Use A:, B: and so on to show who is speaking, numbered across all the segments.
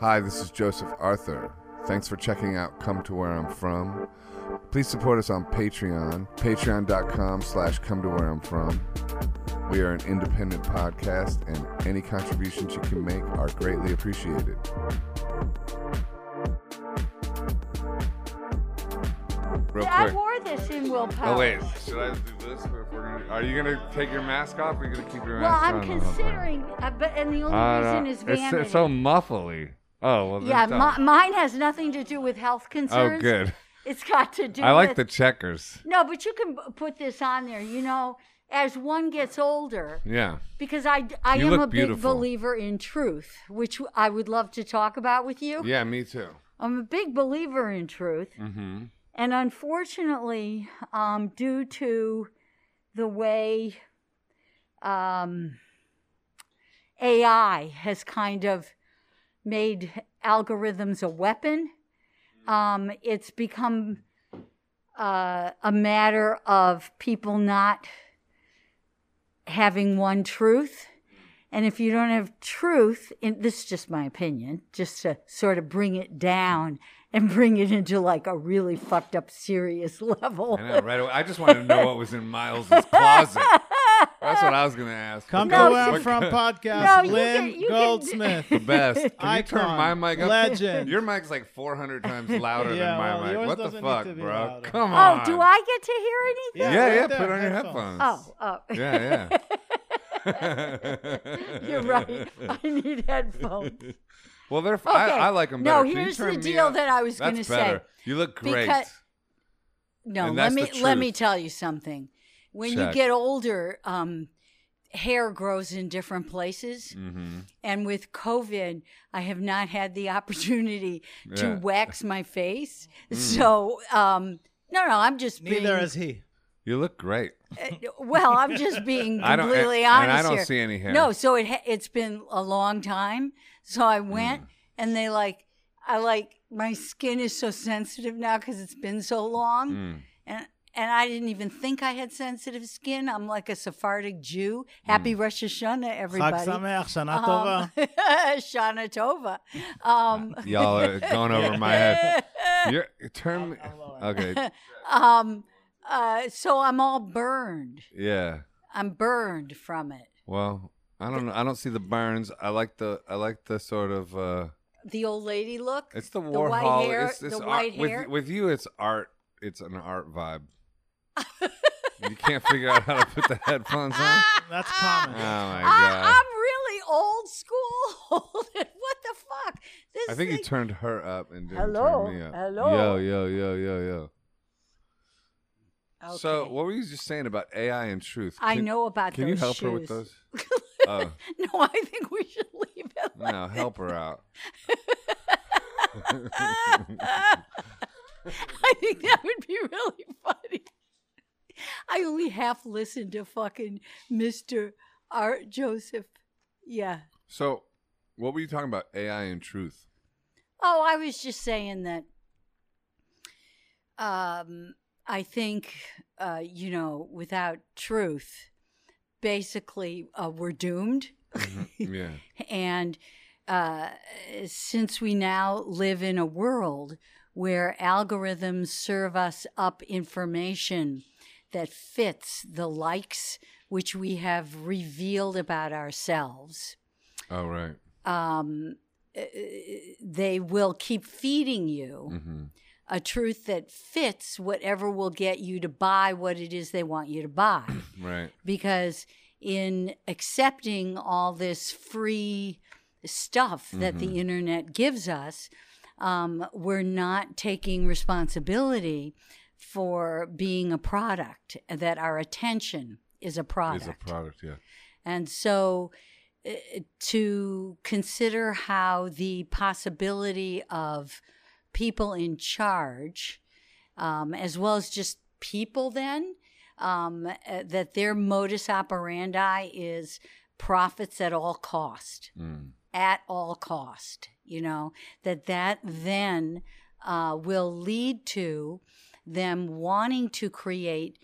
A: Hi, this is Joseph Arthur. Thanks for checking out Come to Where I'm From. Please support us on Patreon, patreon.com slash come to where I'm from. We are an independent podcast, and any contributions you can make are greatly appreciated. Real
B: I
A: quick.
B: wore this in Will Powers.
A: Oh wait, should I do this? Or if we're gonna, are you gonna take your mask off? Or are you gonna keep your mask?
B: Well,
A: mask
B: I'm
A: on? the whole time?
B: considering, uh, but and the only
A: I
B: reason is
A: it's, it's so muffly. Oh well.
B: yeah, mi- mine has nothing to do with health concerns.
A: Oh
B: concerns.
A: good.
B: It's got to do.
A: I like
B: with,
A: the checkers.
B: No, but you can put this on there. You know, as one gets older,
A: Yeah.
B: because I I
A: You
B: am a big believer in truth, which I would love to talk about with you.
A: Yeah, me too.
B: I'm a big believer in truth.
A: Mm-hmm.
B: And unfortunately, um, due to the way um, AI has kind of made algorithms a weapon, um, it's become uh, a matter of people not having one truth. And if you don't have truth, and this is just my opinion, just to sort of bring it down and bring it into like a really fucked up serious level.
A: I know, right? away. I just wanted to know what was in Miles's closet. That's what I was gonna ask.
C: Come
B: No,
C: to Where I'm From podcast,
B: No, you
C: Lynn
B: can- you can-
C: Goldsmith.
A: the best. Can you turn my mic up?
C: legend.
A: Your mic's like 400 times louder
C: Yeah,
A: than my
C: well,
A: mic.
C: yours
A: What the
C: doesn't need
A: fuck,
C: to be
A: bro?
C: louder.
A: Come
B: oh,
A: on.
B: Oh, do I get to hear anything?
A: Yeah,
C: right
A: yeah. Put on your
C: headphones.
A: headphones.
B: Oh, oh.
A: Yeah, yeah.
B: You're right. I need headphones.
A: Well, they're. f
B: Okay.
A: I I like them
B: No,
A: better. Can you
B: here's the deal that I was gonna say.
A: You look great.
B: Because- No, let me let me tell you something. When
A: Check.
B: you get older, um, hair grows in different places,
A: mm-hmm.
B: and with COVID, I have not had the opportunity to
A: Yeah. Mm.
B: wax my face. So, um, no, no, I'm just being.
C: Neither is he.
A: You look great.
B: Uh, well, I'm just being
A: I don't-
B: completely
A: and- and
B: honest
A: I don't
B: here.
A: see any hair.
B: No, so it ha- it's been a long time. So I went,
A: Mm.
B: and they like, I like my skin is so sensitive now because it's been so long,
A: Mm.
B: and and I didn't even think I had sensitive skin. I'm like a Sephardic Jew. Happy
A: Mm.
B: Rosh Hashanah,
C: Chag
B: everybody.
C: Sameach, Shana
B: Um,
C: Tova.
B: Shana Tova. Um,
A: Y'all are going over my head. You're turn me. Okay.
B: um, uh, so I'm all burned.
A: Yeah.
B: I'm burned from it.
A: Well, I don't know. I don't see the burns. I like the. I like the sort of. uh
B: The old lady look.
A: It's the
B: The white hair-
A: it's, it's
B: the
A: art-
B: white
A: with,
B: hair.
A: With you, it's art. It's an art vibe. You can't figure out how to put the headphones on.
C: That's common.
A: Oh
C: common.
A: my
B: I,
A: god!
B: I'm really old school. what the fuck? This
A: I think you turned her up and didn't
B: Hello?
A: turn me up. Yo,
B: Hello?
A: yo, yo, yo, yo. So,
B: Okay.
A: what were you just saying about AI and truth?
B: I know about
A: Can
B: those
A: you help her with
B: shoes.
A: those? Oh
B: no, I think we should leave it. Like
A: no, help her out.
B: I think that would be really funny. I only half listened to fucking Mr. Art Joseph. Yeah.
A: So, what were you talking about? AI and truth.
B: Oh, I was just saying that um, I think, uh, you know, without truth, basically uh, we're doomed.
A: Yeah.
B: And uh, since we now live in a world where algorithms serve us up information that fits the likes which we have revealed about ourselves,
A: Oh right.
B: um, uh, they will keep feeding you
A: Mm-hmm.
B: a truth that fits whatever will get you to buy what it is they want you to buy.
A: Right.
B: because in accepting all this free stuff that the internet gives us, um, we're not taking responsibility for being a product, that our attention is a product.
A: Is a product. Yeah.
B: And so uh, to consider how the possibility of people in charge, um, as well as just people, then, um, uh, that their modus operandi is profits at all cost
A: Mm.
B: at all cost you know that that then uh, will lead to them wanting to create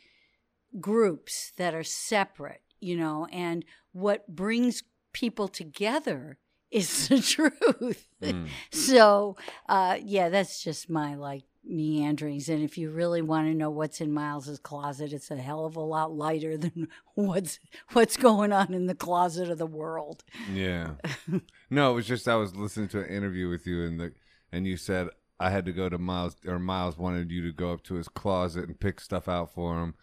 B: groups that are separate you know and what brings people together is the truth.
A: Mm.
B: So, uh, yeah, that's just my like meanderings. And if you really want to know what's in Miles's closet, it's a hell of a lot lighter than what's what's going on in the closet of the world.
A: Yeah. no, it was just I was listening to an interview with you and the and you said I had to go to Miles or Miles wanted you to go up to his closet and pick stuff out for him.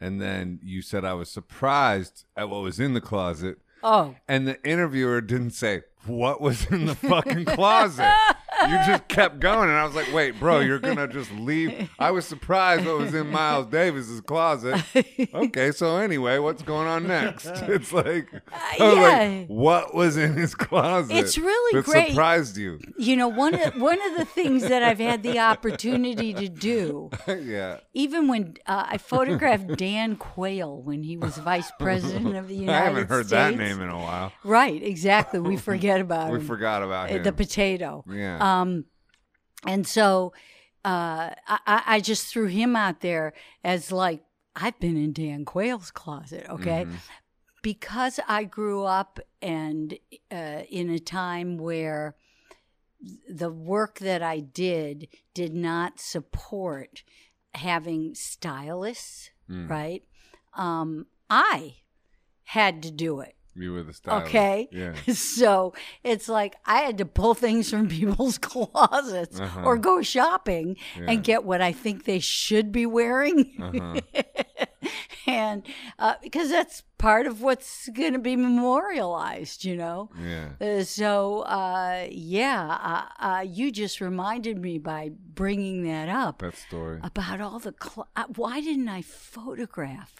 A: And then you said I was surprised at what was in the closet.
B: Oh,
A: And the interviewer didn't say what was in the fucking closet. You just kept going, and I was like, "Wait, bro, you're gonna just leave?" I was surprised what was in Miles Davis's closet. Okay, so anyway, what's going on next? It's like, was
B: yeah.
A: like, what was in his closet?
B: It's really
A: that
B: great.
A: Surprised you?
B: you know one of one of the things that I've had the opportunity to do,
A: yeah.
B: even when uh, I photographed Dan Quayle when he was vice president of the United States.
A: I haven't heard
B: States.
A: that name in a while.
B: Right, exactly. We forget about
A: We
B: him.
A: forgot about
B: Uh,
A: him.
B: the potato.
A: yeah.
B: Um, and so uh, I, I just threw him out there as like I've been in Dan Quayle's closet, okay,
A: Mhm.
B: because I grew up and uh, in a time where the work that I did did not support having stylists,
A: Mm.
B: right? Um, I had to do it.
A: You were the stylist.
B: Okay.
A: Yeah.
B: So it's like I had to pull things from people's closets
A: Uh-huh.
B: or go shopping
A: Yeah.
B: and get what I think they should be wearing.
A: Uh-huh.
B: and uh, because that's part of what's going to be memorialized, you know?
A: Yeah.
B: Uh, so, uh, yeah, uh, uh, you just reminded me by bringing that up
A: That story.
B: about all the. Cl- uh, why didn't I photograph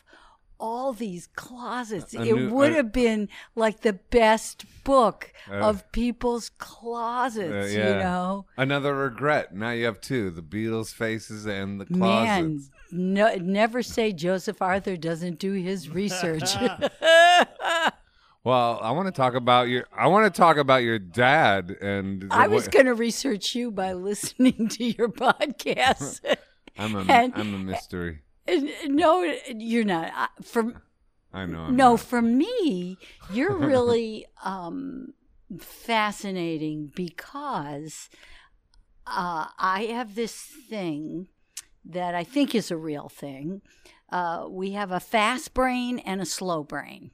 B: all these closets? It would
A: a-
B: have been like the best book
A: Uh,
B: of people's closets,
A: Uh, yeah.
B: you know?
A: Another regret. Now you have two: the Beatles' faces and the
B: Man,
A: closets.
B: no, never say Joseph Arthur doesn't do his research.
A: Well, I want to talk about your. I want to talk about your dad and.
B: I was going to research you by listening to your podcast.
A: I'm a.
B: and-
A: am a mystery.
B: No, you're not. I- For
A: I know. I'm
B: no,
A: not.
B: for me, you're really um, fascinating because uh, I have this thing that I think is a real thing. Uh, we have a fast brain and a slow brain.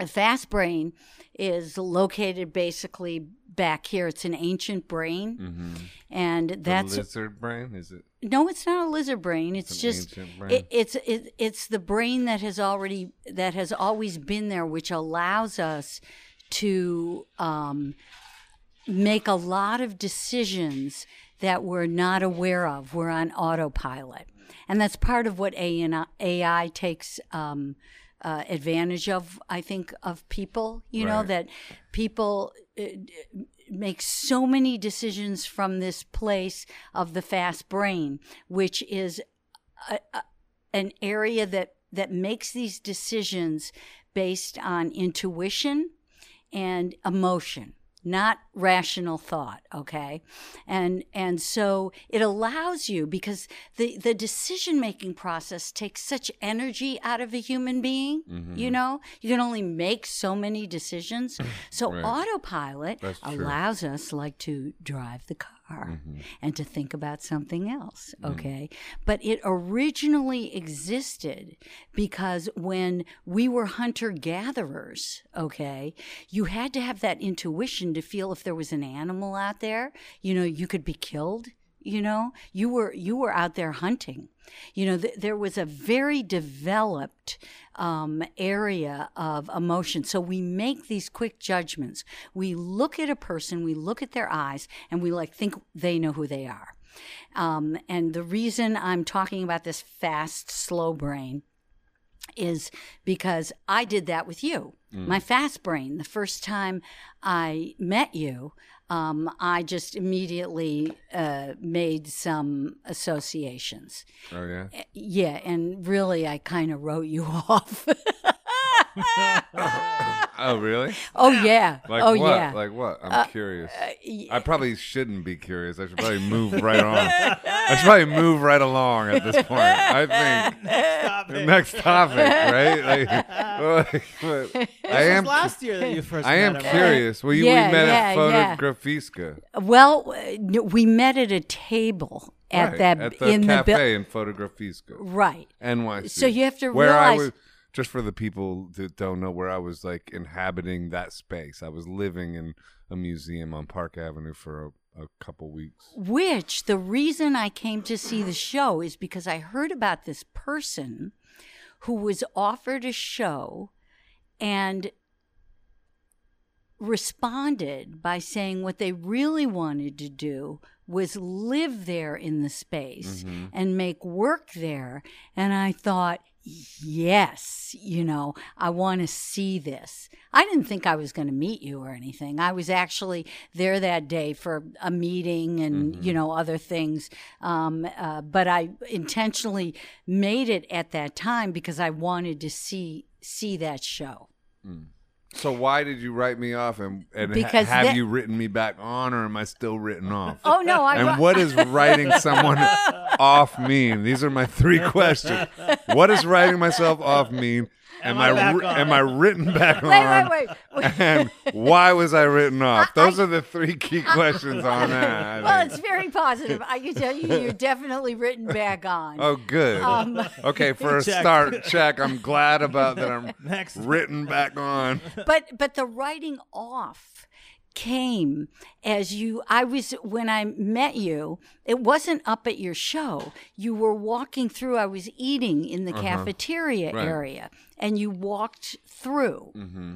B: A fast brain is located basically back here. It's an ancient brain,
A: Mhm.
B: and
A: The
B: that's
A: lizard brain. Is it?
B: No, it's not a lizard brain. It's,
A: an
B: just
A: brain?
B: it, it's it, it's the brain that has already that has always been there, which allows us to um, make a lot of decisions that we're not aware of. We're on autopilot, and that's part of what AI, takes. Um, uh, advantage of, I think, of people. You know that people uh, make so many decisions from this place of the fast brain, which is a, a, an area that that makes these decisions based on intuition and emotion not rational thought okay? And and so it allows you because the the decision making process takes such energy out of a human being
A: Mm-hmm.
B: you know? You can only make so many decisions. So
A: Right.
B: autopilot allows us like to drive the car
A: Mm-hmm.
B: and to think about something else okay? But it originally existed because when we were hunter gatherers okay you had to have that intuition to feel if there was an animal out there. You know you could be killed you know you were you were out there hunting. You know th- there was a very developed um, area of emotion. So we make these quick judgments. We look at a person we look at their eyes and we like think they know who they are. Um, and the reason i'm talking about this fast slow brain is because I did that with you. My fast brain, the first time I met you, um, I just immediately uh, made some associations.
A: Oh yeah.
B: Yeah, and really, I kind of wrote you off.
A: Oh, really?
B: Oh yeah.
A: Like
B: oh
A: what?
B: yeah.
A: Like what? I'm curious. I probably shouldn't be curious. I should probably move right on. I should probably move right along at this point. I think
C: Stop it.
A: next topic, right? Like, like, I am.
C: was last year that you first
A: I am
C: met him, right?
A: curious. Well, you
B: Yeah,
A: we met
B: yeah,
A: at
B: yeah.
A: Fotografiska.
B: well, uh, we met at a table at
A: right,
B: that
A: at the
B: in the
A: cafe
B: buil-
A: in Fotografiska,
B: right.
A: NYC.
B: So you have to
A: where I
B: realize-
A: was, just for the people that don't know, where I was like inhabiting that space. I was living in a museum on Park Avenue for a, a couple weeks.
B: Which the reason I came to see the show is because I heard about this person who was offered a show and responded by saying what they really wanted to do was live there in the space mm-hmm. and make work there. And I thought, yes, you know, I want to see this. I didn't think I was going to meet you or anything. I was actually there that day for a meeting and, you know, other things. Um, uh, but I intentionally made it at that time because I wanted to see see that show.
A: So why did you write me off, and, and ha- have
B: that-
A: you written me back on, or am I still written off?
B: Oh no, I
A: and what does writing someone off mean? These are my three questions. What does writing myself off mean? Am,
C: Am I
A: I,
C: back
A: ri-
C: on?
A: am I written back on?
B: wait, wait, wait.
A: And why was I written off?
B: I-
A: Those are the three key questions on that. I
B: Well,
A: think.
B: it's very positive. I can tell you, you're definitely written back on.
A: Oh, good.
B: Um,
A: okay, for a
C: Check.
A: start, check. I'm glad about that. I'm
C: Next.
A: written back on.
B: but but the writing off came as you i was when i met you it wasn't up at your show you were walking through i was eating in the cafeteria
A: Uh-huh. Right.
B: area and you walked through
A: Mm-hmm.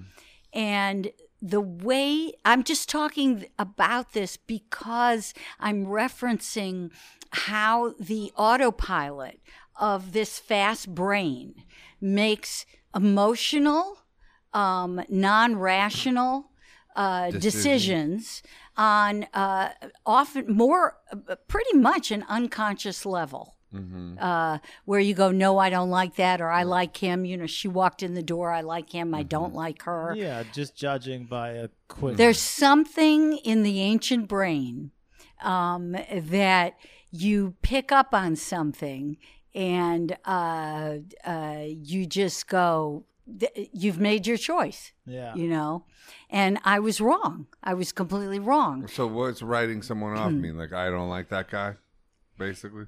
B: and the way I'm just talking about this because I'm referencing how the autopilot of this fast brain makes emotional, um, non rational uh,
A: Decisions.
B: decisions on uh, often more, uh, pretty much an unconscious level
A: Mm-hmm.
B: uh, where you go, no, I don't like that, or I like him. You know, she walked in the door, I like him, I
A: Mm-hmm.
B: don't like her.
C: Yeah, just judging by a quick.
B: There's something in the ancient brain um, that you pick up on something and uh, uh, you just go, th- you've made your choice,
C: yeah.
B: you know? And I was wrong. I was completely wrong.
A: So what's writing someone off
B: Hmm.
A: mean? Like I don't like that guy, basically.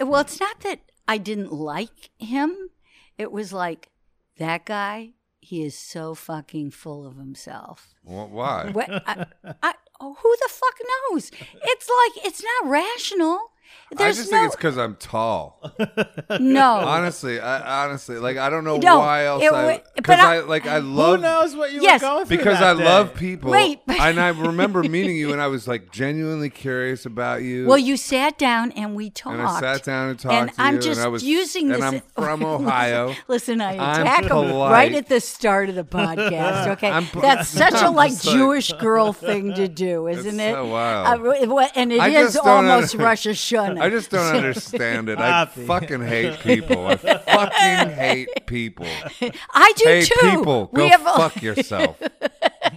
B: Well, it's not that I didn't like him. It was like that guy. He is so fucking full of himself.
A: Wh- Why?
B: What? I, I, oh, who the fuck knows? It's like it's not rational. There's
A: I just
B: no
A: think it's because I'm tall.
B: no.
A: Honestly, I honestly like I don't know
B: No,
A: why else
B: it
A: I because
B: but I-
A: I, like I love.
C: Who knows what you
B: Yes.
C: were going through
A: because I
C: day?
A: love people.
B: Wait, but-
A: and I remember meeting you and I was like genuinely curious about you.
B: Well, you sat down and we talked.
A: and I sat down and talked
B: and
A: to
B: I'm
A: you,
B: just
A: and I was
B: using
A: and
B: this.
A: I'm from Ohio.
B: Listen, I
A: I'm
B: attack him right at the start of the podcast. Okay,
A: I'm
B: that's such a
A: I'm
B: like
A: just like-
B: Jewish girl thing to do, isn't it?
A: so wild.
B: Uh, and it
A: I
B: is almost
A: under-
B: Rosh Hashanah.
A: I just don't understand it. I
C: Happy.
A: fucking hate people. I fucking hate people.
B: I do
A: Hey,
B: too.
A: people,
B: we
A: go
B: have a-
A: fuck yourself.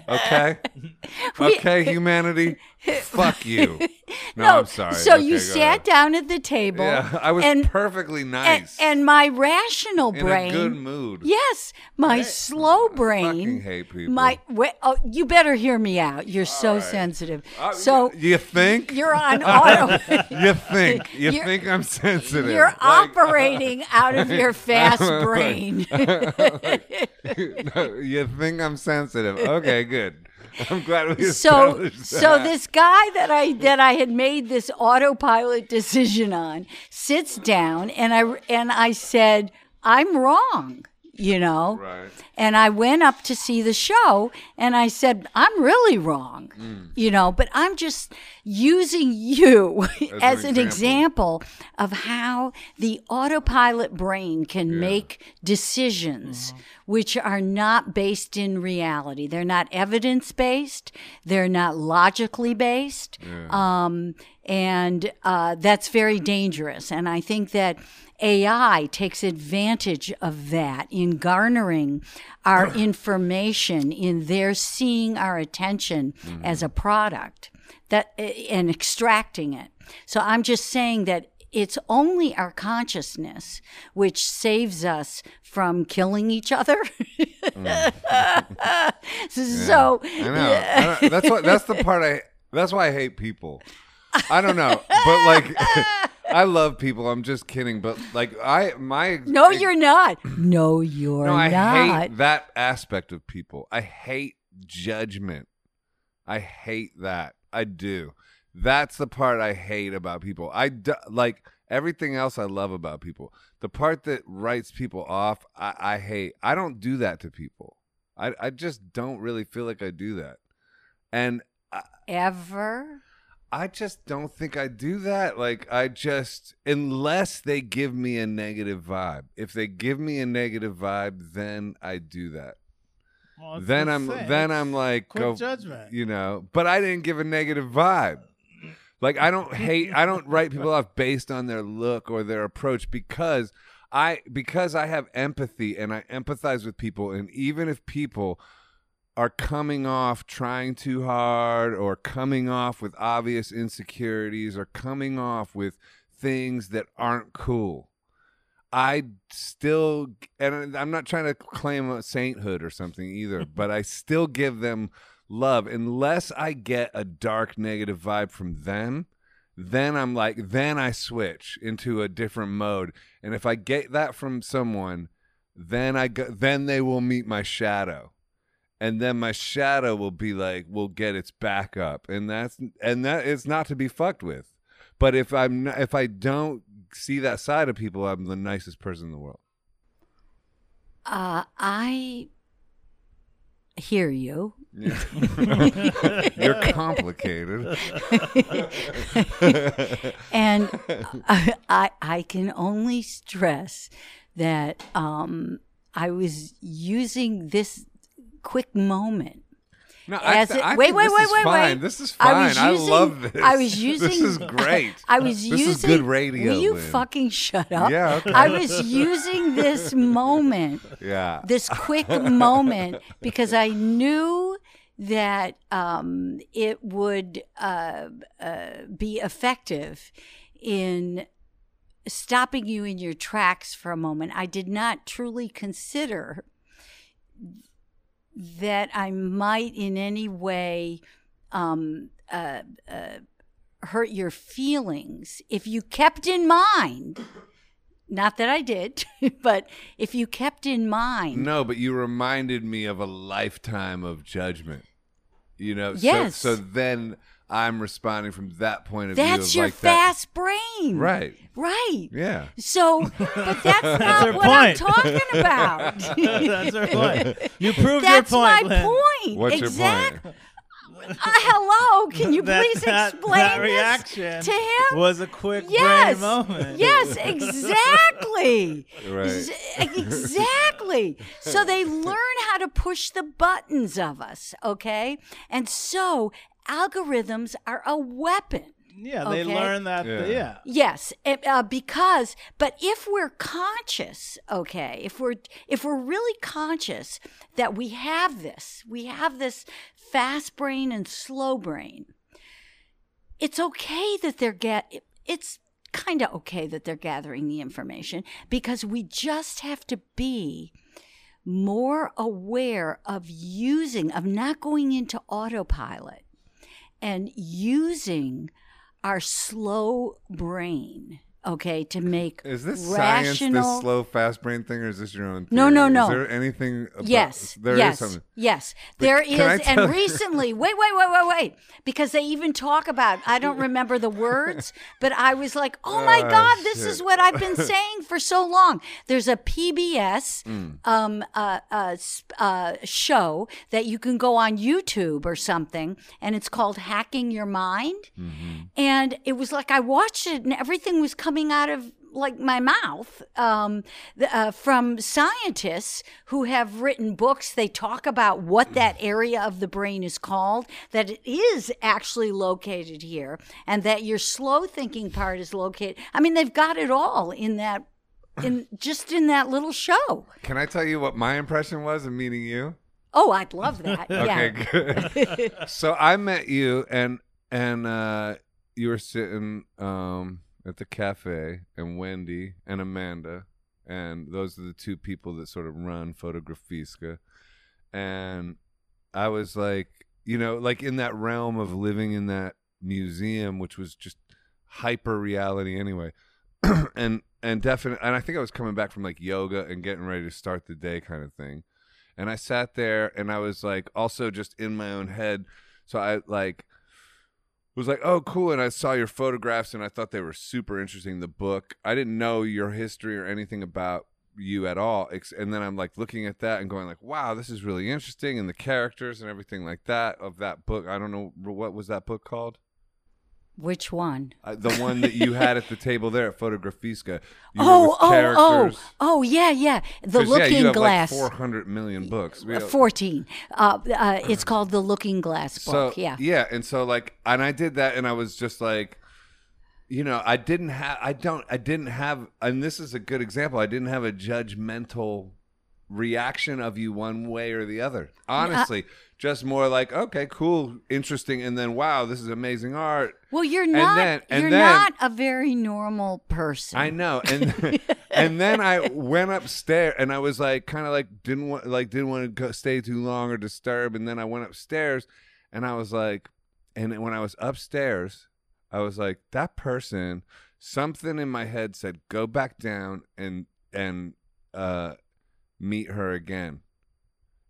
A: Okay? Okay, humanity, fuck you. No,
B: No,
A: I'm sorry.
B: So
A: Okay,
B: you sat
A: ahead.
B: down at the table.
A: Yeah, I was
B: and,
A: perfectly nice.
B: and my rational brain.
A: in a good mood.
B: Yes, my slow brain.
A: fucking hate people.
B: My wait, oh, you better hear me out. You're so
A: right.
B: sensitive.
A: Uh,
B: so
A: you think?
B: you're on auto.
A: You think? You think I'm sensitive?
B: You're
A: Like,
B: operating out of your fast brain.
A: no, you think I'm sensitive? Okay, good. I'm glad we
B: so so this guy that I that I had made this autopilot decision on sits down and I and I said I'm wrong, you know.
A: Right.
B: And I went up to see the show and I said, I'm really wrong,
A: Mm.
B: you know, but I'm just using you as,
A: an
B: an example of how the autopilot brain can make decisions
A: Mm-hmm.
B: which are not based in reality. They're not evidence based, they're not logically based. Um, And uh, that's very dangerous. And I think that AI takes advantage of that in garnering our information, in their seeing our attention mm-hmm. as a product that eh, and extracting it. So I'm just saying that it's only our consciousness which saves us from killing each other. Mm. so
A: I know. I don't- that's what. That's the part I. That's why I hate people. I don't know, but like, I love people. I'm just kidding, but like, I my
B: no, you're not. No, you're
A: no. I
B: not.
A: hate that aspect of people. I hate judgment. I hate that. I do. That's the part I hate about people. I do, like everything else I love about people. The part that writes people off, I, I hate. I don't do that to people. I I just don't really feel like I do that. And uh,
B: Ever?
A: I just don't think I do that. Like I just unless they give me a negative vibe. If they give me a negative vibe, then I do that.
C: Well,
A: then I'm then I'm like
C: quick
A: go
C: judgment.
A: you know, but I didn't give a negative vibe. Like I don't hate I don't write people off based on their look or their approach because I because I have empathy and I empathize with people and even if people are coming off trying too hard or coming off with obvious insecurities or coming off with things that aren't cool. I still, and I'm not trying to claim a sainthood or something either, but I still give them love unless I get a dark negative vibe from them. Then I'm like, then I switch into a different mode, and if I get that from someone, then I go, then they will meet my shadow, and then my shadow will be like, will get its back up, and that's and that is not to be fucked with. But if I'm not, if I don't see that side of people, I'm the nicest person in the world.
B: Uh, I hear you.
A: You're complicated.
B: and I, I, I can only stress that um, I was using this quick moment.
A: No, th-
B: it-
A: I
B: wait, wait, wait, wait,
A: fine.
B: wait.
A: This is
B: I
A: fine.
B: was
A: I, love this.
B: I was using.
A: This is great.
B: I was
A: This
B: using.
A: is good radio,
B: Will you
A: Lynn.
B: fucking shut up?
A: Yeah, okay.
B: I was using this moment
A: Yeah.
B: this quick moment because I knew that um, it would uh, uh, be effective in stopping you in your tracks for a moment. I did not truly consider that I might in any way um, uh, uh, hurt your feelings if you kept in mind. Not that I did, but if you kept in mind
A: No, but you reminded me of a lifetime of judgment. You know, so-
B: Yes.
A: So, then I'm responding from that point of
B: That's
A: view.
B: That's your
A: of like that-
B: fast brain.
A: Right.
B: Right.
A: Yeah.
B: So, but that's
C: her
B: not what I'm talking about.
C: That's her point. You proved
B: that's
C: your point, That's
B: my
C: Lynn.
B: point.
A: What's
B: exactly.
A: your point?
B: Uh, hello. Can you
C: That-
B: please
C: that-
B: explain
C: that
B: this
C: reaction
B: to him?
C: was a quick
B: yes.
C: brain moment.
B: Yes, exactly.
A: Right.
B: Z- Exactly. So they learn how to push the buttons of us, okay? And so algorithms are a weapon.
C: Yeah, they
B: Okay.
C: learn that.
A: Yeah.
C: Yeah.
B: Yes, it- uh, because but if we're conscious, okay, if we're if we're really conscious that we have this, we have this fast brain and slow brain. It's okay that they're get it's kind of okay that they're gathering the information because we just have to be more aware of using of not going into autopilot and using our slow brain okay to make
A: Is this
B: rational
A: science, this slow, fast brain thing, or is this your own?
B: No,
A: theory?
B: no, no.
A: Is there anything? About,
B: Yes,
A: there is
B: yes,
A: something.
B: yes.
A: But
B: There is, and
A: you-
B: recently, wait, wait, wait, wait, wait, because they even talk about. I don't remember the words, but I was like, oh my
A: Ah,
B: god, this is what I've been saying for so long. There's a PBS
A: Mm.
B: um, uh, uh, uh, show that you can go on YouTube or something, and it's called Hacking Your Mind.
A: Mm-hmm.
B: And it was like I watched it, and everything was coming out of like my mouth um, uh, from scientists who have written books. They talk about what that area of the brain is called, that it is actually located here, and that your slow thinking part is located. I mean, they've got it all in that. In just in that little show.
A: Can I tell you what my impression was of meeting you?
B: Oh, I'd love that.
A: Okay,
B: yeah.
A: good. so I met you and and uh you were sitting um at the cafe and Wendy and Amanda and those are the two people that sort of run Fotografiska and I was like, you know, like in that realm of living in that museum which was just hyper reality anyway. and and definitely and I think I was coming back from like yoga and getting ready to start the day kind of thing and I sat there and I was like also just in my own head. So I like was like, "Oh, cool!" And I saw your photographs and I thought they were super interesting. The book, I didn't know your history or anything about you at all. And then I'm like looking at that and going like, "Wow, this is really interesting." And the characters and everything like that of that book. I don't know what was that book called.
B: Which one?
A: Uh, the one that you had at the table there at were
B: Oh, oh, oh,
A: characters.
B: oh, yeah, yeah. The
A: yeah,
B: Looking
A: you have
B: Glass.
A: like 400 million books. We
B: Uh, 14. Uh, uh, it's called The Looking Glass book.
A: So
B: yeah.
A: yeah, and so like, and I did that, and I was just like, you know, I didn't have, I don't, I didn't have, and this is a good example. I didn't have a judgmental reaction of you one way or the other. Honestly, just more like, okay, cool, interesting, and then wow, this is amazing art.
B: Well, you're not.
A: then- and
B: you're
A: then-
B: not a very normal person.
A: I know, and and then I went upstairs, and I was like, kind of like didn't want, like didn't want to go, stay too long or disturb, and then I went upstairs, and I was like, and when I was upstairs, I was like, that person, something in my head said, go back down and and uh meet her again.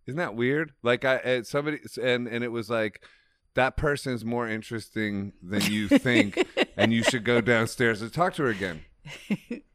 A: Isn't that weird? Like I uh, somebody and and it was like that person's more interesting than you think, and you should go downstairs and talk to her again.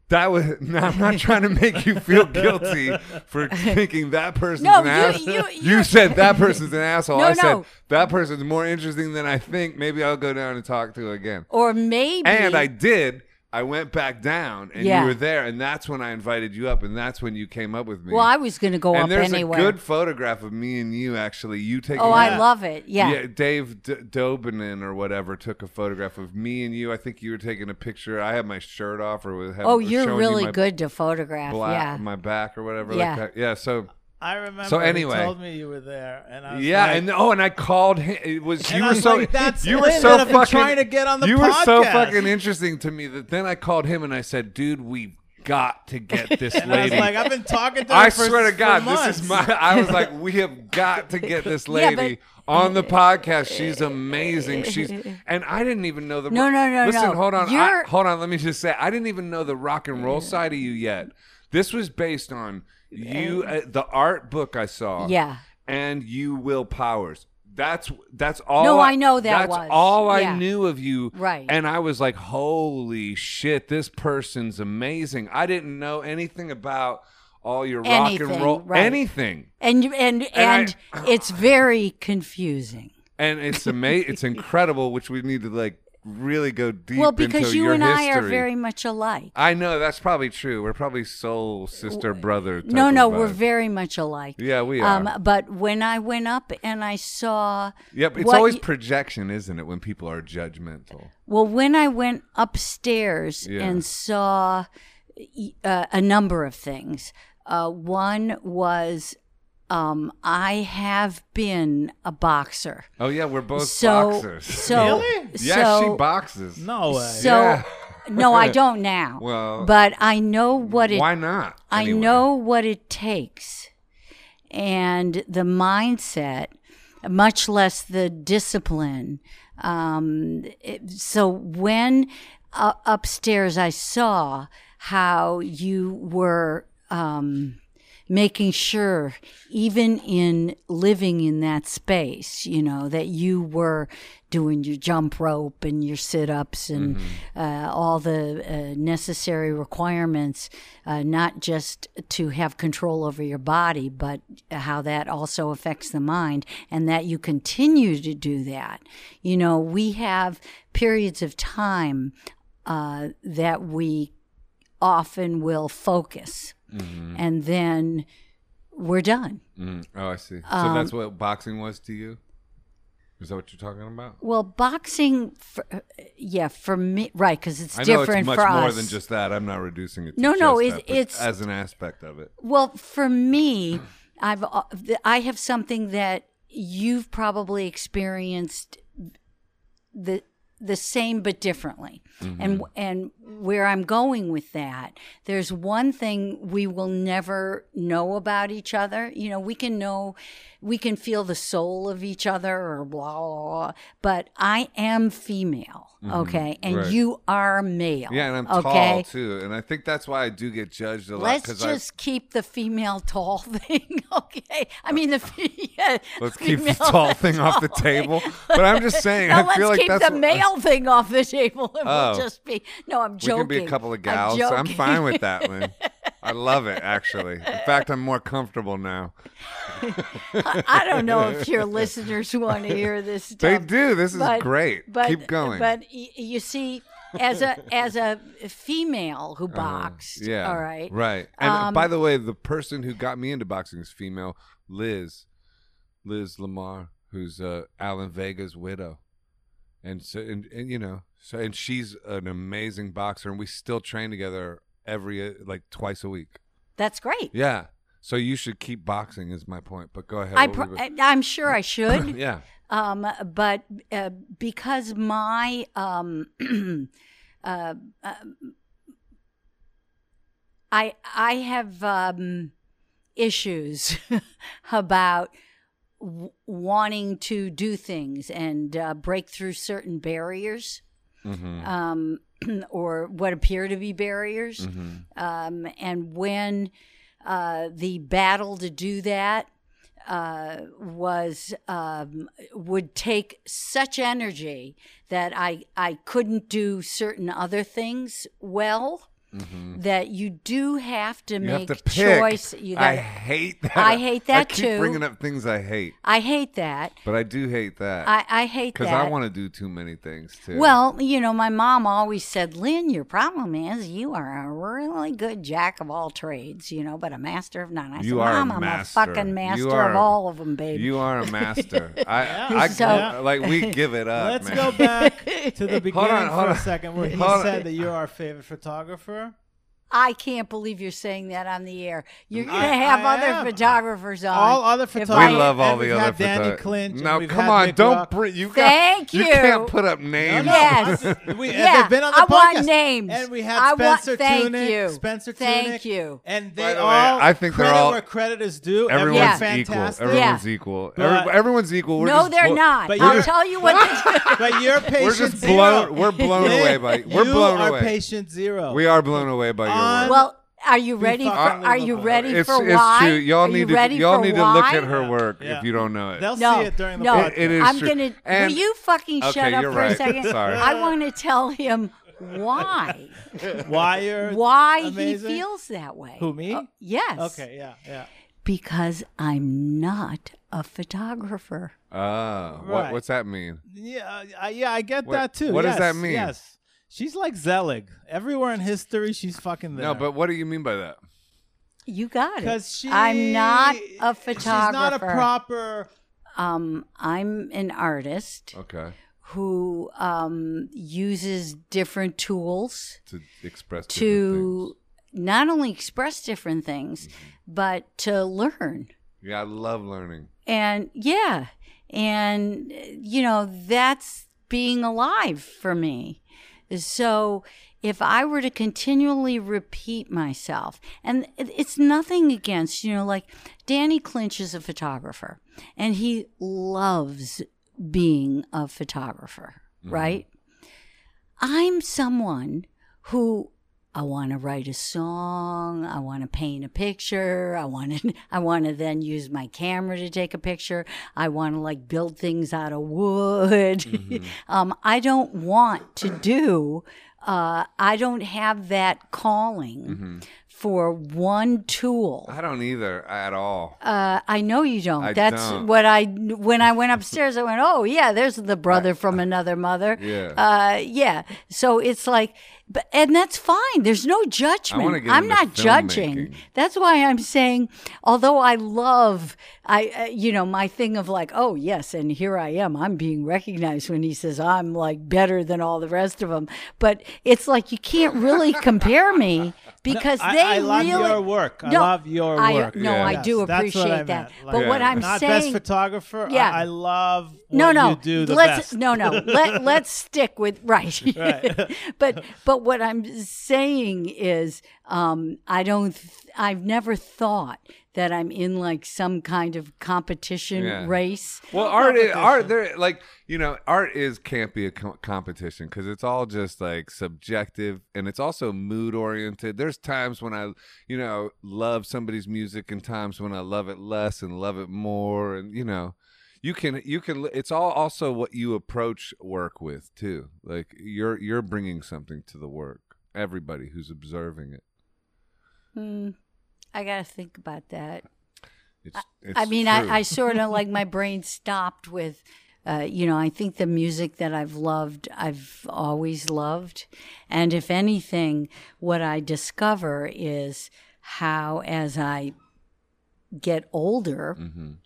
A: That was. No, I'm not trying to make you feel guilty for thinking that person's
B: No,
A: an
B: you-
A: asshole.
B: you-
A: You
B: you're-
A: said that person's an asshole.
B: No,
A: I said that person's more interesting than I think. Maybe I'll go down and talk to her again.
B: or maybe.
A: And I did. I went back down, and
B: Yeah.
A: you were there, and that's when I invited you up, and that's when you came up with me.
B: Well, I was going to go
A: and
B: up
A: there's
B: anyway.
A: a good photograph of me and you actually. You taking
B: oh, I love it. Yeah.
A: Dave D- Dobinin or whatever took a photograph of me and you. I think you were taking a picture. I had my shirt off, or oh, was
B: oh,
A: or
B: you're
A: showing
B: really
A: you my
B: good to photograph.
A: Black,
B: yeah.
A: my back or whatever.
B: Yeah.
A: Like that. Yeah. So
C: I remember.
A: So
C: he
A: anyway.
C: told me you were there, and I was
A: yeah,
C: like,
A: and oh, and I called him. It was you were so
C: like, "That's
A: you were so fucking
C: trying to get on the
A: You were so fucking interesting to me that then I called him and I said, "Dude, we've got to get this
C: and I was
A: lady."
C: like, I've been talking to her
A: I
C: for,
A: swear to God, this is my. I was like, we have got to get this
B: Yeah,
A: lady
B: but-
A: on the podcast. She's amazing. She's and I didn't even know the.
B: No, no, no,
A: Listen,
B: no.
A: hold on, I, hold on. Let me just say, I didn't even know the rock and roll side of you yet. This was based on you, uh, the art book I saw.
B: Yeah.
A: and you, Will Powers. That's that's all.
B: No, I know that
A: That's
B: was.
A: all I
B: Yeah.
A: knew of you.
B: Right.
A: And I was like, holy shit, this person's amazing. I didn't know anything about all your rock and roll,
B: right.
A: anything.
B: And and and,
A: I-
B: it's very confusing.
A: And it's amazing. it's incredible, which we need to like really go deep
B: well, because
A: into
B: you
A: your
B: and I are
A: history.
B: very much alike.
A: I know that's probably true. We're probably soul sister brother. type
B: No, no, we're very much alike.
A: Yeah, we are.
B: Um, but when I went up and I saw,
A: Yep, it's always
B: y-
A: projection, isn't it? When people are judgmental.
B: well, when I went upstairs
A: Yeah.
B: and saw uh, a number of things. Uh, one was um, I have been a boxer.
A: Oh yeah, we're both
B: so,
A: boxers.
B: So,
C: Really?
A: yeah, she boxes.
C: no way.
B: So,
A: Yeah.
B: no, I don't now.
A: Well,
B: but I know what it
A: Why not?
B: I know what it takes and the mindset, much less the discipline. Um, it- so when uh, upstairs I saw how you were um, making sure, even in living in that space, you know, that you were doing your jump rope and your sit ups and uh, all the uh, necessary requirements, uh, not just to have control over your body, but how that also affects the mind, and that you continue to do that. You know, we have periods of time uh, that we often will focus,
A: Mm-hmm.
B: and then we're done.
A: Mm. Oh, I see. So
B: Um,
A: that's what boxing was to you. Is that what you're talking about?
B: Well, boxing, for, yeah, for me, right? Because it's
A: I know
B: different
A: it's much
B: for
A: more
B: us.
A: than just that. I'm not reducing it. To
B: No, no,
A: just
B: it-
A: that,
B: it's-
A: as an aspect of it.
B: Well, for me, I've uh, I have something that you've probably experienced the the same but differently. Mm-hmm. And and where I'm going with that, there's one thing we will never know about each other. You know, we can know we can feel the soul of each other or blah blah, blah but I am female, mm-hmm. okay? And
A: Right.
B: you are male.
A: Yeah, and I'm
B: okay?
A: tall too, and I think that's why I do get judged a lot.
B: Let's
A: 'cause I-
B: just keep the female tall thing, okay? I mean the fe- yeah,
A: Let's keep the tall thing off the table.
B: thing.
A: But I'm just saying,
B: No,
A: I
B: let's
A: feel like
B: keep
A: that's
B: the
A: what-
B: male thing off the table, and
A: Oh.
B: we'll just be. No, I'm joking.
A: We can be a couple of
B: I'm
A: gals. I'm, fine with that, Lynn. I love it, actually. In fact, I'm more comfortable now.
B: I, don't know if your listeners want to hear this stuff.
A: They do. This is
B: but-
A: great.
B: But,
A: Keep going.
B: But you see, as a as a female who boxed,
A: Uh-huh. yeah.
B: all right,
A: Right. And uh,
B: Um,
A: by the way, the person who got me into boxing is female, Liz. Liz Lamere, who's uh, Alan Vega's widow. And so and, and you know, so and she's an amazing boxer and we still train together every uh, like twice a week.
B: that's great.
A: Yeah. So you should keep boxing is my point. But go ahead.
B: I pr-
A: we-
B: I'm sure I should.
A: yeah.
B: um, but uh, because my um, uh, uh, I I have um, issues about w- wanting to do things and uh, break through certain barriers.
A: Mm-hmm.
B: Um, or what appear to be barriers.
A: Mm-hmm.
B: Um, and when uh, the battle to do that uh, was um, would take such energy that I I couldn't do certain other things well. That you do have to
A: Mm-hmm. You have
B: make
A: to pick.
B: choice. You
A: I
B: gotta-
A: hate that.
B: I hate
A: I
B: that
A: keep
B: too.
A: bringing up things I hate,
B: I hate that.
A: but I do hate that
B: I, I hate
A: because. I want to do too many things too.
B: Well, you know, my mom always said, Lynn, your problem is you are a really good jack of all trades, you know, but a master of none. I
A: You
B: said,
A: are a
B: Mom, I'm a fucking master
A: are
B: of all of them, baby.
A: You are a master. I, I
B: So-
A: like we give it up.
C: Let's
A: man.
C: go back to the beginning hold
A: on, hold
C: for
A: on.
C: a second, where he
A: Hold on.
C: said that you're our favorite photographer.
B: I can't believe you're saying that on the air. You're mm. going to have
C: I
B: other
C: am.
B: photographers on.
C: All other photographers.
B: I-
A: We love all the
C: we've
A: other
C: had Danny
A: photo-
C: Clinch. and
A: come on, don't bring you.
B: Thank
A: got, you.
B: you.
A: can't put up names.
C: no,
B: Yes.
C: I'm just- we,
B: Yeah,
C: they've been on the
B: I want
C: podcast.
B: names.
C: And we had
B: I want-
C: Spencer
B: thank
C: Tunick.
B: you.
C: Spencer
B: Thank
C: Tunick.
B: you.
C: And they
A: By the way,
C: all
A: I think they're all-
C: where credit is due.
A: Everyone's
C: Everyone's
B: Yeah.
A: equal. Everyone's
B: Yeah.
A: equal.
C: But-
A: Every, everyone's equal. We're
B: no,
A: just
B: they're not. I'll tell you what to.
C: But you're patient
A: We're just
C: zero.
A: blown. We're blown away by. We're
C: you
A: blown
C: are
A: away.
C: patient zero.
A: We are blown away by your
C: On-
B: Well, are you ready for?
C: fucking
B: Are you ready
A: it's,
B: for
A: it's
B: why?
A: true. Y'all
B: Are
A: need
B: you
A: to.
B: ready
A: Y'all
B: for
A: need to look at her work
C: Yeah.
A: if you don't know it.
C: They'll
B: No,
C: see it during the
B: no,
C: podcast.
A: It is
B: I'm
A: true.
B: gonna.
A: And-
B: will you fucking
A: Okay,
B: shut up for
A: right.
B: a second?
A: Sorry.
B: I want to tell him why.
C: Why you're
B: Why
C: amazing?
B: he feels that way.
C: Who, me?
B: Uh, yes.
C: Okay, yeah, yeah.
B: Because I'm not a photographer.
A: Ah, what,
C: Right.
A: what's that mean?
C: Yeah, I, yeah, I get
A: What-
C: that too.
A: what does that mean?
C: Yes. She's like Zelig. Everywhere in history, she's fucking there.
A: No, but what do you mean by that?
B: You got it.
C: because she,
B: I'm not a photographer.
C: She's not a proper.
B: um, I'm an artist
A: Okay,
B: who um, uses different tools
A: to express
B: to not only express different things,
A: Mm-hmm.
B: but to learn.
A: Yeah, I love learning.
B: And yeah, and you know, that's being alive for me. So if I were to continually repeat myself, and it's nothing against, you know, like Danny Clinch is a photographer and he loves being a photographer, mm-hmm. right? I'm someone who I want to write a song, I want to paint a picture, I want to I want to then use my camera to take a picture. I want to like build things out of wood. um, I don't want to do uh, I don't have that calling
A: Mm-hmm.
B: for one tool.
A: I don't either at all.
B: Uh, I know you don't.
A: I
B: That's
A: don't.
B: what I when I went upstairs. I went, oh yeah, there's the brother from another mother.
A: Yeah.
B: uh, yeah. So it's like, but and that's fine. There's no judgment. I'm not judging. That's why I'm saying, although I love, I uh, you know my thing of like, oh yes, and here I am. I'm being recognized when he says I'm like better than all the rest of them. But it's like you can't really compare me because
C: I,
B: they
C: I love
B: really
C: your work. I
B: No,
C: love your
B: I-
C: work.
B: no,
A: I
B: do
C: that's what I
B: appreciate that.
C: meant.
B: But what I'm
C: not
B: saying,
C: best photographer. I-
B: Yeah.
C: I, love
B: no,
C: what
B: no,
C: you do the
B: let's
C: best.
B: no, no. Let let's stick with right.
C: Right.
B: but but what I'm saying is, um, I don't. Th- I've never thought that I'm in like some kind of competition
A: Yeah.
B: race.
A: Well, art, is, art, there, like you know, art is can't be a co- competition because it's all just like subjective, and it's also mood oriented. There's times when I, you know, love somebody's music, and times when I love it less and love it more, and you know, you can, you can. It's all also what you approach work with too. Like you're you're bringing something to the work. Everybody who's observing it.
B: Hmm, I got to think about that.
A: It's, it's
B: I mean,
A: true.
B: I, I sort of like my brain stopped with, uh, you know, I think the music that I've loved, I've always loved. And if anything, what I discover is how, as I get older,
A: Mhm.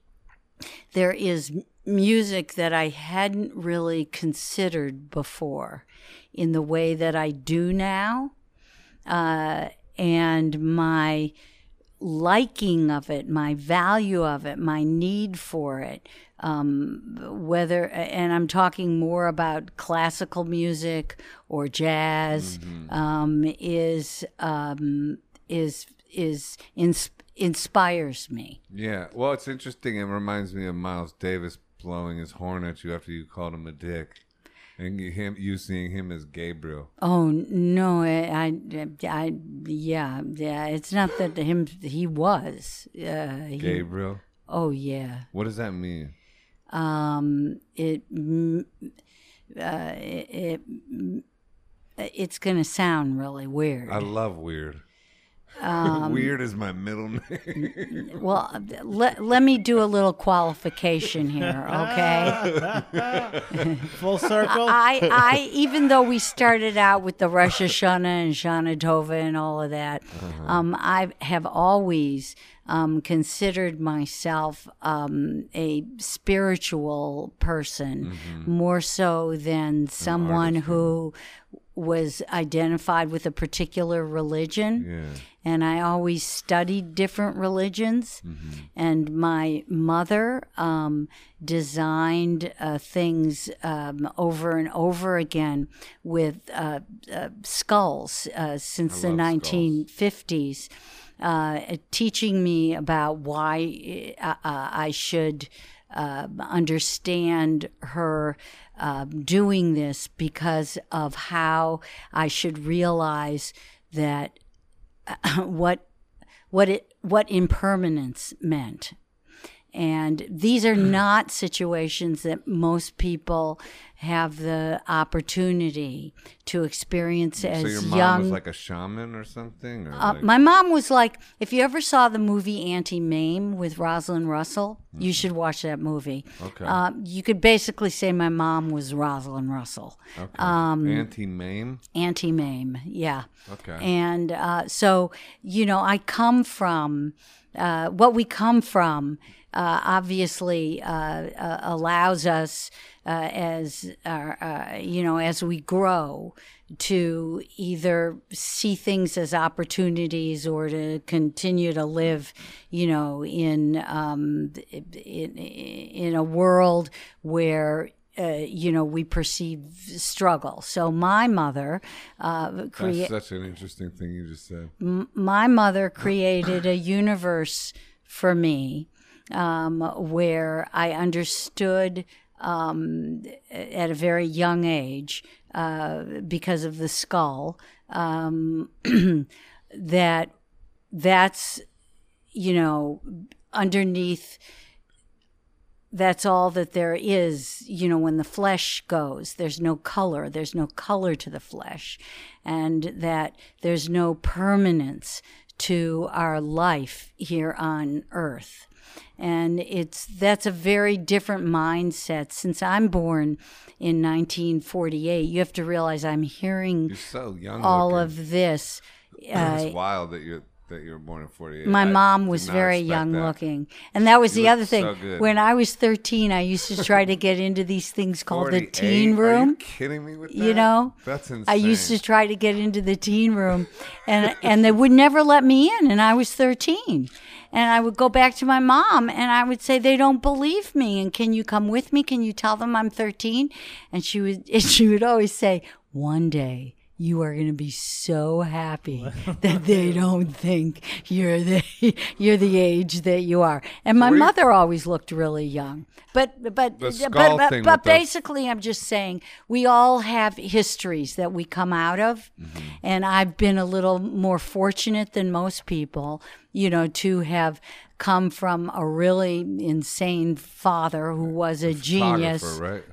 B: There is music that I hadn't really considered before in the way that I do now. Uh, and my liking of it, my value of it, my need for it, um, whether, and I'm talking more about classical music or jazz, um, is, um, is, is, ins- inspires me.
A: Yeah. Well, it's interesting. It reminds me of Miles Davis blowing his horn at you after you called him a dick, and him you seeing him as Gabriel.
B: Oh no, I, I, I, yeah, yeah. It's not that him. He was. Uh, he,
A: Gabriel.
B: oh yeah.
A: What does that mean?
B: Um, it, uh, it, it it's gonna sound really weird.
A: I love weird.
B: Um,
A: weird is my middle name.
B: well, let let me do a little qualification here, okay?
C: Full circle.
B: I, I, even though we started out with the Rosh Hashanah and Shana Tova and all of that, um, I have always um, considered myself um, a spiritual person, more so than someone who was identified with a particular religion
A: yeah.
B: And I always studied different religions. And my mother um, designed uh, things um, over and over again with uh, uh, skulls uh, since the
A: love skulls.
B: 1950s, uh, teaching me about why uh, uh, I should. Uh, understand her uh, doing this because of how I should realize that what what it what impermanence meant and these are not situations that most people have the opportunity to experience as
A: So your mom
B: young
A: was like a shaman or something, or
B: uh,
A: like,
B: my mom was like, if you ever saw the movie Auntie Mame with Rosalind Russell, you should watch that movie.
A: Mm-hmm. Okay.
B: Uh, you could basically say my mom was Rosalind Russell.
A: okay.
B: um,
A: Auntie Mame.
B: Auntie Mame, yeah.
A: Okay.
B: And uh, so, you know, I come from uh, what we come from. Uh, obviously, uh, uh, allows us uh, as uh, you know as we grow to either see things as opportunities or to continue to live, you know, in um, in in a world where uh, you know, we perceive struggle. So my mother uh,
A: That's
B: created
A: such an interesting thing you just said.
B: my mother created a universe for me um, where I understood um, at a very young age uh, because of the skull um, that that's you know underneath that's all that there is. You know, when the flesh goes, there's no color. There's no color to the flesh, and that there's no permanence to our life here on earth. And it's that's a very different mindset. Since I'm born in 1948, you have to realize I'm hearing
A: You're so young.
B: all
A: looking.
B: of this. Uh,
A: it's wild that you're that you were born in '48.
B: my
A: I
B: mom was very young
A: that.
B: looking. And that was
A: You
B: the other thing.
A: so
B: when I was 13, I used to try to get into these things called the
A: 48?
B: teen
A: Are you
B: room.
A: kidding me with that?
B: You know,
A: that's insane.
B: I used to try to get into the teen room, and and they would never let me in. And I was thirteen, and I would go back to my mom, and I would say they don't believe me. And can you come with me? Can you tell them I'm thirteen? And she would and she would always say, one day you are going to be so happy that they don't think you're the you're the age that you are. And my mother always looked really young. But but but but, but
A: with the-
B: basically I'm just saying we all have histories that we come out of.
A: Mm-hmm.
B: And I've been a little more fortunate than most people, you know, to have come from a really insane father who was a genius.
A: Right?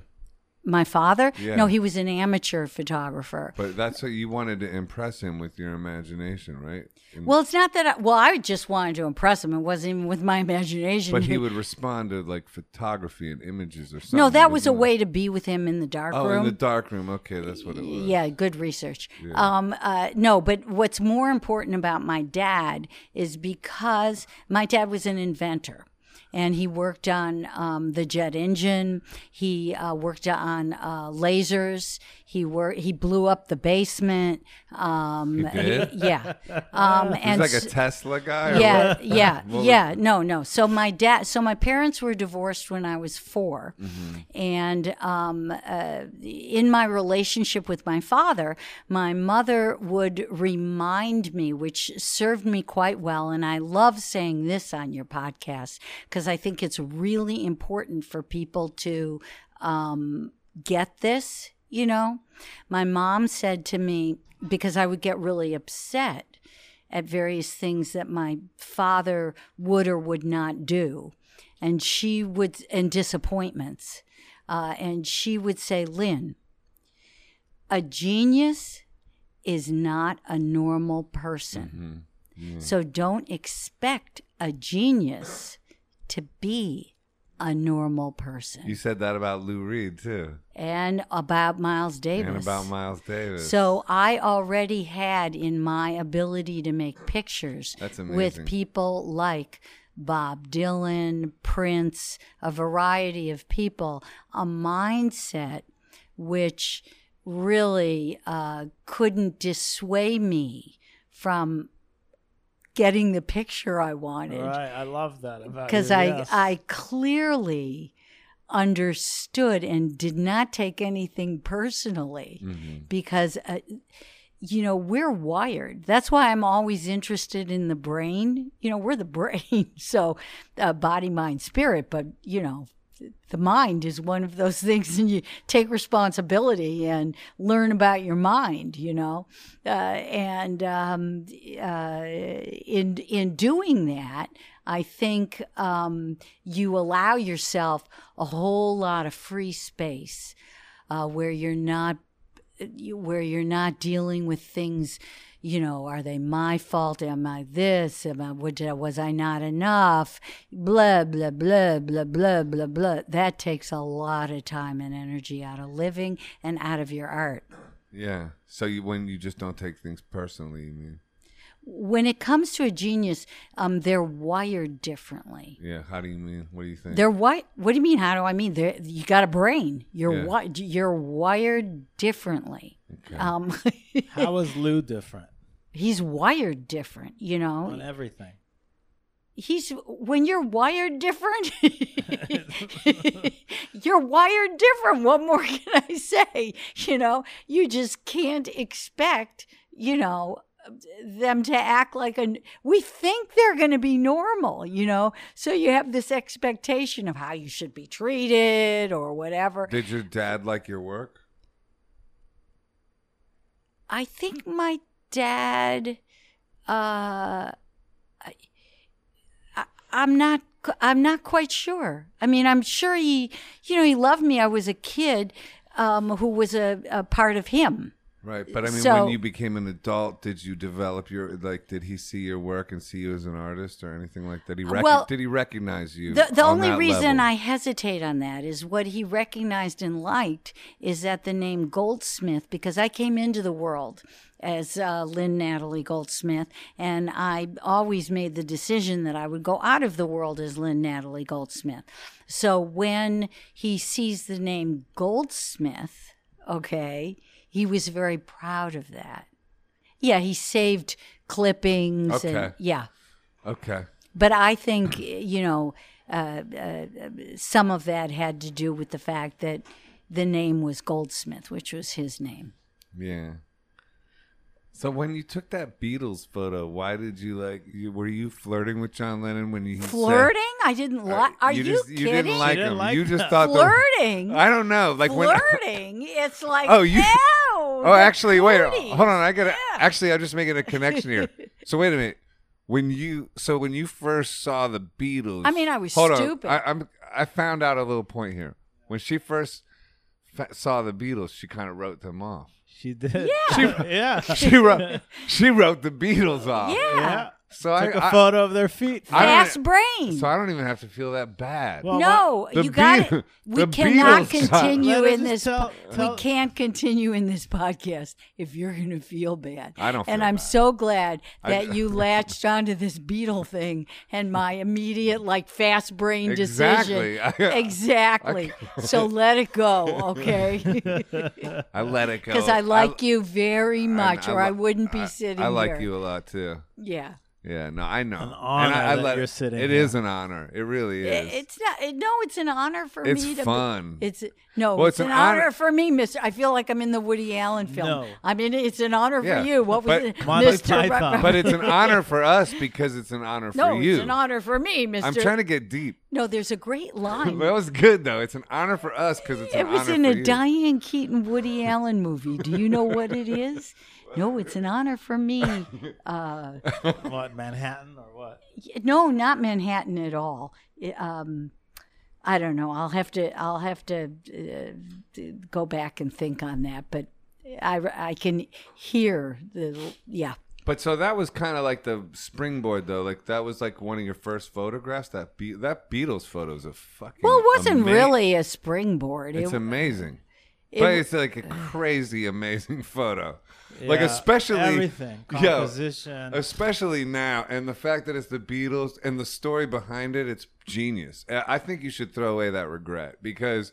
B: My father?
A: Yeah.
B: No, he was an amateur photographer.
A: But that's what you wanted to impress him with your imagination, right? And-
B: Well, it's not that. I, well, I just wanted to impress him. It wasn't even with my imagination.
A: but he would respond to like photography and images or something.
B: no, that was a
A: it?
B: way to be with him in the dark
A: Oh,
B: room.
A: in the dark room. Okay, that's what it was.
B: Yeah, good research. Um, uh, no, but what's more important about my dad is because my dad was an inventor. And he worked on um, the jet engine. He uh, worked on uh, lasers. He wor- He blew up the basement. Um,
A: He
B: yeah. Um,
A: He's
B: and
A: like a Tesla guy. or
B: yeah,
A: what?
B: yeah, yeah. No, no. So my dad, so my parents were divorced when I was 4
A: Mm-hmm.
B: and um, uh, in my relationship with my father, my mother would remind me, which served me quite well. And I love saying this on your podcast because I think it's really important for people to um, get this. You know, my mom said to me because I would get really upset at various things that my father would or would not do. And she would, and disappointments. Uh, and she would say, Lynn, a genius is not a normal person. So don't expect a genius to be a normal person.
A: You said that about Lou Reed too,
B: and about Miles Davis.
A: and about Miles Davis.
B: So I already had in my ability to make pictures
A: That's
B: with people like Bob Dylan, Prince, a variety of people, a mindset which really uh, couldn't dissuade me from getting the picture I wanted
C: Right, I love that about
B: because I
C: yes.
B: I clearly understood and did not take anything personally because uh, you know we're wired. That's why i'm always interested in the brain. You know we're the brain so uh, body mind spirit but you know the mind is one of those things and you take responsibility and learn about your mind you know? Uh, and um, uh, in in doing that i think um, you allow yourself a whole lot of free space uh, where you're not where you're not dealing with things you know are they my fault? Am i this? Am i was i not enough? Blah blah blah blah blah blah blah. That takes a lot of time and energy out of living and out of your art.
A: Yeah. So you, when you just don't take things personally, you mean?
B: When it comes to a genius um they're wired differently
A: Yeah. How do you mean? What do you think?
B: they're wi- what do you mean how do i mean they're, you got a brain you're
A: Yeah.
B: wi- you're wired differently um
C: How is Lou different
B: he's wired different you know
C: on everything?
B: he's when you're wired different you're wired different what more can i say you know you just can't expect you know them to act like a we think they're going to be normal you know so you have this expectation of how you should be treated or whatever
A: Did your dad like your work?
B: I think my dad, uh, I, I'm not I'm not quite sure. I mean, I'm sure he, you know, he loved me. I was a kid um, who was a, a part of him.
A: Right, but I mean,
B: So-
A: when you became an adult, did you develop your like? Did he see your work and see you as an artist or anything like that? He rec-
B: Well,
A: did he recognize you?
B: The, the
A: on
B: only reason
A: level?
B: I hesitate on that is what he recognized and liked is that the name Goldsmith, because I came into the world as uh, Lynn Natalie Goldsmith, and I always made the decision that I would go out of the world as Lynn Natalie Goldsmith. So when he sees the name Goldsmith, okay, he was very proud of that. Yeah, he saved clippings and
A: Okay.
B: yeah.
A: okay.
B: But I think, you know, uh, uh, some of that had to do with the fact that the name was Goldsmith, which was his name.
A: Yeah. So when you took that Beatles photo, why did you like? You, were you flirting with John Lennon when you
B: Flirting? I didn't like. Uh, are you,
A: just,
B: kidding?
A: You didn't like
C: didn't
A: him.
C: like
A: you just
C: that.
A: thought the-
B: Flirting?
A: I don't know. Like when.
B: Flirting? it's like
A: Oh, you-
B: Ew,
A: Oh,
B: the
A: actually, wait. Hold on. I gotta. Actually, I'm just making a connection here. So wait a minute. When you so when you first saw the Beatles,
B: I mean, I was
A: hold
B: stupid.
A: On. I, I'm I found out a little point here. When she first fa- saw the Beatles, she kind of wrote them off.
C: She did.
B: Yeah.
C: yeah.
A: She wrote she wrote the Beatles off.
B: Yeah.
C: Yeah.
A: So I,
C: Took a
A: I-
C: photo of their feet.
A: I don't-
B: Fast brain.
A: so I don't even have to feel that bad.
C: Well,
B: no,
A: The
B: you got
A: Be-
B: it. We
A: the
B: cannot
A: Beatles song.
B: continue
C: Let us
B: in
C: just
B: this.
C: tell-
B: po-
C: tell-
B: we can't continue in this podcast if you're going to feel bad.
A: I don't
B: And
A: feel
B: I'm
A: bad.
B: so glad
A: I-
B: that you latched onto this Beatle thing and my immediate, like, fast brain
A: Exactly.
B: decision. exactly. So let it go, okay?
A: I let it go
B: Because I like you very much,
A: I
B: or I,
A: lo-
B: wouldn't be
A: I-
B: sitting
A: I like
B: here.
A: you a lot too.
B: Yeah.
A: Yeah, no, I know.
C: An honor
A: and I, I
C: that
A: let
C: you're sitting
A: It
C: here.
A: is an honor. It really
B: It-
A: is.
B: It's not. it- No, it's an honor for
A: It's
B: me to. be-
A: fun.
B: It's no.
A: Well,
B: it's,
A: it's
B: an,
A: an
B: honor,
A: honor-
B: for me, Mister. I feel like I'm in the Woody Allen film.
C: No.
B: I mean, it's an honor
A: Yeah,
B: for you. What was
A: but-
B: it, Mister?
C: Python.
A: but it's an honor for us because it's an honor
B: no,
A: for you.
B: No, it's an honor for me, Mister.
A: I'm trying to get deep.
B: No, there's a great line.
A: That was good though. It's an honor for us because it's an
B: it was
A: honor
B: in
A: for
B: a
A: you.
B: Diane Keaton Woody Allen movie. Do you know what it is? No, it's an honor for me. Uh,
C: what Manhattan or what?
B: no, not Manhattan at all. Um, I don't know. I'll have to. I'll have to uh, go back and think on that. But I, I can hear the yeah.
A: But so that was kind of like the springboard though. Like that was like one of your first photographs. That Be- that Beatles photo is a fucking.
B: Well, it wasn't
A: ama-
B: really a springboard.
A: It's
B: it,
A: amazing.
B: It
A: but it's like a crazy, amazing photo. like especially
C: everything,
A: Yo,
C: composition.
A: especially now, and the fact that it's the Beatles and the story behind it, it's genius. I think you should throw away that regret because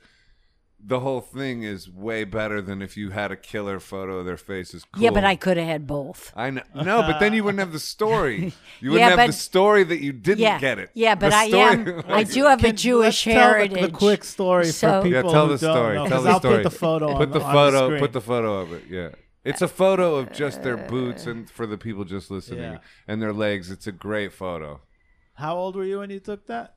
A: the whole thing is way better than if you had a killer photo of their faces. Cool.
B: yeah, but I could have had both.
A: I know. No, but then you wouldn't have the story. You wouldn't have
B: but-
A: the story that you didn't
B: Yeah,
A: get it.
B: yeah, but
A: The
B: I
A: story-
B: am. I do have a Jewish
C: let's tell the-
B: heritage.
C: The, quick story
B: So-
C: for
A: Yeah, tell
C: who
A: the
C: don't
A: story.
C: know,
A: tell
C: 'cause
A: the
C: I'll
A: story.
C: put the photo on
A: Put the
C: on
A: photo.
C: screen.
A: put the photo of it. Yeah. It's a uh, photo of just their boots uh, and for the people just listening
C: Yeah.
A: and their legs. It's a great photo.
C: How old were you when you took that?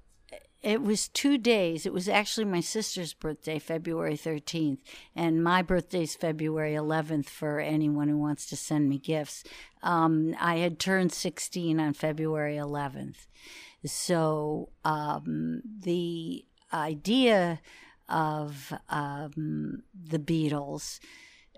B: It was two days. It was actually my sister's birthday, February 13th, and my birthday's February 11th for anyone who wants to send me gifts. Um, I had turned 16 on February 11th. So um, the idea of um, the Beatles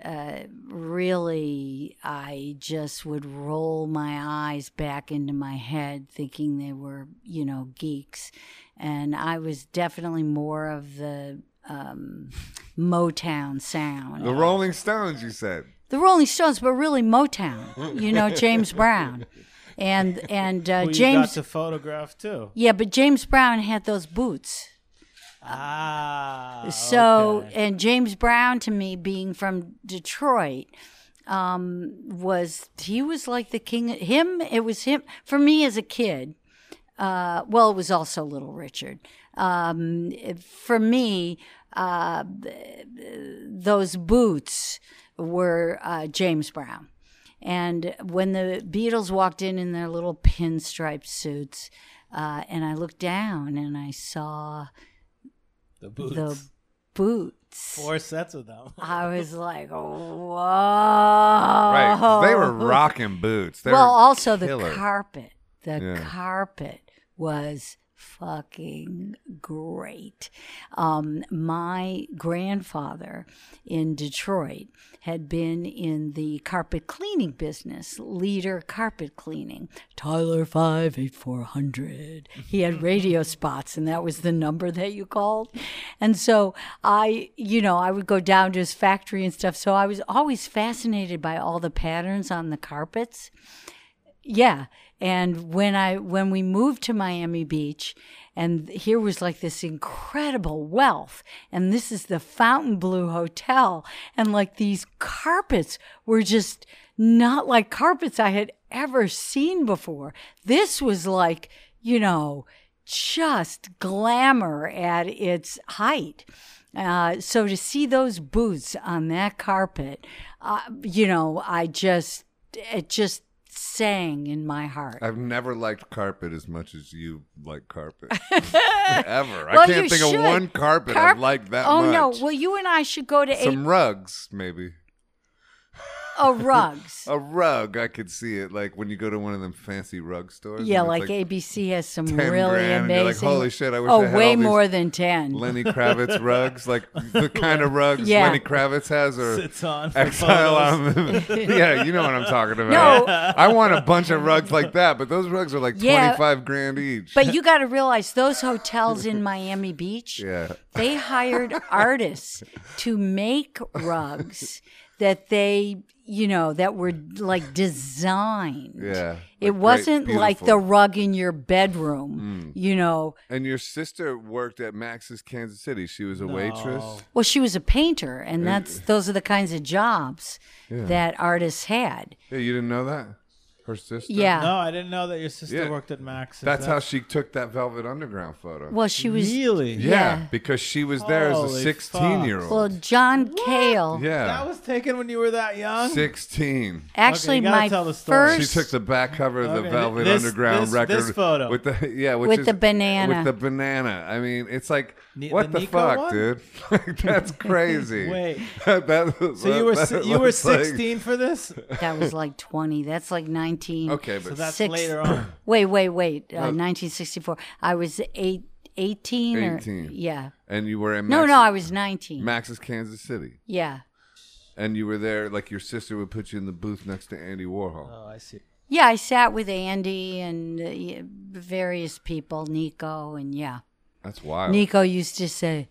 B: uh, really, I just would roll my eyes back into my head thinking they were, you know, geeks. And I was definitely more of the um, Motown sound.
A: The Rolling Stones, you said.
B: The Rolling Stones, but really Motown, you know, James Brown. And, and uh,
C: Who you got
B: James,
C: to photograph too.
B: yeah, but James Brown had those boots.
C: Ah.
B: So,
C: okay.
B: and James Brown to me, being from Detroit, um, was he was like the king. Him, it was him for me as a kid. Uh, well, it was also Little Richard. Um, for me, uh, those boots were uh, James Brown. And when the Beatles walked in in their little pinstripe suits, uh, and I looked down and I saw
C: the boots.
B: the boots.
C: Four sets of them.
B: I was like, whoa.
A: Right. 'cause They were rocking boots. They
B: well,
A: were
B: also the carpet. The
A: Yeah.
B: carpet was fucking great. Um, my grandfather in Detroit had been in the carpet cleaning business, leader carpet cleaning. Tyler five eight four hundred. He had radio spots, and that was the number that you called. And so I, you know, I would go down to his factory and stuff. So I was always fascinated by all the patterns on the carpets. Yeah. And when I when we moved to Miami Beach and here was like this incredible wealth and this is the Fontainebleau Hotel and like these carpets were just not like carpets I had ever seen before. This was like, you know, just glamour at its height. Uh, so to see those boots on that carpet, uh, you know, I just, it just sang in my heart.
A: I've never liked carpet as much as you like carpet. Ever.
B: Well,
A: I can't think
B: should.
A: of one carpet
B: Carp-
A: I've liked that
B: oh,
A: much. oh much.
B: no! Well, you and I should go to
A: Some
B: a,
A: rugs, maybe.
B: Oh rugs.
A: A rug, I could see it. Like when you go to one of them fancy rug stores.
B: yeah,
A: and it's
B: like, ABC has some really
A: grand, and you're
B: amazing.
A: like, holy shit! I wish
B: oh,
A: I had
B: way
A: all these
B: more than ten.
A: Lenny Kravitz rugs, like the kind of rugs
B: Yeah.
A: Lenny Kravitz has, or
C: Sits on
A: Exile on the, yeah, you know what I'm talking about.
B: No.
A: I want a bunch of rugs like that, but those rugs are like
B: Yeah.
A: 25 grand each.
B: But you got to realize those hotels in Miami Beach,
A: yeah,
B: they hired artists to make rugs that they, you know, that were like designed.
A: yeah.
B: It
A: Like,
B: wasn't like the.
A: Mm.
B: rug in your bedroom, you know.
A: And your sister worked at Max's Kansas City. She was a waitress.
B: Well, she was a painter, and that's those are the kinds of jobs that artists had.
A: Yeah, you didn't know that? Her sister?
B: Yeah.
C: No, I didn't know that your sister
A: Yeah.
C: worked at Max.
A: That's how she took that Velvet Underground photo.
B: Well, she was.
C: really.
A: yeah,
B: yeah.
A: because she was there as a
C: Holy
A: 16 year old.
B: Well,
A: old.
B: John Cale.
A: Yeah.
C: That was taken when you were that young.
A: 16.
B: Actually,
C: you gotta
B: my
C: tell the story.
A: She
B: first.
A: took the back cover of the
C: Okay,
A: Velvet
C: this-
A: Underground
C: this-
A: record
C: this photo.
A: with the yeah, which
B: With
A: is-
B: the banana.
A: With the banana. I mean, it's like
C: Ne-
A: what
C: the
A: the,
C: Nico
A: fuck,
C: one?
A: dude? Like, that's crazy.
C: Wait.
A: that,
C: So you were
A: that
C: si- you were
A: looks like-
C: 16 for this.
B: that was like 20. That's like 19.
A: Okay,
C: So
A: but
C: that's
B: Six-
C: later on.
B: Wait, wait, wait. Uh, 1964. I was eight, 18 or yeah.
A: and you were in
B: No, no, I was 19.
A: Max's Kansas City,
B: yeah.
A: and you were there. Like your sister would put you in the booth next to Andy Warhol.
C: Oh, I see.
B: Yeah, I sat with Andy and uh, various people, Nico, and yeah.
A: That's wild.
B: Nico used to say,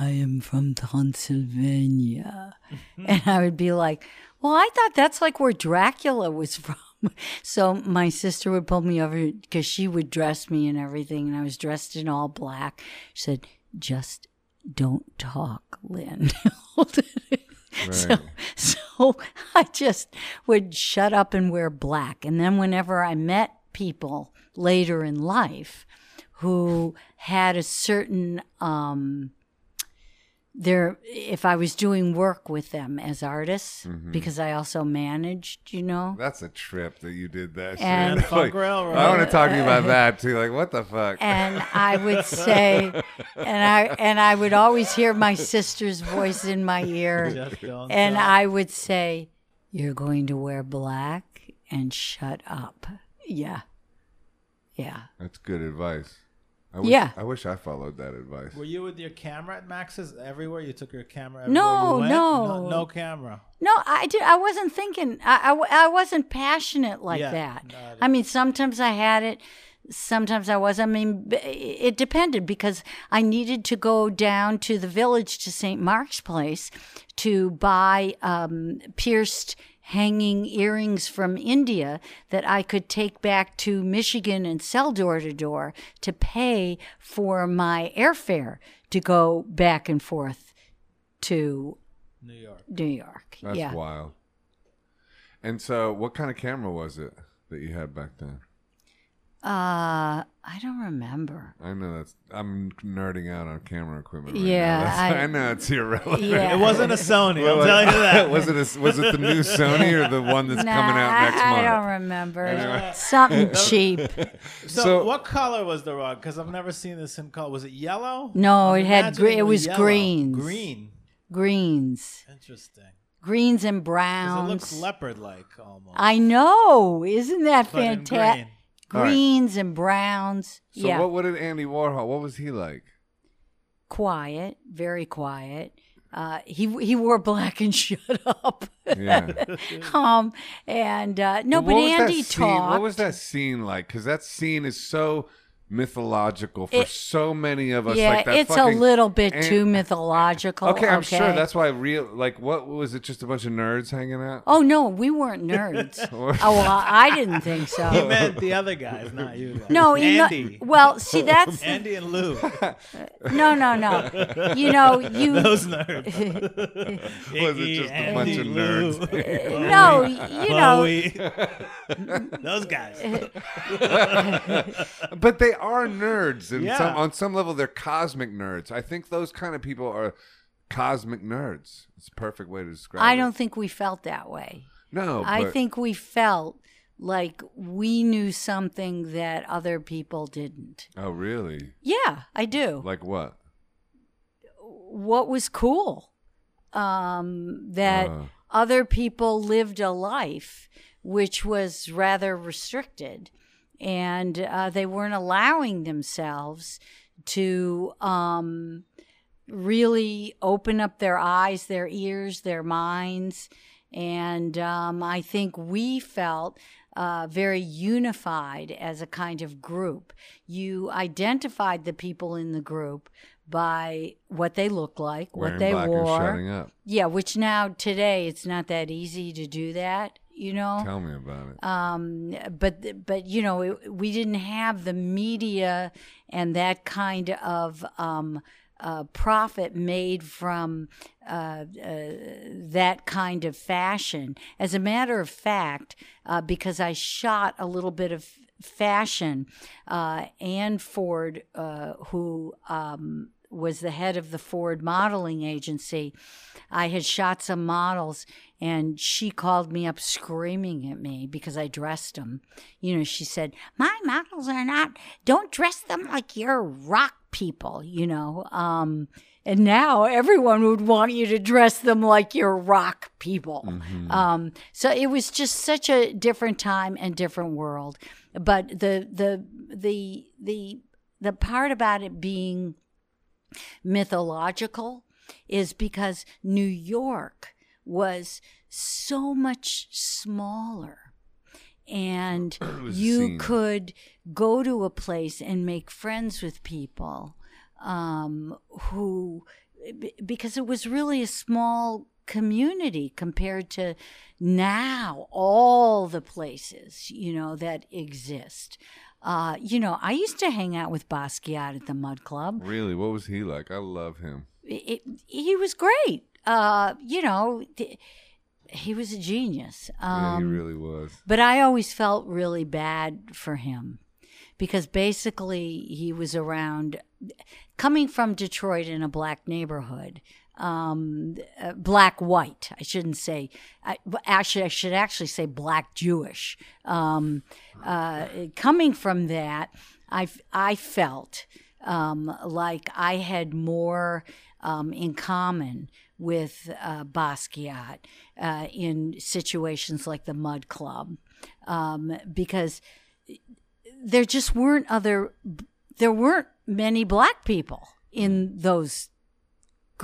B: I am from Transylvania. and I would be like, Well, I thought that's like where Dracula was from. So my sister would pull me over because she would dress me and everything, and I was dressed in all black. She said, Just don't talk, Lynn. So,
A: Right.
B: so I just would shut up and wear black. And then whenever I met people later in life who had a certain um there if I was doing work with them as artists mm-hmm. because I also managed, you know.
A: That's a trip that you did that
B: And-
A: shit.
C: Funk Railroad.
A: I want to talk to you about that too. Like, what the fuck?
B: and I would say, and I and I would always hear my sister's voice in my ear, and
C: talk.
B: I would say, "You're going to wear black and shut up." Yeah, yeah.
A: That's good advice. I wish,
B: Yeah.
A: I wish I followed that advice.
C: Were you with your camera at Max's everywhere? You took your camera
B: No,
C: you went?
B: no.
C: no, no camera.
B: No, I did. I wasn't thinking. I, I, I wasn't passionate like
C: Yeah,
B: that.
C: no, I
B: I mean, sometimes I had it. Sometimes I was. I mean, it depended because I needed to go down to the village to St. Mark's Place to buy um, pierced hanging earrings from India that I could take back to Michigan and sell door to door to pay for my airfare to go back and forth to
C: New York.
B: New York.
A: That's
B: yeah.
A: wild. And so, what kind of camera was it that you had back then?
B: Uh, I don't remember.
A: I know that's. I'm nerding out on camera equipment. Right
B: Yeah,
A: now.
B: I-
A: I, know it's irrelevant.
B: Yeah.
C: It wasn't a Sony. I'll
A: Well,
C: tell you that.
A: was it? A, was it the new Sony or the one that's
B: Nah,
A: coming out next
B: I,
A: month?
B: I don't remember.
A: Anyway.
B: Something cheap.
C: So,
A: So-
C: what color was the rug? Because I've never seen this in color. Was it yellow?
B: No,
C: I'm
B: it had
C: imagining
B: gre- it was
C: yellow.
B: greens.
C: Green.
B: Greens,
C: Interesting.
B: greens and browns.
C: It looks leopard-like almost.
B: I know. Isn't that fantastic?
C: Green.
A: All right.
B: greens and browns.
A: So
B: yeah,
A: what, what did Andy Warhol? What was he like?
B: quiet, very quiet. Uh, he he wore black and shut up.
A: Yeah.
B: um, and uh, no,
A: What
B: but Andy talked.
A: What was that scene like? Because that scene is so mythological for
B: It-
A: so many of us.
B: yeah,
A: like that
B: it's
A: fucking-
B: a little bit
A: and-
B: too mythological.
A: Okay, I'm sure that's why real. Like, what was it? Just a bunch of nerds hanging out?
B: Oh no, we weren't nerds. oh, well, I didn't think
C: He
B: so.
C: meant the other guys, not you. Guys.
B: No, he know-
C: Andy.
B: well, see, that's
C: Andy and Lou.
B: no, no, no. You know, you
C: Those nerds.
A: Was it
C: Iggy,
A: just a bunch of
C: nerds? Lou,
B: no, you know,
C: Chloe. Those guys.
A: But they are nerds, and
C: Yeah.
A: some on some level they're cosmic nerds. I think those kind of people are cosmic nerds. It's a perfect way to describe.
B: I
A: it.
B: don't think we felt that way.
A: No,
B: I
A: but-
B: think we felt like we knew something that other people didn't.
A: Oh, really?
B: Yeah, I do.
A: Like what?
B: what was cool um, that
A: Uh.
B: other people lived a life which was rather restricted and uh, they weren't allowing themselves to um, really open up their eyes their ears their minds and um, i think we felt uh, very unified as a kind of group. You identified the people in the group by what they looked like,
A: Wearing
B: what they wore. Yeah, which now today it's not that easy to do that, you know.
A: Tell me about it.
B: Um, but but you know it, we didn't have the media and that kind of um, uh, profit made from uh, uh, that kind of fashion. As a matter of fact, uh, because I shot a little bit of fashion, uh, Ann Ford, uh, who um, was the head of the Ford modeling agency, I had shot some models and she called me up screaming at me because I dressed them. You know, she said, My models are not, don't dress them like you're rock people, you know. Um, and now everyone would want you to dress them like you're rock people. Um, so it was just such a different time and different world. But the, the, the, the, the part about it being mythological is because New York was so much smaller. And you could go to a place and make friends with people um, who, because it was really a small community compared to now all the places you know that exist uh, you know i used to hang out with basquiat at the mud club
A: Really? What was he like? I love him.
B: it, he was great. Uh, you know, th- he was a genius.
A: yeah, he
B: Um,
A: really was.
B: but I always felt really bad for him because basically he was around, coming from Detroit in a black neighborhood. Um, uh, black white. I shouldn't say. I, actually, I should actually say black Jewish. Um, uh, coming from that, I I felt um, like I had more um, in common with uh, Basquiat uh, in situations like the Mud Club um, because there just weren't other there weren't many black people in those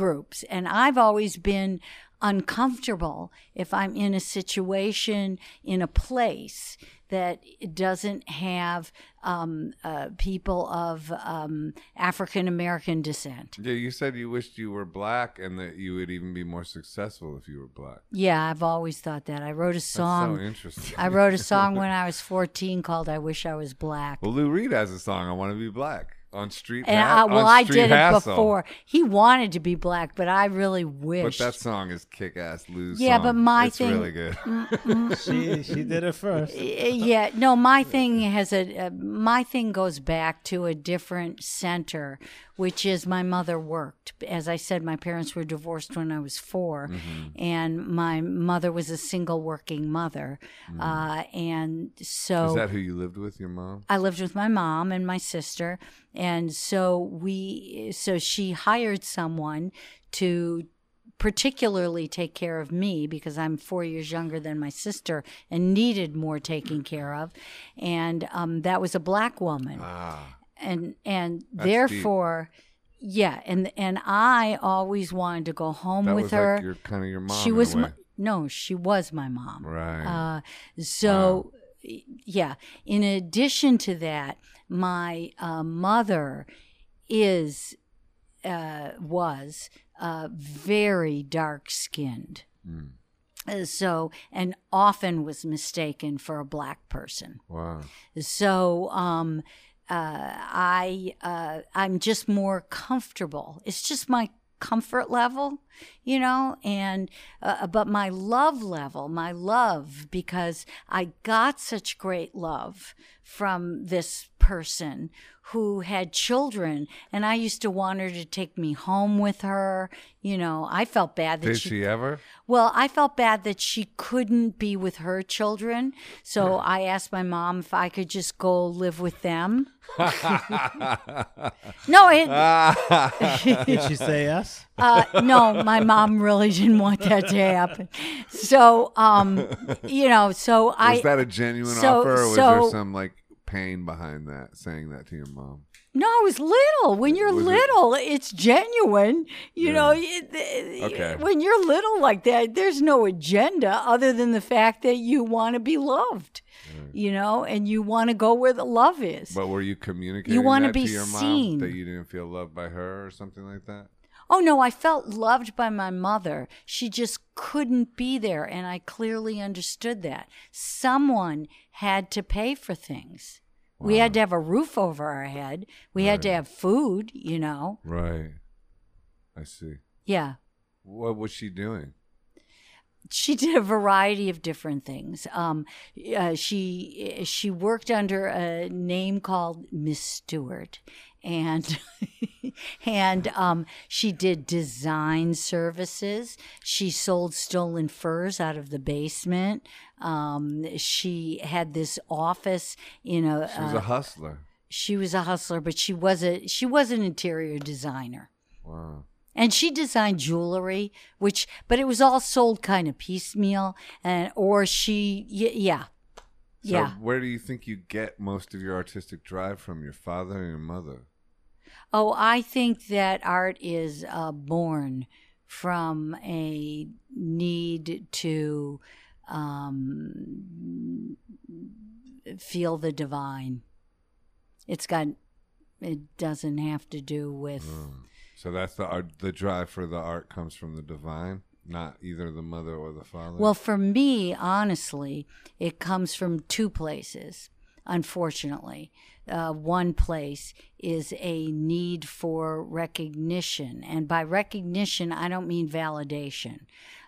B: groups. And i've always been uncomfortable if i'm in a situation in a place that doesn't have um, uh, people of um, african american descent.
A: Yeah, you said you wished you were black and that you would even be more successful if you were black.
B: yeah i've always thought that. I wrote a
A: That's
B: song.
A: so interesting.
B: i wrote a song when i was 14 called i wish i was black.
A: Well, Lou Reed has a song, I Want to Be Black, on Street
B: And
A: Ha-
B: I, well,
A: on
B: I
A: Street
B: did it before. He wanted to be black, but I really
A: wish.
B: But
A: that song is kick ass Lou's
B: Yeah,
A: song.
B: but my
A: it's
B: thing-
A: really good.
C: She she did it first.
B: yeah, no, my thing has a uh, my thing goes back to a different center, which is my mother worked. As I said, my parents were divorced when I was 4
A: Mm-hmm.
B: and my mother was a single working mother, uh, and so.
A: Is that who you lived with, your mom?
B: I lived with my mom and my sister, and so we, so she hired someone to particularly take care of me because I'm four years younger than my sister and needed more taking care of, and um, that was a black woman,
A: Ah,
B: and and therefore, yeah, and and I always wanted to go home
A: that
B: with her.
A: like your kind of your mom.
B: she was my, no, she was my mom.
A: right.
B: Uh, so, yeah. In addition to that, my uh, mother is uh, was uh, very dark skinned.
A: Mm.
B: So, and often was mistaken for a black person.
A: wow.
B: So, um, uh, I uh, I'm just more comfortable. It's just my comfort level, you know, and uh, but my love level, my love, because I got such great love from this person who had children, and I used to want her to take me home with her. You know, I felt bad that
A: Did she ever?
B: well, I felt bad that she couldn't be with her children. So I asked my mom if I could just go live with them. no, it,
C: Did she say yes?
B: uh, no, my mom really didn't want that to happen. So, um, you know, so I.
A: was that a genuine
B: so-
A: offer, or was
B: so-
A: there some like pain behind that, saying that to your mom?
B: No, I was little. When you're
A: Was it-
B: little, it's genuine. You
A: Yeah.
B: know, it- it-
A: Okay.
B: when you're little like that, there's no agenda other than the fact that you want to be loved, you know, and you want to go where the love is.
A: But were you communicating that
B: be
A: to your mom
B: seen.
A: that you didn't feel loved by her or something like that?
B: Oh, no, I felt loved by my mother. She just couldn't be there. And I clearly understood that. Someone had to pay for things. We had to have a roof over our head. We had to have food, you know.
A: Right. I see.
B: Yeah.
A: What was she doing?
B: she did a variety of different things. Um, uh, she she worked under a name called Miss Stewart, and and um, she did design services. She sold stolen furs out of the basement. Um, she had this office in a.
A: She was
B: uh,
A: a hustler.
B: she was a hustler, but she was a she was an interior designer.
A: Wow.
B: And she designed jewelry, which, but it was all sold kind of piecemeal, and or she, y- yeah,
A: So
B: yeah.
A: where do you think you get most of your artistic drive from? Your father and your mother?
B: Oh, I think that art is uh, born from a need to um, feel the divine. It's got, it doesn't have to do with.
A: Mm. So that's the art. The drive for the art comes from the divine, not either the mother or the father.
B: Well, for me, honestly, it comes from two places, unfortunately. Uh, one place is a need for recognition. And by recognition, I don't mean validation.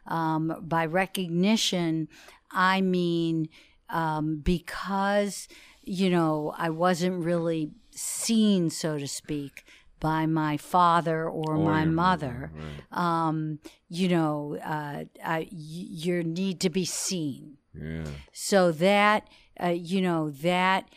B: Um, by recognition, I mean um, because, you know, I wasn't really seen, so to speak, by my father or,
A: Or
B: my
A: your
B: mother
A: right.
B: um, you know, uh, need to be seen.
A: Yeah.
B: So that, uh, you know, that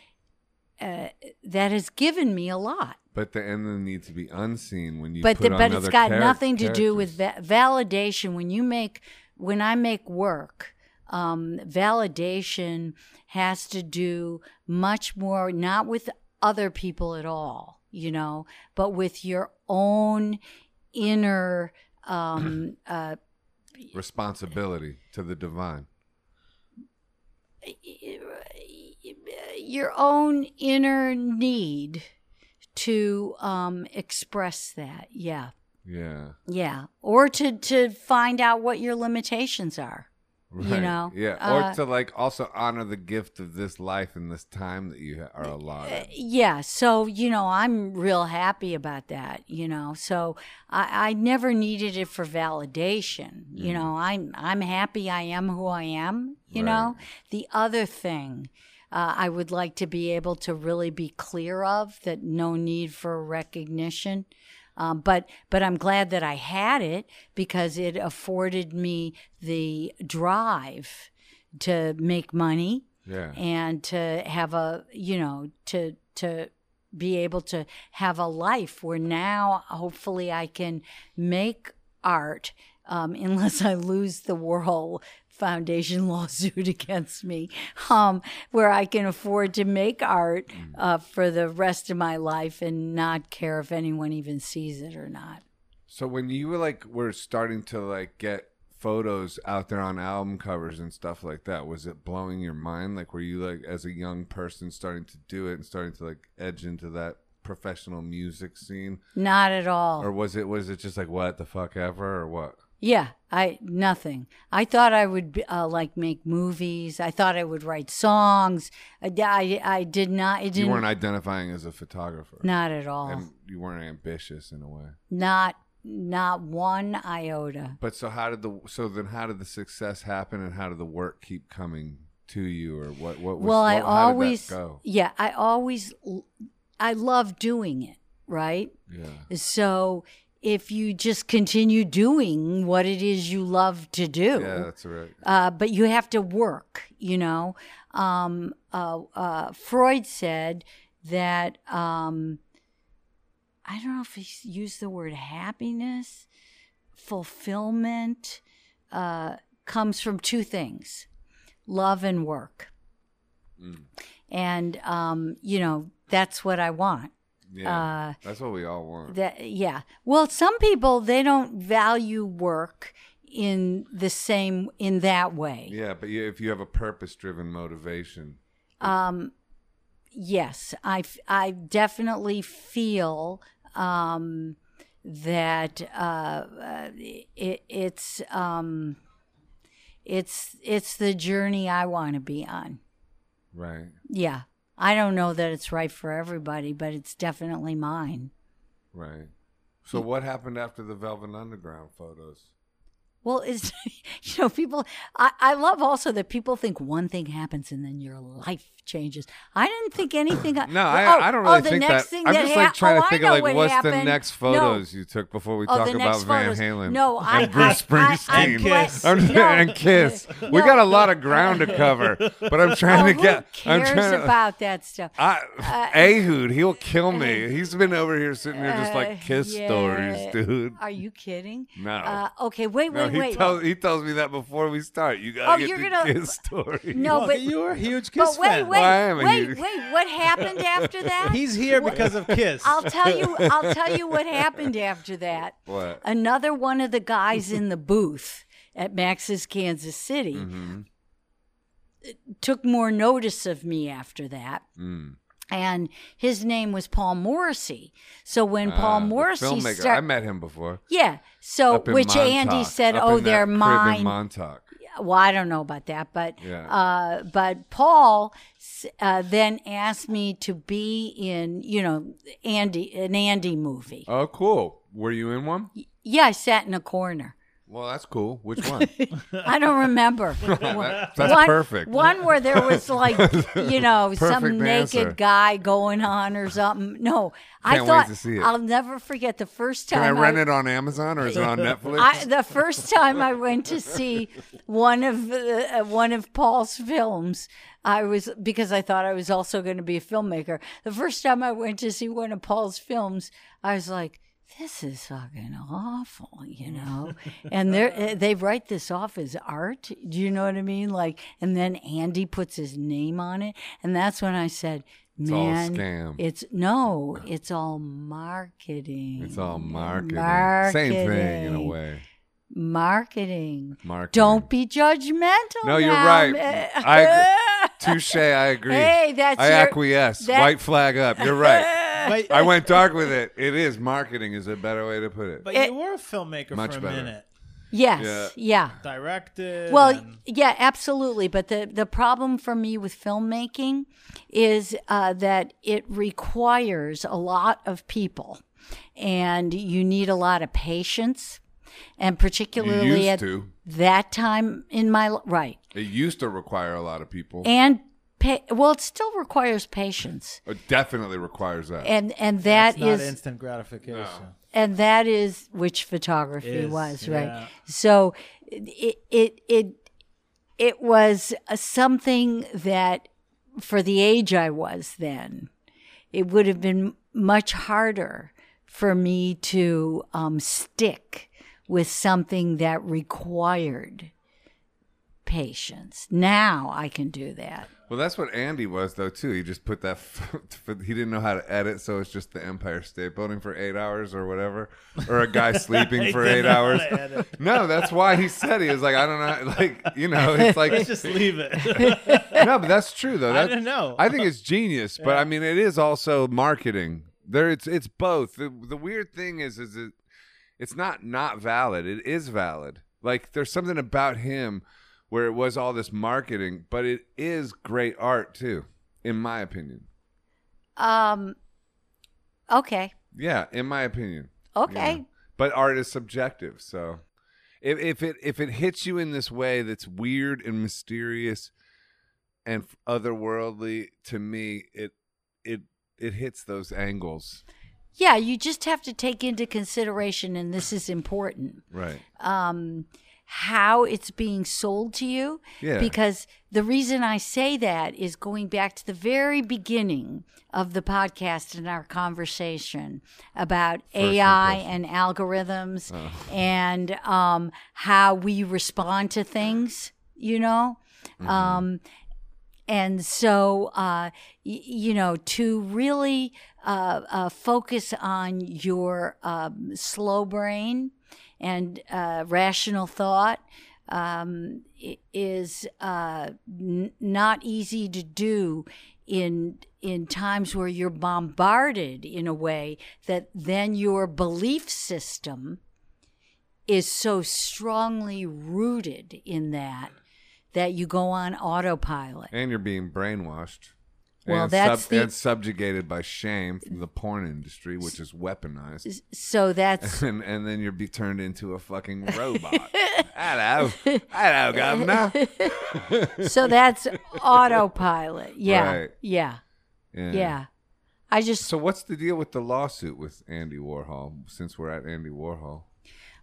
B: uh, that has given me a lot.
A: But the and the need to be unseen when you
B: but the, but it's got
A: char-
B: nothing to do with va- validation. When you make, when I make work, um, validation has to do much more not with other people at all, you know, but with your own inner. Um, uh,
A: responsibility to the divine.
B: Your own inner need to um, express that. Yeah,
A: Yeah.
B: yeah, or to to find out what your limitations are.
A: Right.
B: know,
A: Yeah.
B: uh,
A: or to like also honor the gift of this life and this time that you are
B: Uh,
A: allotted.
B: Yeah, so you know, I'm real happy about that. You know, so I, I never needed it for validation. You know, I'm I'm happy I am who I am. You know, the other thing. Uh, I would like to be able to really be clear of that no need for recognition. Um, but but I'm glad that I had it because it afforded me the drive to make money
A: Yeah.
B: and to have a you know to to be able to have a life where now hopefully I can make art um, unless I lose the Warhol Foundation lawsuit against me, um, where I can afford to make art uh, for the rest of my life and not care if anyone even sees it or not.
A: So when you were like were starting to like get photos out there on album covers and stuff like that, was it blowing your mind? Like were you like as a young person starting to do it and starting to like edge into that professional music scene?
B: Not at all.
A: Or was it was it just like what the fuck ever or what?
B: Yeah, I nothing. I thought I would uh, like make movies. I thought I would write songs. I, I, I did not. It didn't.
A: You weren't identifying as a photographer.
B: not at all.
A: And you weren't ambitious in a way.
B: not not one iota.
A: But so how did the so then how did the success happen and how did the work keep coming to you or what what was
B: well, I
A: what- how did that
B: always
A: go?
B: yeah, I always I love doing it, right?
A: Yeah.
B: So if you just continue doing what it is you love to do,
A: Yeah, that's right.
B: uh, but you have to work. You know, um, uh, uh, Freud said that um, I don't know if he used the word happiness, fulfillment uh, comes from two things: love and work.
A: Mm.
B: And um, you know that's what I want.
A: Yeah.
B: Uh,
A: that's what we all want.
B: that yeah. Well, some people they don't value work in the same in that way.
A: yeah, but you, if you have a purpose-driven motivation,
B: Um, yes, I definitely feel um, that uh, uh, it, it's um, it's it's the journey I want to be on.
A: right?
B: Yeah, I don't know that it's right for everybody, but it's definitely mine.
A: Right. So what happened after the Velvet Underground photos?
B: Well, it's you know people. I, I love also that people think one thing happens and then your life changes. I didn't think anything.
A: No,
B: oh,
A: I, I don't really
B: oh, the
A: think
B: next
A: that.
B: Thing
A: I'm
B: that
A: just
B: ha-
A: like trying
B: oh,
A: to think of like
B: what
A: what's the
B: happened.
A: next
B: No.
A: photos you took before we
B: Oh,
A: talk about
B: next
A: Van. Halen.
B: No, I,
A: and Bruce
B: I, I, I,
A: Springsteen.
B: bless-
A: I'm-
B: no.
A: and Kiss. We got a lot of ground to cover, but I'm trying
B: oh,
A: to
B: who
A: get. I'm
B: cares
A: trying to.
B: about that stuff?
A: I,
B: Uh,
A: Ehud, he'll kill me. He's been over here sitting here just
B: Uh,
A: like kiss
B: yeah.
A: stories, dude.
B: Are you kidding?
A: No.
B: Uh, okay, wait,
A: no,
B: wait,
A: he
B: wait.
A: tells he tells me that before we start. You gotta
B: Oh,
A: get
B: you're
A: the
B: gonna-
A: kiss story.
B: No,
C: Look,
B: but-
C: you were a huge Kiss
B: but wait,
C: fan.
B: wait,
A: Well, I am a
B: wait, wait. What happened after that?
C: He's here because of Kiss.
B: I'll tell you. I'll tell you what happened after that.
A: What?
B: Another one of the guys in the booth at Max's Kansas City
A: Mm-hmm.
B: took more notice of me after that.
A: Mm.
B: And his name was Paul Morrissey. So when
A: Ah,
B: Paul Morrissey
A: filmmaker. I met him before.
B: yeah. So
A: Up in
B: which Andy said, "Oh, they're mine."
A: Montauk.
B: Well, I don't know about that, but
A: Yeah.
B: uh, but Paul uh, then asked me to be in, you know, Andy an Andy movie.
A: Oh, cool. Were you in one?
B: Yeah, I sat in a corner.
A: Well, that's cool. Which one?
B: I don't remember.
A: That- that's
B: one,
A: perfect.
B: One where there was like, you know, some naked
A: answer.
B: guy going on or something. No, I
A: Can't wait
B: thought
A: to see it.
B: I'll never forget the first time.
A: Can I rent it on Amazon or is it on Netflix?
B: I, the first time I went to see one of uh, uh, one of Paul's films, I was because I thought I was also going to be a filmmaker. The first time I went to see one of Paul's films, I was like, "This is fucking awful," you know. and they are eh, they write this off as art. Do you know what I mean? Like, and then Andy puts his name on it, and that's when I said.
A: It's all
B: Man,
A: scam.
B: it's no, it's all marketing.
A: It's all marketing.
B: Marketing.
A: Same thing in a way.
B: Marketing.
A: Marketing.
B: Don't be judgmental.
A: No, you're
B: now.
A: right.
B: I
A: Touche. I agree.
B: Hey, that's
A: I
B: your-
A: acquiesce.
B: that-
A: White flag up. You're right.
C: but,
A: I went dark with it. It is marketing. Is a better way to put it.
C: but
B: It-
C: you were a filmmaker
A: Much
C: for a
A: better.
C: minute.
B: Yes. Yeah.
C: Directed.
B: Well,
C: and-
B: yeah, absolutely. But the, the problem for me with filmmaking is uh, that it requires a lot of people, and you need a lot of patience, and particularly
A: used
B: at
A: to.
B: that time in my li- right,
A: It used to require a lot of people.
B: and pa- well, it still requires patience,
A: It definitely requires that.
B: and and that
C: it's not
B: is
C: instant gratification.
B: and that is which photography
C: Is,
B: was right
C: yeah.
B: so it it it it was uh, something that for the age i was then it would have been much harder for me to um, stick with something that required patience. Now I can do that.
A: Well, that's what Andy was though too. He just put that. he didn't know how to edit, so it's just the Empire State Building for eight hours or whatever, or a guy sleeping for eight hours. No, that's why he said he was like, I don't know, like you know, it's like
C: Let's just leave it.
A: no, but that's true though.
C: I
A: That,
C: didn't know.
A: I think it's genius, but I mean, it is also marketing. There, it's it's both. The, the weird thing is, is it, it's not not valid. It is valid. Like there's something about him where it was all this marketing, but it is great art too, in my opinion.
B: Um okay.
A: Yeah, in my opinion.
B: Okay.
A: Yeah. But art is subjective, so if if it if it hits you in this way that's weird and mysterious and otherworldly to me, it it it hits those angles.
B: Yeah, you just have to take into consideration and this is important.
A: Right.
B: um, how it's being sold to you.
A: Yeah.
B: Because the reason I say that is going back to the very beginning of the podcast and our conversation about AI and algorithms and um, how we respond to things, you know? Um, and so, uh, y- you know, to really uh, uh, focus on your um, slow brain and uh, rational thought um, is uh, n- not easy to do in in times where you're bombarded in a way that then your belief system is so strongly rooted in that that you go on autopilot.
A: And you're being brainwashed.
B: Well,
A: and
B: that's the-
A: and subjugated by shame from the porn industry, which is weaponized.
B: So that's
A: And, and then you're be turned into a fucking robot. Hello, hello, governor.
B: so that's autopilot. Yeah.
A: Right.
B: Yeah.
A: Yeah.
B: Yeah. I just
A: So what's the deal with the lawsuit with Andy Warhol? Since we're at Andy Warhol,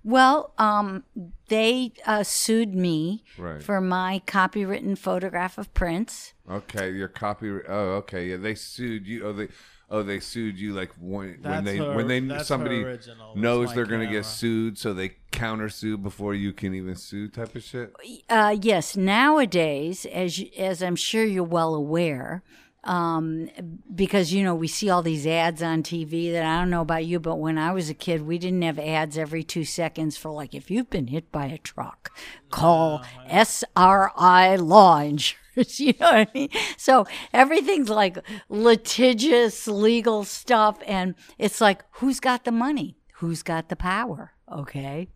B: well, um, they uh, sued me
A: Right.
B: for my copywritten photograph of Prince.
A: okay, your copy. Oh, okay, yeah, they sued you. Oh, they. Oh, they sued you like when, when they
C: her-
A: when they
C: that's
A: somebody
C: original.
A: Knows they're gonna get sued, so they counter sue before you can even sue, type of shit.
B: Uh, yes, nowadays, as you, as I'm sure you're well aware, um, because you know we see all these ads on TV that I don't know about you, but when I was a kid, we didn't have ads every two seconds for like if you've been hit by a truck, call SRI Law Insurance. You know what I mean? So everything's like litigious legal stuff, and it's like who's got the money? Who's got the power? Okay.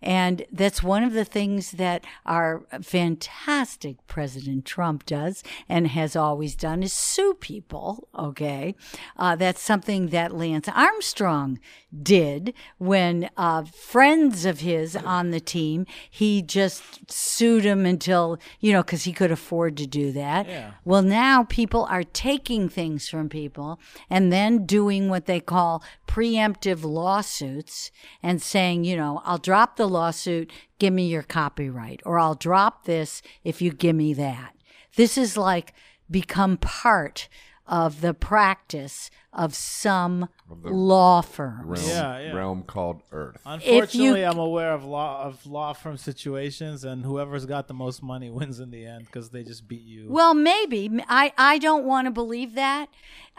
B: And that's one of the things that our fantastic President Trump does and has always done is sue people. Okay. Uh, that's something that Lance Armstrong did when uh, friends of his on the team, he just sued him until, you know, because he could afford to do that.
C: Yeah.
B: Well, now people are taking things from people and then doing what they call preemptive lawsuits and saying, you know, I'll drop the lawsuit, give me your copyright, or I'll drop this if you give me that. This is like become part of the practice of some law firms.
A: Realm,
C: Yeah, yeah.
A: realm called Earth.
C: Unfortunately, I'm aware of law of law firm situations, and whoever's got the most money wins in the end because they just beat you.
B: Well, maybe. I, I don't want to believe that.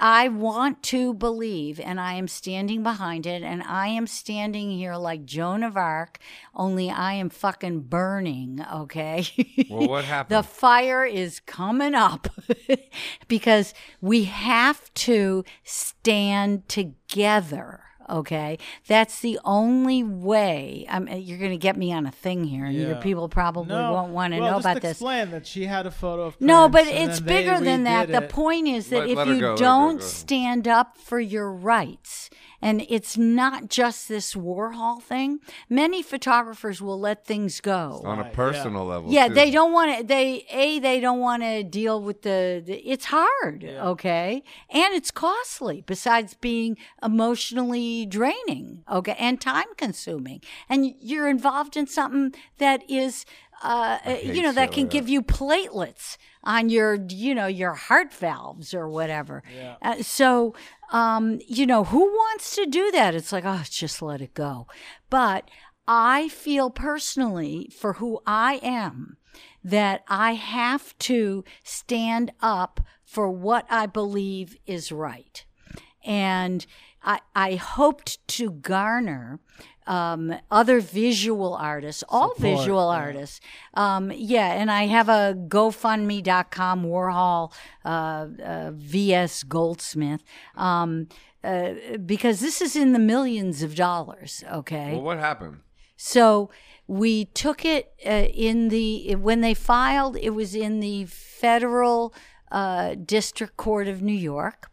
B: I want to believe, and I am standing behind it, and I am standing here like Joan of Arc, only I am fucking burning, okay?
A: Well, what happened?
B: the fire is coming up because we have to stand together. Okay, that's the only way. I'm, you're going to get me on a thing here, and your people probably
C: no,
B: won't want to
C: well,
B: know
C: just
B: about this.
C: explain that she had a photo of
B: No, but it's bigger than that.
C: redid
B: The point is that
A: Let-
B: if
A: let
B: you
A: go, let her go,
B: don't
A: go.
B: stand up for your rights, and it's not just this Warhol thing, many photographers will let things go.
A: On a
C: Right,
A: personal level.
B: Yeah,
A: too.
B: they don't want to. They a they don't want to deal with the, the. It's hard, okay, and it's costly. Besides being emotionally draining, okay, and time consuming, and you're involved in something that is, uh, uh, you
A: hate
B: know, that can
A: like
B: give you platelets on your, you know, your heart valves or whatever.
C: Yeah.
B: Uh, so, um, you know, who wants to do that? It's like, oh, just let it go. But I feel personally for who I am that I have to stand up for what I believe is right. And I, I hoped to garner um, other visual artists, all
C: Support,
B: visual
C: yeah.
B: artists. Um, yeah, and I have a GoFundMe.com Warhol uh, uh, VS Goldsmith um, uh, because this is in the millions of dollars. Okay,
A: Well, what happened?
B: so we took it uh, in the when they filed. It was in the federal uh, district court of New York,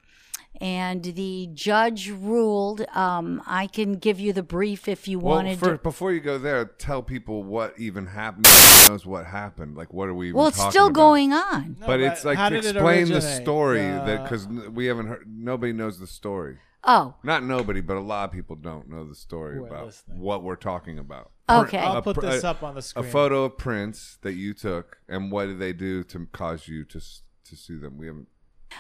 B: and the judge ruled. Um, I can give you the brief if you
A: Well,
B: wanted.
A: for,
B: to.
A: before you go there, tell people what even happened. Nobody knows what happened. Like, what are we?
B: Well, it's still
A: about?
B: going on.
C: No,
A: But it's like to explain the
C: originate?
A: story that
C: Uh,
A: because we haven't heard. Nobody knows the story.
B: Oh,
A: Not nobody, but a lot of people don't know the story
C: Who are
A: about
C: listening.
A: what we're talking about.
B: Okay.
C: I'll
A: A
C: put this
A: a-
C: up on the screen.
A: A photo of Prince that you took, and what did they do to cause you to to sue them? We haven't.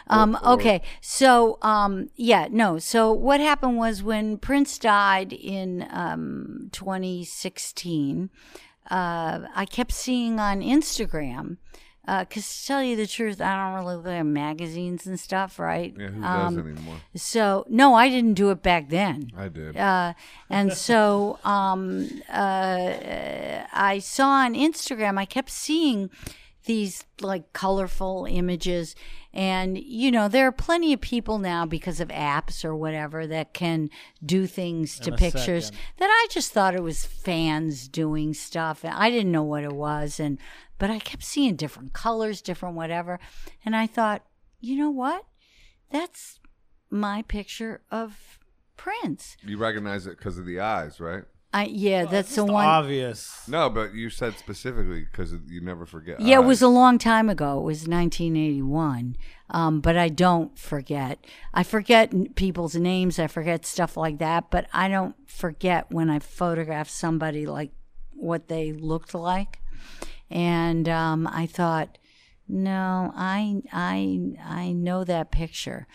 B: Um,
A: or-
B: okay, so um, yeah, no. So what happened was when Prince died in um, 2016, uh, I kept seeing on Instagram. Because to tell you the truth, I don't really look at magazines and stuff, right?
A: Yeah, who
B: Um,
A: does anymore?
B: So no, I didn't do it back then.
A: I did.
B: Uh, and so um, uh, I saw on Instagram, I kept seeing these like colorful images. And, you know, there are plenty of people now because of apps or whatever that can do things to pictures
C: second.
B: that I just thought it was fans doing stuff. And I didn't know what it was. And, but I kept seeing different colors, different whatever. And I thought, you know what? That's my picture of Prince.
A: You recognize it because of the eyes, right?
B: I yeah, that's the one.
C: obvious.
A: No, but you said specifically because you never forget.
B: Yeah, it was a long time ago. It was 1981. Um, but I don't forget. I forget people's names. I forget stuff like that. But I don't forget when I photograph somebody like what they looked like. And um, I thought, no, I I I know that picture.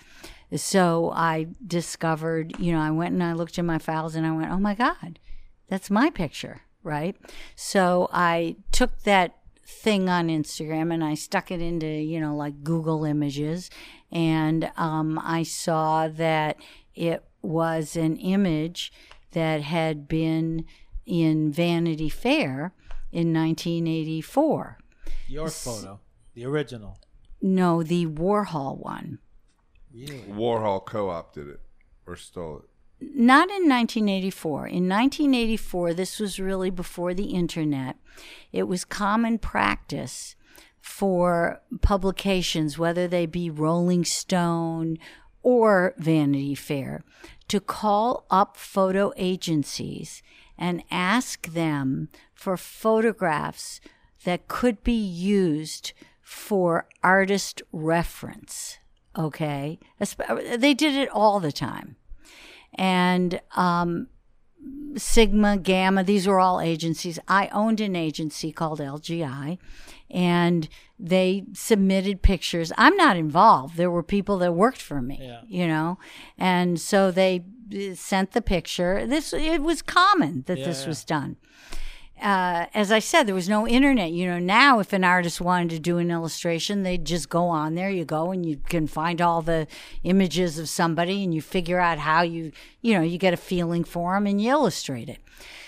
B: So I discovered, you know, I went and I looked in my files and I went, oh my God, that's my picture, right? So I took that thing on Instagram and I stuck it into, you know, like Google Images. And um, I saw that it was an image that had been in Vanity Fair in 1984.
C: Your photo, the original.
B: No, the Warhol one.
C: Really?
A: Warhol co-opted it or stole it.
B: Not in 1984. In 1984, this was really before the internet. It was common practice for publications, whether they be Rolling Stone or Vanity Fair, to call up photo agencies and ask them for photographs that could be used for artist reference. Okay? They did it all the time and um, Sygma, Gamma, these were all agencies. I owned an agency called LGI, and they submitted pictures. I'm not involved. There were people that worked for me,
C: Yeah.
B: you know, and so they uh, sent the picture. This it was common that
C: Yeah,
B: this
C: yeah.
B: was done. Uh, as I said, there was no internet. You know, now if an artist wanted to do an illustration, they'd just go on there. You go and you can find all the images of somebody, and you figure out how you, you know, you get a feeling for them and you illustrate it.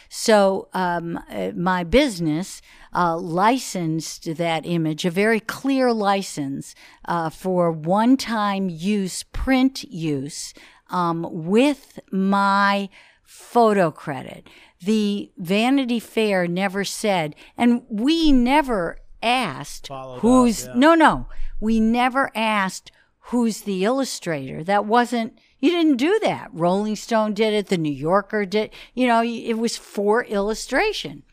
B: So um, uh, my business uh, licensed that image, a very clear license uh, for one-time use, print use, um, with my photo credit. The Vanity Fair never said, and we never asked
C: Followed up,
B: who's
C: yeah.
B: no, no, we never asked who's the illustrator. That wasn't. You didn't do that. Rolling Stone did it. The New Yorker did. You know, it was for illustration.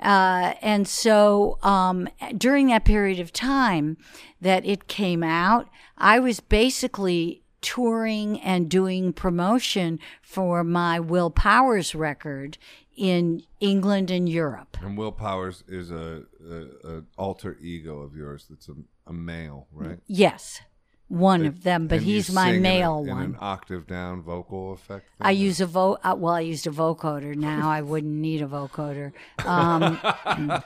B: Uh, and so um, during that period of time that it came out, I was basically touring and doing promotion for my Will Powers record in England and Europe.
A: And Will Powers is a, a, a alter ego of yours. That's a, a male, right?
B: Yes. One of them, but he's my
A: sing in a-
B: male
A: in
B: one.
A: an octave down vocal effect. thing,
B: I
A: or-
B: use a vo. Uh, well, I used a vocoder. Now I wouldn't need a vocoder. Um,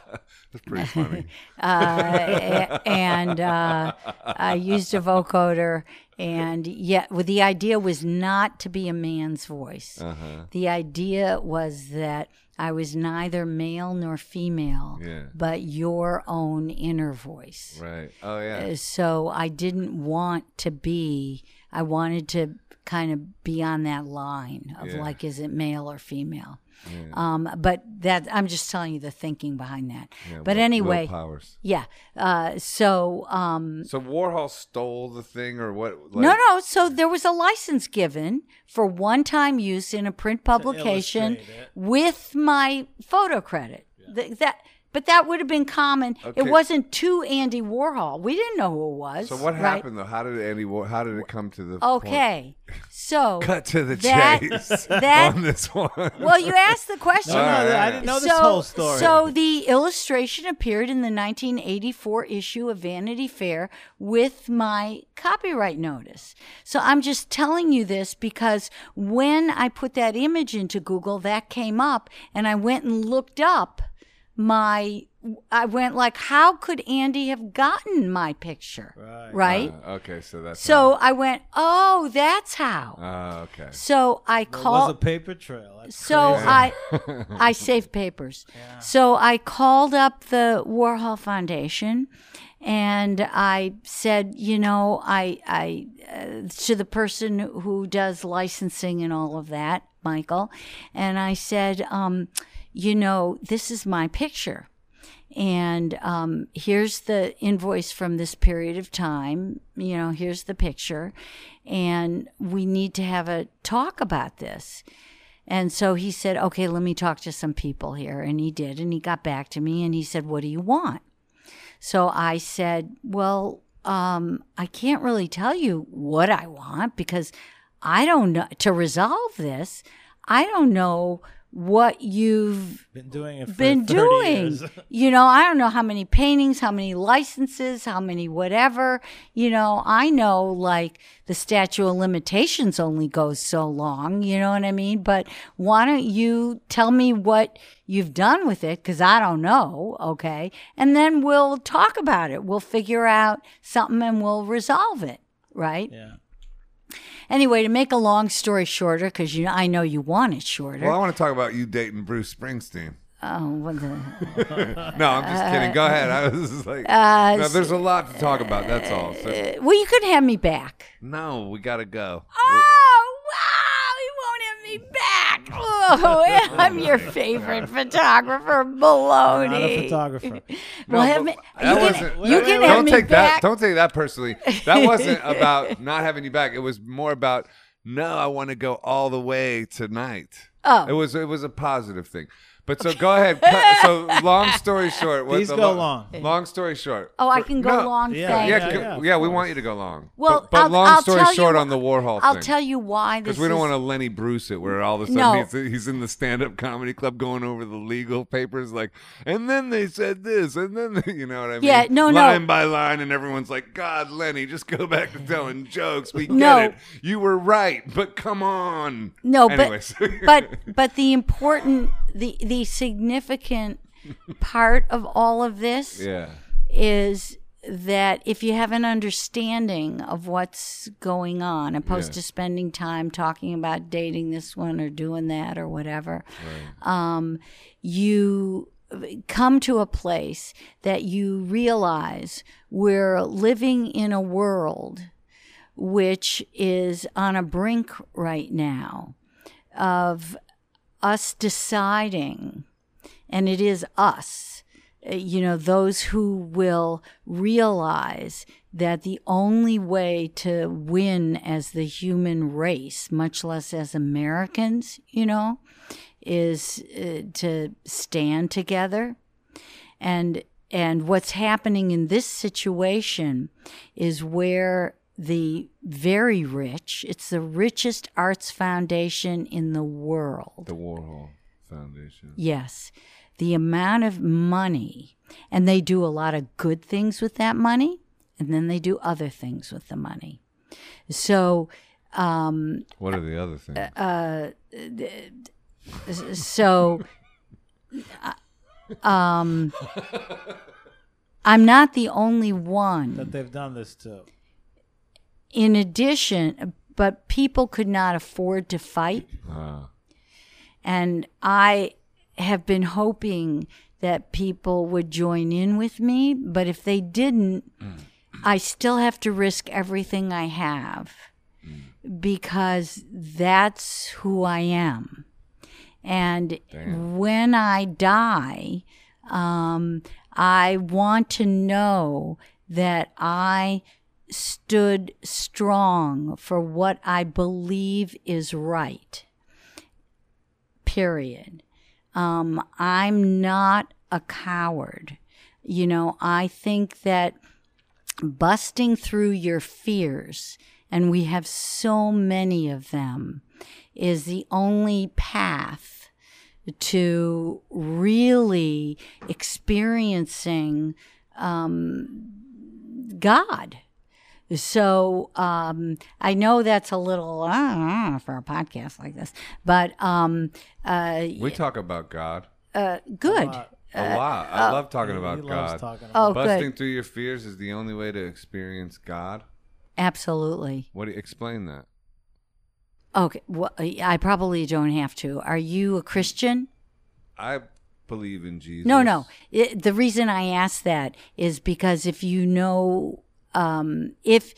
A: That's pretty funny.
B: uh, and uh, I used a vocoder, and yet, well, the idea was not to be a man's voice.
A: Uh-huh.
B: The idea was that I was neither male nor female,
A: Yeah.
B: but your own inner voice.
A: Right. Oh yeah.
B: Uh, So I didn't want to be. I wanted to kind of be on that line of
A: Yeah.
B: like, is it male or female?
A: Yeah.
B: Um, but that I'm just telling you the thinking behind that.
A: Yeah,
B: but
A: Will- Will
B: anyway,
A: Powers.
B: yeah. Uh, so um,
A: So Warhol stole the thing, or what?
B: no,
A: like-
B: no. So there was a license given for one-time use in a print publication with my photo credit. Th- that, but that would have been common.
A: Okay.
B: It wasn't to Andy Warhol. We didn't know who it was.
A: So what
B: right?
A: happened though? How did Andy? War- How did it come to the? point?
B: Okay, so
A: Cut to the
B: that
A: chase
B: that
A: on this one.
B: well, you asked the question.
C: No, no,
A: All right.
C: I didn't know this
B: so,
C: whole story.
B: So the illustration appeared in the 1984 issue of Vanity Fair with my copyright notice. So I'm just telling you this because when I put that image into Google, that came up, and I went and looked up my. I went like, how could Andy have gotten my picture?
C: Right.
B: Right.
A: Uh, okay, so that's
B: so I went, oh, that's how.
A: How, uh, okay.
B: so I
C: It was a paper trail. That's
B: So
C: crazy.
B: I I saved papers. So I called up the Warhol Foundation and I said, you know, I I uh, to the person who does licensing and all of that, Michael, and I said, um, you know, this is my picture. And um, here's the invoice from this period of time. You know, here's the picture. And we need to have a talk about this. And so he said, okay, let me talk to some people here. And he did. And he got back to me and he said, what do you want? So I said, well, um, I can't really tell you what I want because I don't know. To resolve this, I don't know what you've
C: been doing
B: been doing. you know, I don't know how many paintings, how many licenses, how many whatever. You know, I know like the statute of limitations only goes so long, you know what I mean? But why don't you tell me what you've done with it? Because I don't know, okay? And then we'll talk about it. We'll figure out something and we'll resolve it, right?
C: yeah.
B: Anyway, to make a long story shorter, because you, I know you want it shorter.
A: Well, I want to talk about you dating Bruce Springsteen.
B: oh, what the,
A: No, I'm just kidding. Go ahead. I was just like,
B: Uh,
A: no, there's a lot to talk about. That's all. So,
B: well, you could have me back.
A: no, we gotta go.
B: Oh, wow, he won't have me back. Oh, I'm your favorite photographer,
C: Not a
B: Baloney.
C: photographer.
B: Well,
A: No,
B: have me, you
A: that
B: can,
A: wasn't-
B: you can
A: don't
B: me
A: take
B: back.
A: that. Don't take that personally. That wasn't about not having you back. It was more about no. I want to go all the way tonight.
B: Oh.
A: It was it was a positive thing. But so go ahead. cut- so long story short, what
C: These
A: the
C: go
A: lo-
C: long.
A: Long story short.
B: Oh, I can go
A: no,
B: long.
C: Yeah,
A: Yeah,
C: Yeah,
A: yeah,
C: yeah,
A: yeah,
C: of
A: we want you to go long.
B: Well,
A: but, but
B: I'll-
A: long
B: I'll
A: story
B: tell you
A: short
B: wh-
A: on the Warhol
B: I'll
A: thing.
B: tell you why this
A: Because we don't want to Lenny Bruce it, where all of a sudden
B: No.
A: he's, he's in the stand-up comedy club going over the legal papers, like, and then they said this, and then they, you know what I mean?
B: Yeah, no, no.
A: line by line, and everyone's like, God, Lenny, just go back to telling jokes. We get
B: No.
A: it. You were right, but come on.
B: No,
A: Anyways.
B: but but but the important the the significant part of all of this
A: yeah,
B: is that if you have an understanding of what's going on, opposed
A: Yeah.
B: to spending time talking about dating this one or doing that or whatever, um, you come to a place that you realize we're living in a world which is on a brink right now of us deciding, and it is us, uh, you know, those who will realize that the only way to win as the human race, much less as Americans, you know, is uh, to stand together. And and what's happening in this situation is where the very rich, it's the richest arts foundation in the world.
A: the Warhol Foundation.
B: Yes. The amount of money, and they do a lot of good things with that money, and then they do other things with the money. So, um,
A: What are the other things?
B: uh, so, uh, um, I'm not the only one.
C: That they've done this too.
B: In addition, but people could not afford to fight.
A: Ah.
B: And I have been hoping that people would join in with me, but if they didn't, I still have to risk everything I have because that's who I am. And
A: Damn.
B: when I die, um, I want to know that I stood strong for what I believe is right period. Um, I'm not a coward. You know, I think that busting through your fears, and we have so many of them, is the only path to really experiencing um, God. So um, I know that's a little uh, for a podcast like this, but um, uh,
A: We talk about God
B: uh, good.
C: lot.
A: a lot. I love talking
C: He
A: about
C: loves
A: God.
C: talking about
B: Oh,
A: Busting
B: good.
A: through your fears is the only way to experience God.
B: Absolutely.
A: What do you explain that?
B: Okay. Well, I probably don't have to. Are you a Christian?
A: I believe in Jesus.
B: No, no. It, the reason I ask that is because if you know, um, if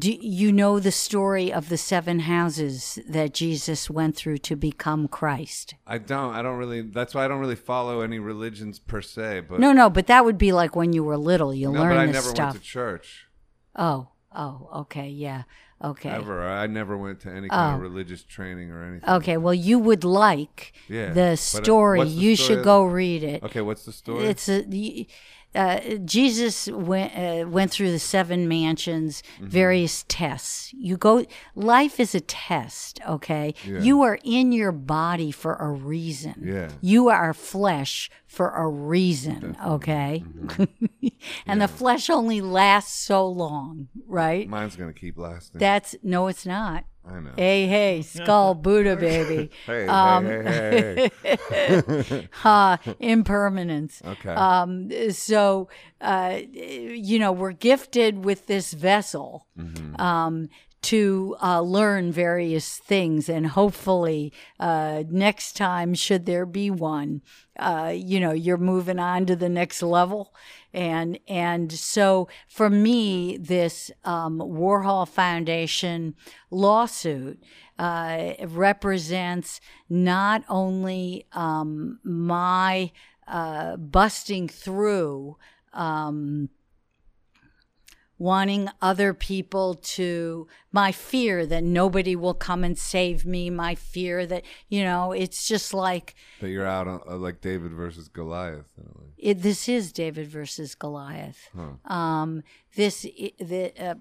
B: do you know the story of the seven houses that Jesus went through to become Christ?
A: I don't. I don't really. That's why I don't really follow any religions per se. But
B: No, no, but that would be like when you were little. You
A: no,
B: learn
A: but I never
B: stuff.
A: went to church
B: Oh, oh, okay, yeah, okay.
A: ever. I never went to any kind
B: Oh.
A: of religious training or anything.
B: Okay, well, you would like
A: Yeah,
B: the
A: uh,
B: story.
A: the
B: you
A: story
B: should go read it.
A: Okay, what's the story?
B: It's a, uh, Jesus went uh, went through the seven mansions,
A: Mm-hmm.
B: various tests. You go. Life is a test. Okay,
A: Yeah.
B: you are in your body for a reason.
A: Yeah.
B: you are flesh for a reason. Okay,
A: Mm-hmm.
B: and the flesh only lasts so long, right?
A: Mine's gonna keep lasting.
B: That's no, it's not.
A: I know.
B: Hey, hey, skull Buddha baby.
A: Hey,
B: Um,
A: hey, hey, hey.
B: uh, impermanence.
A: Okay.
B: Um, so, uh, you know, we're gifted with this vessel
A: Mm-hmm.
B: um, to uh, learn various things, and hopefully, uh, next time, should there be one, uh, you know, you're moving on to the next level. And and so for me, this um, Warhol Foundation lawsuit uh, represents not only um, my uh, busting through, um, wanting other people to, my fear that nobody will come and save me, my fear that, you know, it's just like,
A: that you're out on, uh, like David versus Goliath. in a way.
B: it, this is David versus Goliath. Um, this, i the, uh,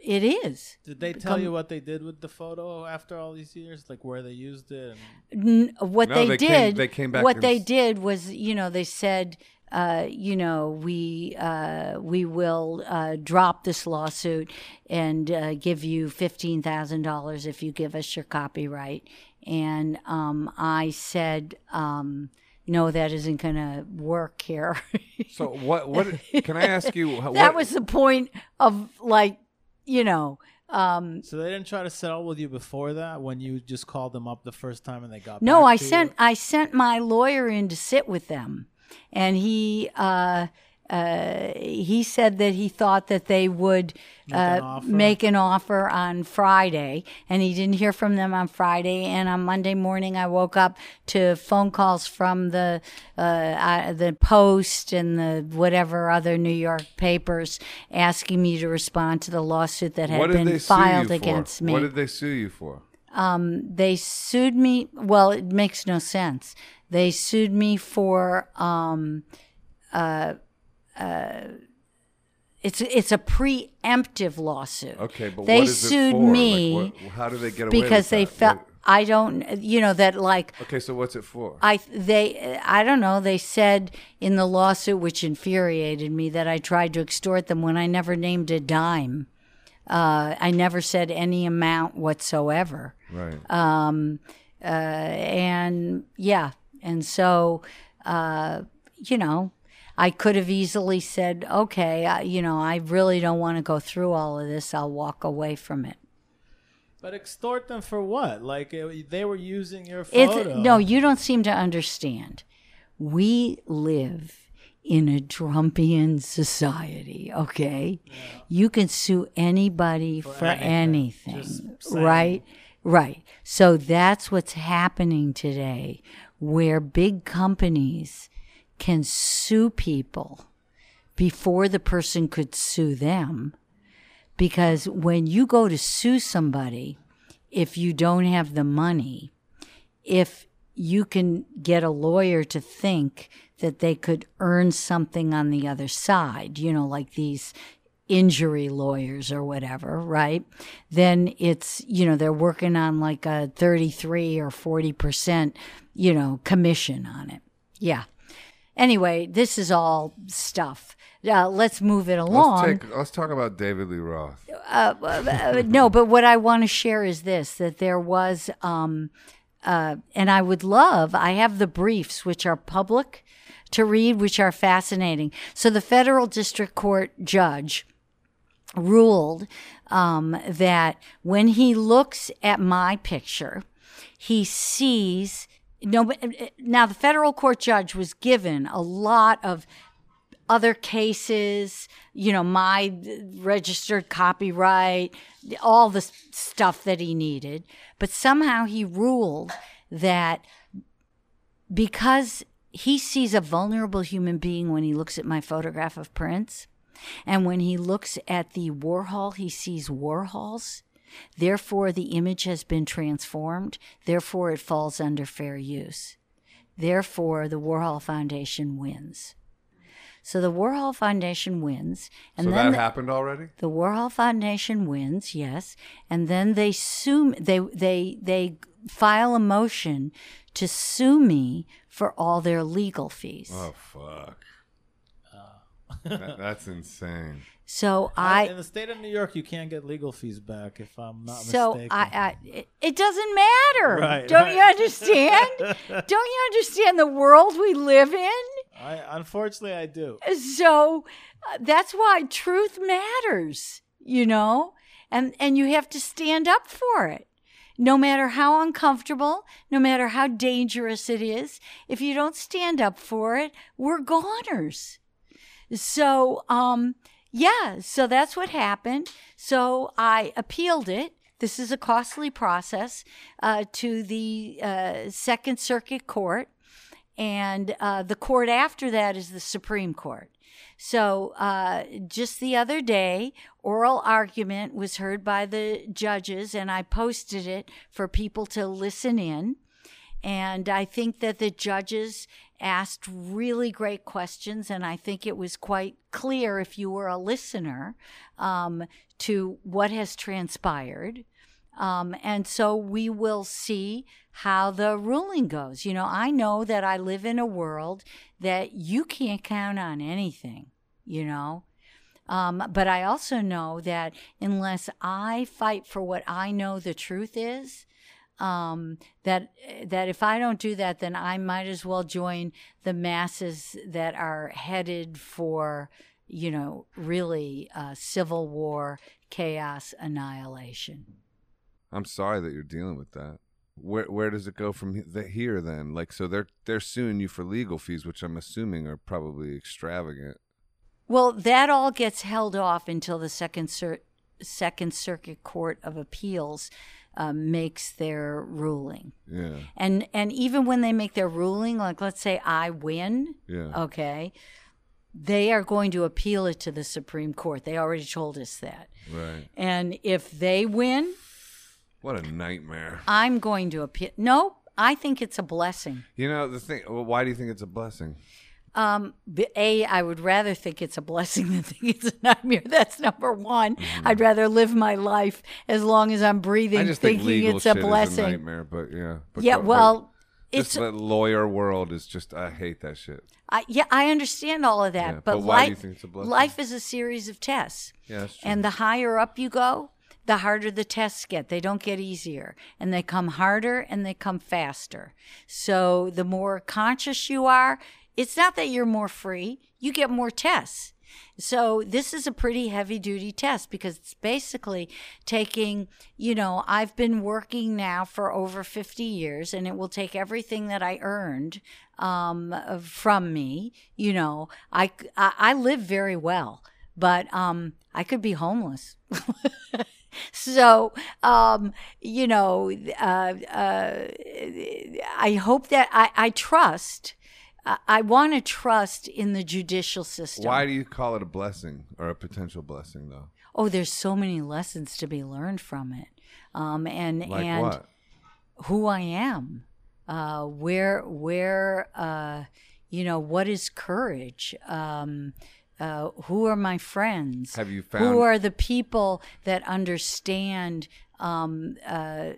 B: it is.
C: Did they tell you what they did with the photo after all these years? Like where they used it? And
B: N- what
A: No,
B: they,
A: they came-
B: did
A: they came back
B: what
A: and
B: they
A: s-
B: did was you know they said uh, you know we uh, we will uh, drop this lawsuit and uh, give you fifteen thousand dollars if you give us your copyright and um, I said um, no that isn't going to work here
A: So what? What can I ask you? What,
B: that was the point of like you know um,
C: so they didn't try to settle with you before that when you just called them up the first time and they got
B: No,
C: back
B: I
C: to you?
B: sent I sent my lawyer in to sit with them, and he uh, uh, he said that he thought that they would
C: Make an
B: uh,
C: offer?
B: make an offer on Friday, and he didn't hear from them on Friday. And on Monday morning, I woke up to phone calls from the uh, uh, the Post and the whatever other New York papers asking me to respond to the lawsuit that had been filed against me
A: What did they sue you for?
B: they sued me. Well, it makes no sense. They sued me for um, uh, uh, it's it's a preemptive lawsuit.
A: Okay, but
B: they
A: what is
B: sued
A: it for?
B: me
A: Like, what, how do they get away
B: because they felt I don't, you know, that like
A: Okay, so what's it for?
B: I they I don't know. They said in the lawsuit, which infuriated me, that I tried to extort them when I never named a dime. Uh, I never said any amount whatsoever.
A: right.
B: Um, uh, and yeah, and so uh, you know, I could have easily said, okay, I, you know, I really don't want to go through all of this. I'll walk away from it.
C: But extort them for what? Like it, they were using your
B: It's
C: photo.
B: no, you don't seem to understand. We live in a Trumpian society, okay? You can sue anybody for,
C: anything.
B: anything, right? Right. So that's what's happening today where big companies can sue people before the person could sue them. Because when you go to sue somebody if you don't have the money if you can get a lawyer to think that they could earn something on the other side, you know, like these injury lawyers or whatever, right? Then it's, you know, they're working on like a 33 or 40%, you know, commission on it. Yeah. Anyway, this is all stuff. Uh, let's move it along
A: let's take let's talk about David Lee Roth.
B: uh, uh, no, but what I want to share is this: that there was, um, uh, and I would love. I have the briefs, which are public to read, which are fascinating. So the federal district court judge ruled um, that when he looks at my picture, he sees no. uh, Now the federal court judge was given a lot of other cases, you know, my registered copyright, all the stuff that he needed. But somehow he ruled that because he sees a vulnerable human being when he looks at my photograph of Prince, and when he looks at the Warhol, he sees Warhols. Therefore, the image has been transformed. Therefore, it falls under fair use. Therefore, the Warhol Foundation wins. So the Warhol Foundation wins, and
A: so
B: then
A: that
B: the,
A: happened already?
B: the Warhol Foundation wins, yes, and then they sue they they they file a motion to sue me for all their legal fees.
A: Oh fuck. That- that's insane.
B: So
C: I,
B: I
C: in the state of New York, you can't get legal fees back if I'm not
B: so
C: mistaken.
B: I, I it, it doesn't matter.
C: Right,
B: Don't
C: right.
B: you understand? Don't you understand the world we live in?
C: I unfortunately I do.
B: so uh, that's why truth matters you know and and you have to stand up for it no matter how uncomfortable no matter how dangerous it is if you don't stand up for it we're goners so um yeah so that's what happened so i appealed it this is a costly process uh, to the uh, second circuit court and uh, the court after that is the Supreme Court. So uh, just the other day, oral argument was heard by the judges, and I posted it for people to listen in. And I think that the judges asked really great questions, and I think it was quite clear if you were a listener um, to what has transpired. Um, and so we will see how the ruling goes. You know, I know that I live in a world that you can't count on anything, you know. Um, but I also know that unless I fight for what I know the truth is, um, that that if I don't do that, then I might as well join the masses that are headed for, you know, really uh, civil war, chaos, annihilation.
A: I'm sorry that you're dealing with that. Where where does it go from the, here then? Like so they're they're suing you for legal fees, which I'm assuming are probably extravagant.
B: Well, that all gets held off until the second cir- second circuit court of appeals uh, makes their ruling.
A: Yeah.
B: And and even when they make their ruling, like let's say I win,
A: Yeah.
B: okay, they are going to appeal it to the Supreme Court. They already told us that.
A: Right.
B: And if they win,
A: What a nightmare.
B: I'm going to appeal. No, I think it's a blessing.
A: You know the thing. Why do you think it's a blessing?
B: Um, a, I would rather think it's a blessing than think it's a nightmare. That's number one. I'd rather live my life as long as I'm breathing,
A: Mm-hmm. I just think
B: thinking
A: legal
B: it's a blessing.
A: a nightmare, but yeah. But
B: yeah,
A: go-
B: well, it's
A: the lawyer world is just I hate that shit.
B: I, yeah, I understand all of that,
A: Yeah,
B: but,
A: but why do you
B: life,
A: think it's a blessing?
B: life is a series of tests.
A: Yeah.
B: And the higher up you go, the harder the tests get. They don't get easier. And they come harder and they come faster. So the more conscious you are, it's not that you're more free, you get more tests. So this is a pretty heavy duty test because it's basically taking, you know, I've been working now for over 50 years and it will take everything that I earned um, from me. You know, I, I, live very well, but um, I could be homeless. so um, you know uh, uh, i hope that i, I trust I- i want to trust in the judicial system
A: Why do you call it a blessing or a potential blessing though?
B: oh there's so many lessons to be learned from it um, and
A: Like
B: and
A: what?
B: who I am, uh, where where uh, you know what is courage. Um, uh, who are my friends?
A: Have you found
B: who are the people that understand um, uh,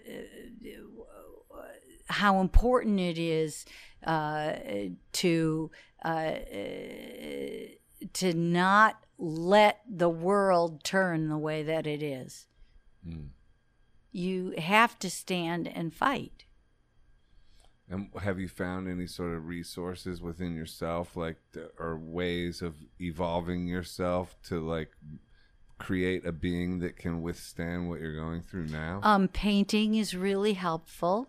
B: how important it is uh, to uh, to not let the world turn the way that it is.
A: Hmm.
B: You have to stand and fight.
A: And have you found any sort of resources within yourself, like, or ways of evolving yourself to like create a being that can withstand what you're going through now?
B: Um, painting is really helpful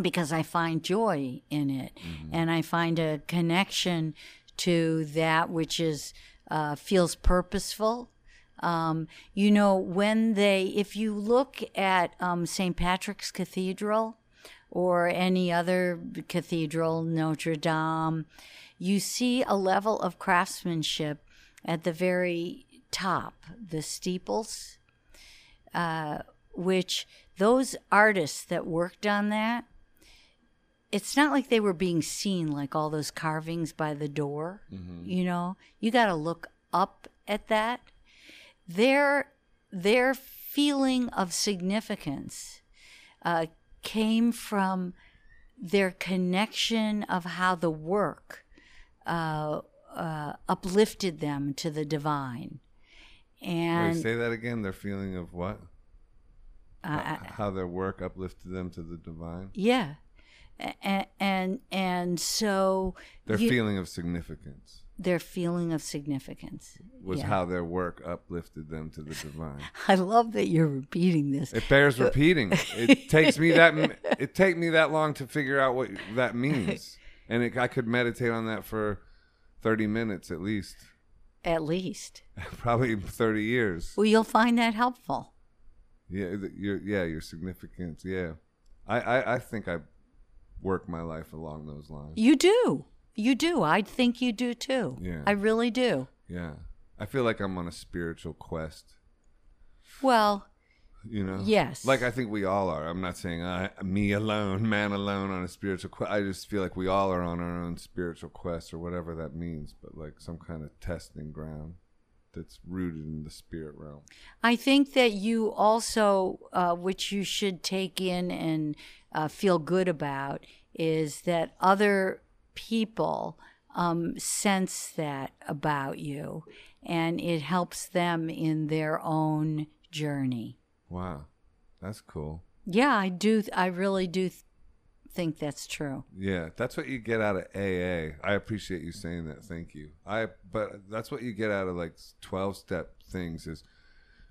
B: because I find joy in it, and I find a connection to that which is uh, feels purposeful. Um, you know, when they, if you look at um, St. Patrick's Cathedral or any other cathedral, Notre Dame, you see a level of craftsmanship at the very top, the steeples, uh, which those artists that worked on that, it's not like they were being seen like all those carvings by the door. You know, you got to look up at that. Their their feeling of significance uh, came from their connection of how the work uh, uh, uplifted them to the divine.
A: Wait,
B: And
A: say that again. Their feeling of what?
B: uh,
A: How their work uplifted them to the divine.
B: yeah, and and, and so
A: Their
B: you-
A: feeling of significance
B: their feeling of significance
A: was
B: Yeah.
A: how their work uplifted them to the divine.
B: I love that you're repeating this.
A: It bears repeating. It takes me that it take me that long to figure out what that means, and it, I could meditate on that for thirty minutes at least,
B: At least,
A: probably thirty years.
B: well, you'll find that helpful.
A: Yeah, your yeah your significance. Yeah, I, I I think I work my life along those lines.
B: You do, you do. I think you do too.
A: Yeah.
B: I really do.
A: Yeah, I feel like I'm on a spiritual quest.
B: Well,
A: You know.
B: Yes.
A: Like I think we all are. I'm not saying I, me alone, man alone on a spiritual quest. I just feel like we all are on our own spiritual quest or whatever that means, but like some kind of testing ground that's rooted in the spirit realm.
B: I think that you also, uh, which you should take in and uh, feel good about, is that other people um, sense that about you, and it helps them in their own journey.
A: Wow. That's cool.
B: Yeah, I do. I really do th- think that's true.
A: Yeah, that's what you get out of AA. I appreciate you saying that. Thank you. I but that's what you get out of like 12 step things is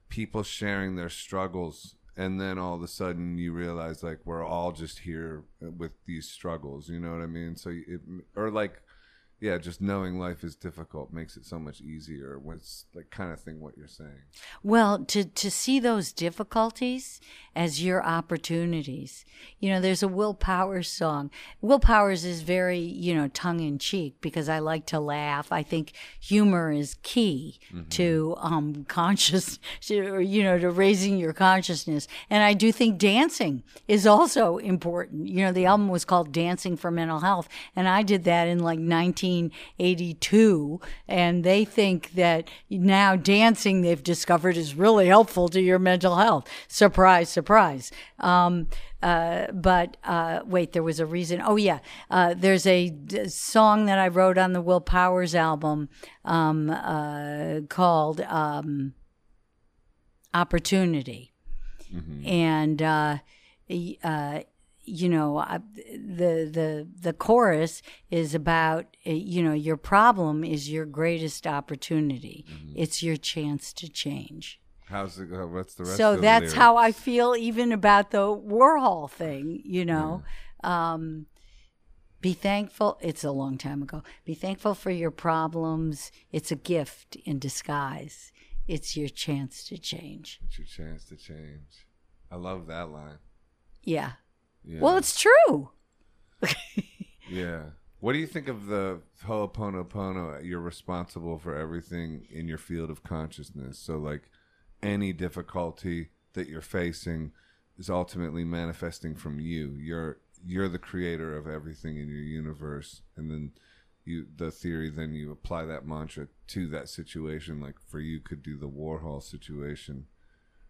A: people sharing their struggles and then all of a sudden you realize like we're all just here with these struggles, you know what I mean? So it or like yeah, just knowing life is difficult makes it so much easier. When it's like kind of thing what you're saying.
B: Well, to, to see those difficulties as your opportunities. You know, there's a Will Powers song. Will Powers is very, you know, tongue in cheek because I like to laugh. I think humor is key to um, conscious, to, you know, to raising your consciousness. And I do think dancing is also important. You know, the album was called Dancing for Mental Health, and I did that in like 1982, and they think that now dancing they've discovered is really helpful to your mental health. Surprise, surprise. Um, uh, but uh, wait, there was a reason. Oh yeah, uh, there's a d- song that I wrote on the Will Powers album um, uh, called um, "Opportunity," and uh, uh, you know uh, the the the chorus is about uh, you know your problem is your greatest opportunity. It's your chance to change.
A: How's it? Uh, what's the rest?
B: So
A: of the
B: that's
A: lyrics?
B: how I feel even about the Warhol thing, you know. Um, be thankful. It's a long time ago. Be thankful for your problems. It's a gift in disguise. It's your chance to change.
A: It's your chance to change. I love that line.
B: Yeah.
A: Yeah.
B: Well, it's true.
A: Yeah. What do you think of the Ho'oponopono? You're responsible for everything in your field of consciousness. So, like, any difficulty that you're facing is ultimately manifesting from you. You're you're the creator of everything in your universe, and then you the theory. Then you apply that mantra to that situation. Like for you, could do the Warhol situation,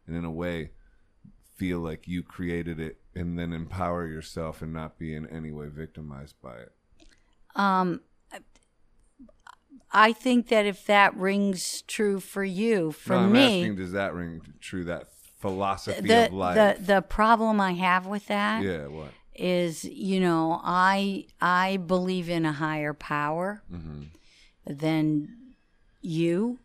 A: and in a way, feel like you created it, and then empower yourself and not be in any way victimized by it.
B: Um, I think that if that rings true for you, for
A: no, I'm
B: me,
A: asking, does that ring true? That philosophy
B: the,
A: of life.
B: the the problem I have with that
A: yeah, what?
B: is you know i i believe in a higher power
A: Mm-hmm.
B: than you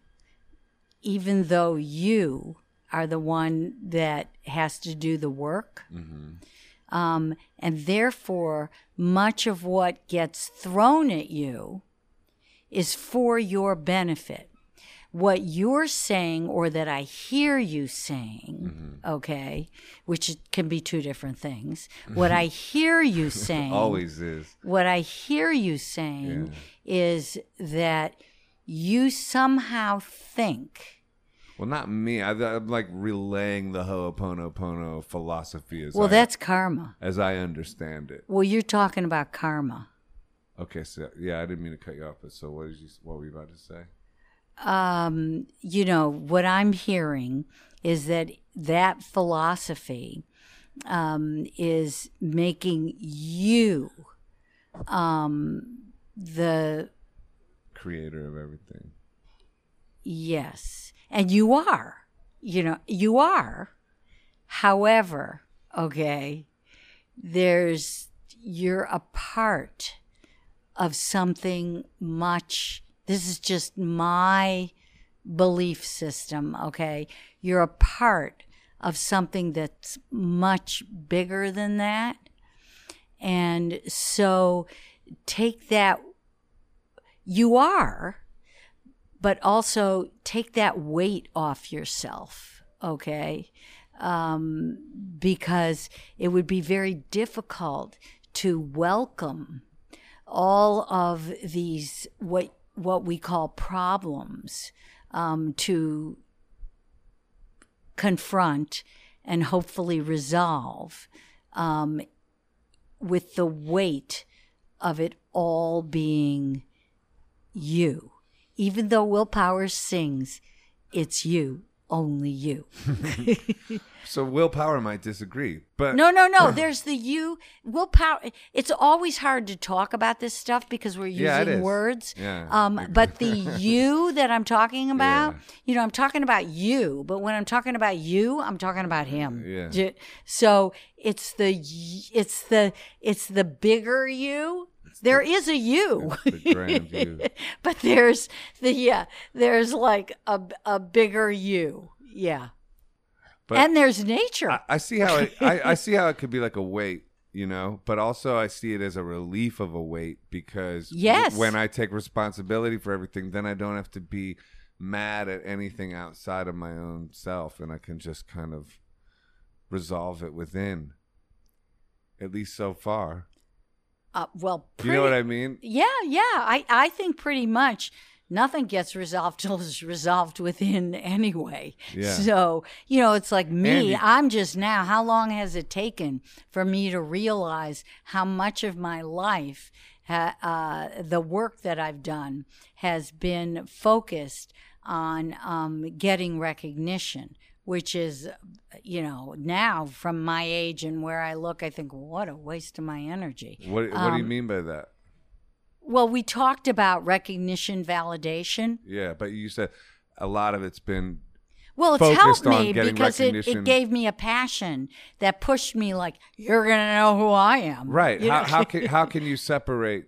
B: even though you are the one that has to do the work
A: Mm-hmm.
B: um, and therefore much of what gets thrown at you is for your benefit what you're saying or that I hear you saying, okay, which can be two different things. What I hear you saying,
A: Always is.
B: what I hear you saying is that you somehow think.
A: Well, not me. I, I'm like relaying the Ho'oponopono philosophy as
B: Well,
A: I,
B: that's karma.
A: as I understand it.
B: Well, you're talking about karma.
A: Okay, so yeah, I didn't mean to cut you off, but so what did you? What were you about to say?
B: um, you know, what I'm hearing is that that philosophy um, is making you um, the
A: Creator of everything.
B: yes, and you are, you know, you are. However, okay, there's you're a part of something much this is just my belief system okay you're a part of something that's much bigger than that and so take that you are but also take that weight off yourself okay um, because it would be very difficult to welcome all of these what what we call problems um, to confront and hopefully resolve um, with the weight of it all being you. Even though Willpower sings, it's you, only you.
A: So willpower might disagree, but
B: No, no, no. There's the you willpower. It's always hard to talk about this stuff because we're using
A: Yeah, it is.
B: words.
A: Yeah.
B: Um, but the you that I'm talking about,
A: Yeah.
B: you know, I'm talking about you. But when I'm talking about you, I'm talking about him.
A: Yeah.
B: So it's the it's the it's the bigger you. There is a you.
A: The grand you.
B: but there's the yeah. There's like a a bigger you. Yeah.
A: But-
B: and there's nature.
A: I, I see how it. I, I see how it could be like a weight, you know. But also, I see it as a relief of a weight because w-
B: Yes.
A: when I take responsibility for everything, then I don't have to be mad at anything outside of my own self, and I can just kind of resolve it within. At least so far.
B: Uh, well,
A: You know what I mean?
B: Yeah, yeah. I, I think pretty much nothing gets resolved till it's resolved within anyway.
A: Yeah.
B: So, you know, it's like me.
A: You-
B: I'm just now, how long has it taken for me to realize how much of my life ha, uh, the work that I've done has been focused on um, getting recognition, which is, you know, now from my age and where I look, I think, what a waste of my energy.
A: What What do you
B: Um,
A: mean by that?
B: Well, we talked about recognition, validation.
A: Yeah, but you said a lot of it's been
B: Well, it's helped me because it, it gave me a passion that pushed me like, you're going to know who I am.
A: right.
B: You
A: How, how can how can you separate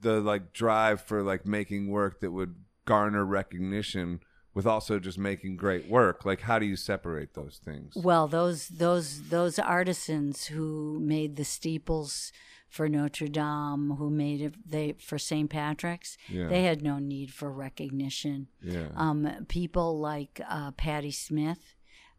A: the like drive for like making work that would garner recognition with also just making great work? Like, how do you separate those things?
B: Well, those those those artisans who made the steeples for Notre Dame, who made it they for St. Patrick's,
A: Yeah.
B: they had no need for recognition.
A: Yeah.
B: Um, people like uh, Patti Smith,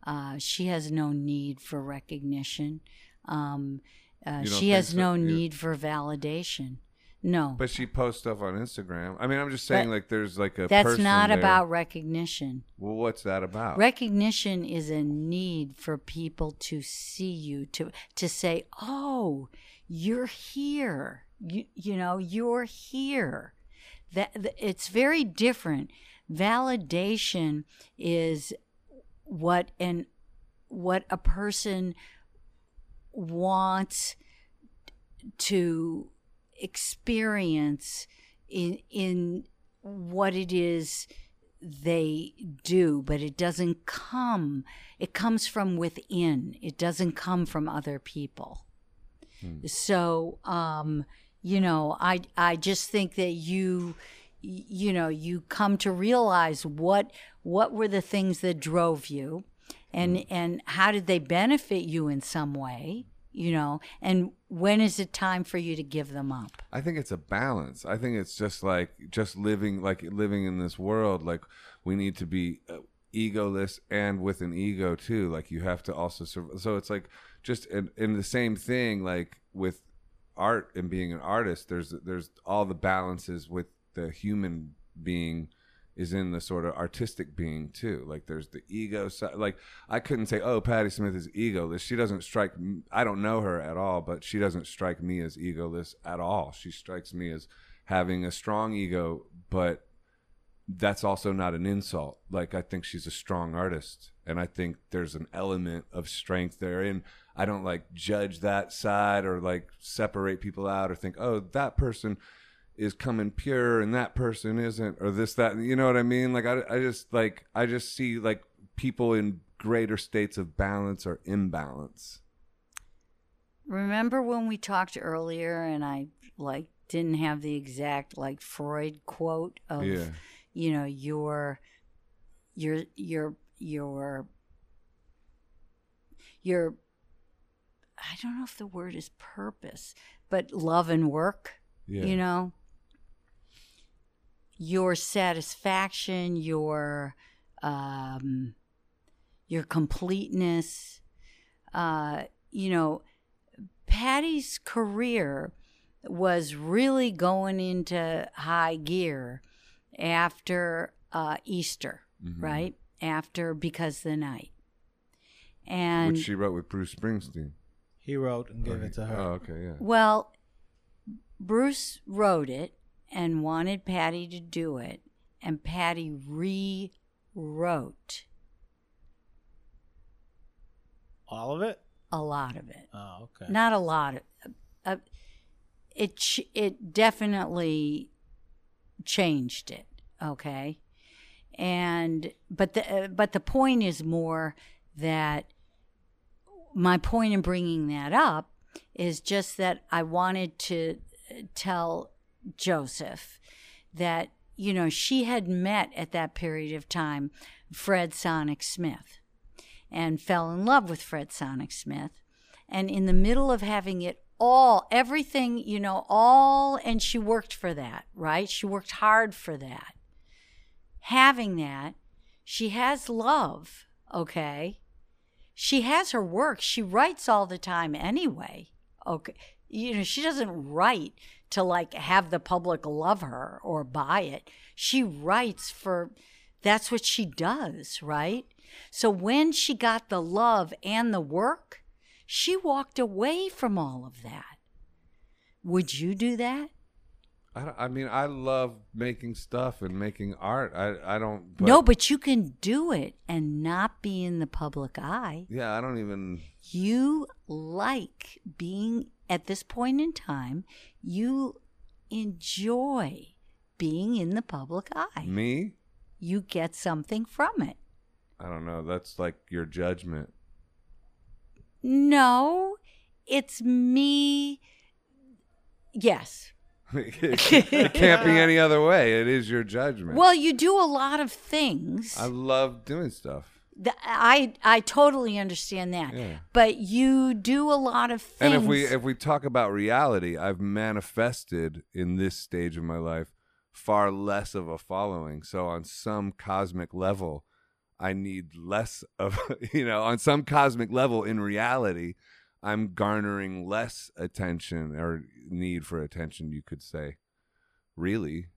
B: uh, she has no need for recognition. Um, uh, she has
A: so?
B: no need for validation. No,
A: But she posts stuff on Instagram. I mean, I'm just saying,
B: But
A: like, there's like a
B: that's not
A: there.
B: about recognition.
A: Well, what's that about?
B: Recognition is a need for people to see you to to say, "Oh, you're here. You you know, you're here." That it's very different. Validation is what an what a person wants to experience in in what it is they do but it doesn't come it comes from within. It doesn't come from other people. So um you know i i just think that you you know you come to realize what what were the things that drove you and and how did they benefit you in some way you know and when is it time for you to give them up
A: I think it's a balance. I think it's just like just living like living in this world. Like we need to be uh, egoless and with an ego too. Like you have to also sur- so it's like just in, in the same thing. Like with art and being an artist, there's there's all the balances with the human being is in the sort of artistic being too. Like there's the ego side. Like I couldn't say, oh, Patti Smith is egoless. She doesn't strike. I don't know her at all, but she doesn't strike me as egoless at all. She strikes me as having a strong ego, but that's also not an insult. Like I think she's a strong artist, and I think there's an element of strength there. And I don't like judge that side or like separate people out or think, oh, that person is coming pure and that person isn't or this that you know what i mean? Like i, I just like i just see like people in greater states of balance or imbalance.
B: Remember when we talked earlier and I like didn't have the exact like Freud quote of
A: Yeah.
B: you know your your your your your I don't know if the word is purpose, but love and work,
A: yeah.
B: you know your satisfaction, your um your completeness uh you know Patti's career was really going into high gear after uh, Easter,
A: Mhm.
B: right? After Because the Night. And
A: which she wrote with bruce springsteen
C: He wrote and gave it to her.
A: oh okay yeah
B: well, Bruce wrote it and wanted Patti to do it, and Patti rewrote
C: All of it?
B: a lot of it.
C: Oh, okay.
B: not a lot of uh, it ch- it definitely changed it okay and but the uh, but the point is more that my point in bringing that up is just that I wanted to tell Joseph that you know she had met at that period of time Fred Sonic Smith and fell in love with Fred Sonic Smith. And in the middle of having it all everything you know all and she worked for that right? She worked hard for that. Having that she has love okay? She has her work. She writes all the time anyway okay? You know she doesn't write to like have the public love her or buy it she writes for that's what she does right so when she got the love and the work she walked away from all of that would you do that
A: I, I mean, I love making stuff and making art. I I don't. But,
B: no, but you can do it and not be in the public eye.
A: Yeah, I don't even.
B: You like being at this point in time, you enjoy being in the public eye.
A: Me?
B: You get something from it.
A: I don't know. That's like your judgment.
B: No, it's me. Yes.
A: it can't be any other way. It is your judgment.
B: Well, you do a lot of things.
A: I love doing stuff.
B: I I totally understand that.
A: Yeah.
B: But you do a lot of things.
A: And if we if we talk about reality, I've manifested in this stage of my life far less of a following. So on some cosmic level, I need less of you know, on some cosmic level in reality, I'm garnering less attention or need for attention, you could say. Really?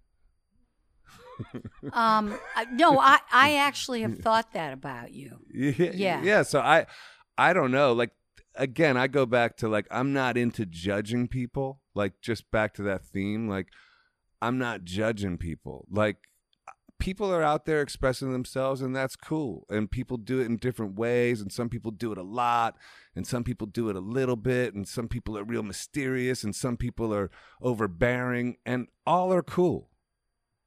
B: Um I- no, I I actually have thought that about you.
A: Yeah.
B: Yeah.
A: Yeah. So I I don't know. Like again, I go back to like I'm not into judging people. Like just back to that theme. Like I'm not judging people. Like people are out there expressing themselves and that's cool. And people do it in different ways and some people do it a lot and some people do it a little bit and some people are real mysterious and some people are overbearing and all are cool.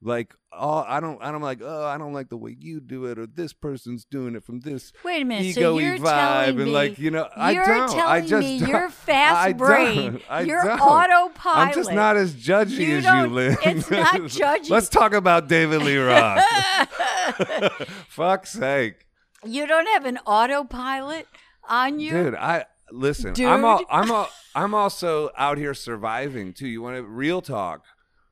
A: Like oh I don't I don't like oh I don't like the way you do it or this person's doing it from this
B: Wait a minute. so
A: ego
B: you're
A: vibe
B: telling
A: and
B: me
A: like you know I
B: you're
A: don't
B: telling
A: I just
B: me you're fast
A: I
B: brain.
A: I
B: you're
A: don't.
B: autopilot.
A: I'm just not as judgy
B: You
A: as you, Lynn.
B: it's not judgy.
A: Let's talk about David Lee Roth. Fuck's sake,
B: you don't have an autopilot on you.
A: dude! I listen. I'm all, I'm all, I'm also out here surviving too. You want to real talk?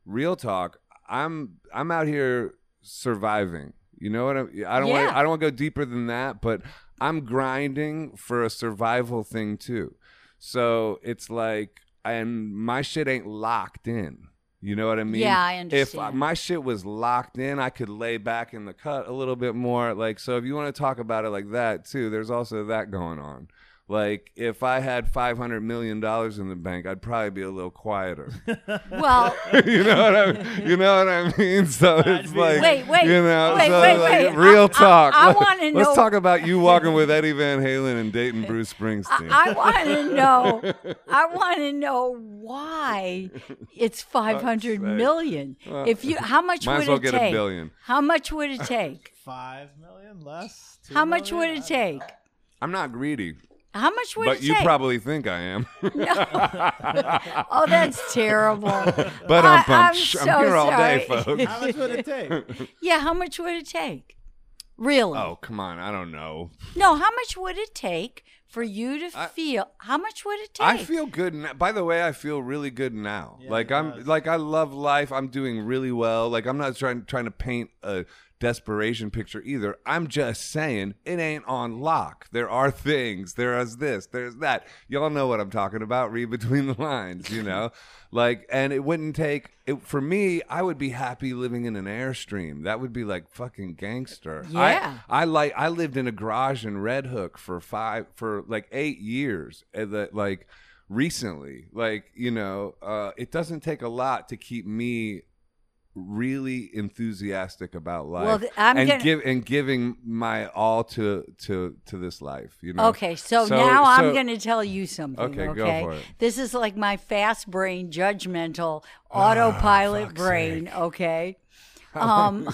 A: Real talk. I'm I'm out here surviving. You know what I'm, I don't
B: Yeah.
A: want. I don't want to go deeper than that, but I'm grinding for a survival thing too. So it's like, and my shit ain't locked in. You know what I mean?
B: Yeah, I understand.
A: If my shit was locked in, I could lay back in the cut a little bit more. Like, so if you want to talk about it like that too, there's also that going on. Like, if I had five hundred million dollars in the bank, I'd probably be a little quieter.
B: Well,
A: you know what I mean? You know what I mean? So it's like,
B: Wait, wait,
A: you know,
B: wait,
A: so
B: wait,
A: like,
B: wait.
A: real
B: I- I-
A: talk.
B: I wanna
A: Let's
B: know-
A: talk about you walking with Eddie Van Halen and dating Bruce Springsteen.
B: I want to know. I want to know why it's five hundred
A: sake.
B: million. If you, how much
A: Might
B: would
A: well
B: it
A: get
B: take?
A: a billion.
B: How much would it take?
C: Five million less. Two
B: How much would it take?
A: I'm not greedy,
B: How much would you take?
A: but
B: it
A: you
B: take?
A: probably think I am.
B: oh, that's terrible.
A: but
B: I-
A: I'm,
B: I'm
A: I'm
B: so
A: here all day,
B: sorry.
A: folks.
C: How much would it take?
B: yeah, how much would it take? Really?
A: oh, come on. I don't know.
B: No, how much would it take for you to
A: I-
B: feel? How much would it take?
A: I feel good. Now. By the way, I feel really good now.
C: Yeah,
A: like I'm,
C: does.
A: like I love life. I'm doing really well. Like I'm not trying trying to paint a desperation picture either. I'm just saying it ain't on lock. There are things. There is this. There's that. Y'all know what I'm talking about. Read between the lines. You know, like, and it wouldn't take it for me. I would be happy living in an airstream. That would be like fucking gangster. I-
B: Yeah.
A: I like I lived in a garage in Red Hook for five for like eight years. And that like recently, like you know, uh, it doesn't take a lot to keep me really enthusiastic about life
B: Well, th- I'm
A: and
B: gonna-
A: give and giving my all to to to this life. You know.
B: Okay, so,
A: So-
B: now I'm going to tell you something.
A: Okay,
B: Okay,
A: go for it.
B: This is like my fast brain, judgmental, autopilot
A: Ah, fuck's
B: brain.
A: sake.
B: Okay. Um,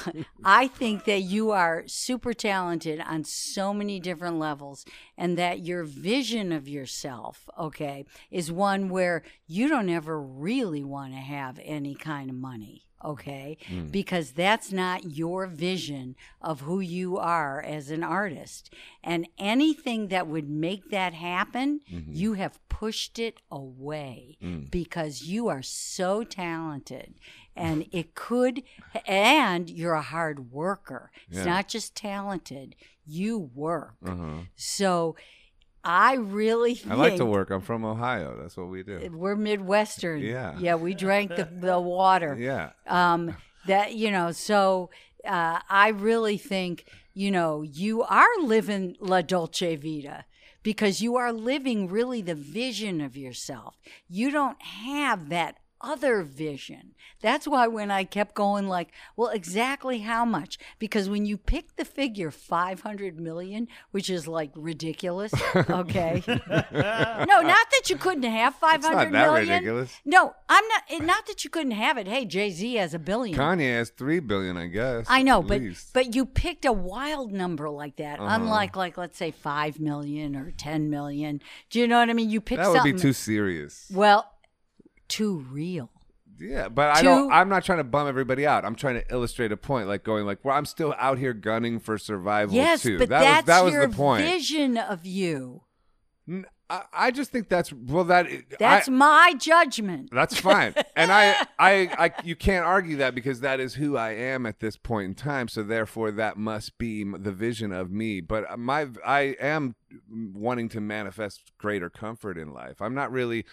B: I think that you are super talented on so many different levels, and that your vision of yourself, okay, is one where you don't ever really want to have any kind of money okay? Hmm. Because that's not your vision of who you are as an artist. And anything that would make that happen, mm-hmm. you have pushed it away hmm. because you are so talented. And it could, and you're a hard worker. It's
A: Yeah.
B: not just talented, you work.
A: Uh-huh.
B: So I really think
A: I like to work. I'm from Ohio. That's what we do.
B: we're Midwestern.
A: Yeah.
B: Yeah, we drank the, the water.
A: Yeah.
B: Um, that, you know, so uh, I really think, you know, you are living La Dolce Vita because you are living really the vision of yourself. You don't have that other vision. That's why when I kept going, like, well, exactly how much? Because when you pick the figure 500 million, which is like ridiculous, okay? no, not that you couldn't have five
A: not
B: hundred
A: that ridiculous.
B: No, I'm not. Not that you couldn't have it. Hey, Jay Z has a billion.
A: Kanye has three billion, I guess.
B: I know,
A: at
B: but
A: least.
B: but you picked a wild number like that,
A: Uh-huh.
B: unlike like let's say five million or ten million. Do you know what I mean? You picked
A: that would
B: something
A: be too serious.
B: well, too real.
A: Yeah, but I don't. I'm not trying to bum everybody out. I'm trying to illustrate a point, like going like, well, I'm still out here gunning for survival
B: yes,
A: too.
B: but
A: that
B: that's
A: was that was
B: your
A: the point.
B: vision of you.
A: N- I, I just think that's well that
B: That's
A: I,
B: my judgment.
A: That's fine, and I, I, I, you can't argue that because that is who I am at this point in time. So therefore, that must be the vision of me. But uh, my, I am wanting to manifest greater comfort in life. I'm not really.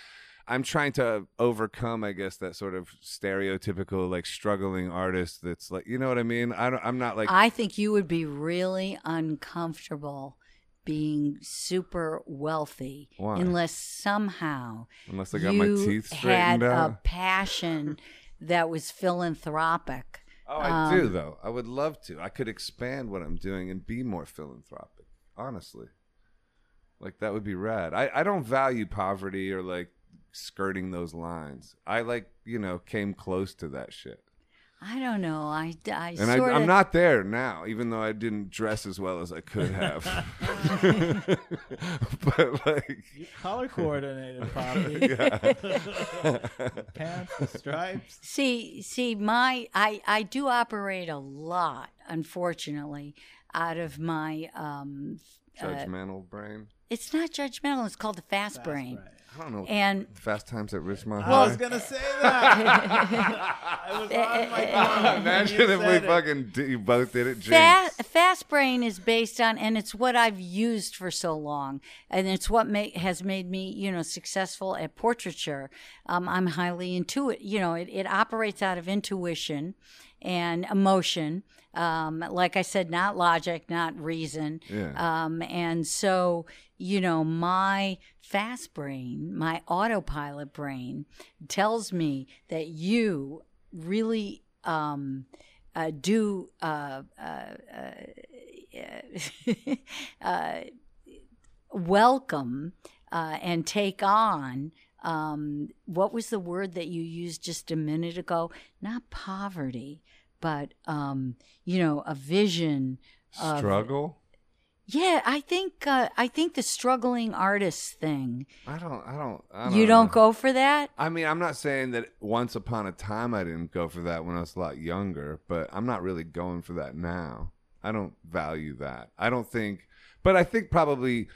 A: I'm trying to overcome, I guess, that sort of stereotypical like struggling artist. That's like, you know what I mean? I don't, I'm not like.
B: I think you would be really uncomfortable being super wealthy
A: Why?
B: unless somehow
A: Unless I got
B: you
A: my teeth straight and
B: had
A: straightened
B: a passion that was philanthropic.
A: Oh, I do
B: Um,
A: though. I would love to. I could expand what I'm doing and be more philanthropic. Honestly, like that would be rad. I I don't value poverty or like skirting those lines. I like you know came close to that shit,
B: I don't know. I, I
A: and I,
B: sort
A: I'm not there now. Even though I didn't dress as well as I could have, but like
C: You color coordinated properly. Pants, the stripes.
B: see see my I I do operate a lot, unfortunately, out of my um. uh,
A: judgmental brain.
B: it's not judgmental. It's called the fast, brain.
C: Right.
A: I don't know.
B: And
A: Fast times at Ridgemont High.
C: I was gonna say that. I was on my tongue when
A: Imagine
C: you
A: if we
C: it.
A: fucking d- you both did it.
B: Fast, fast brain is based on, and it's what I've used for so long, and it's what ma- has made me, you know, successful at portraiture. Um, I'm highly intuitive. You know, it, it operates out of intuition and emotion. Um, like I said, not logic, not reason.
A: Yeah.
B: Um, and so, you know, my fast brain, my autopilot brain, tells me that you really um, uh, do uh, uh, uh, uh, welcome uh, and take on. Um, what was the word that you used just a minute ago? Not poverty, but um, you know, a vision.
A: Struggle.
B: Yeah, I think uh, I think the struggling artist thing.
A: I don't. I don't. I don't
B: you don't
A: know.
B: go for that.
A: I mean, I'm not saying that once upon a time I didn't go for that when I was a lot younger, but I'm not really going for that now. I don't value that. I don't think, but I think probably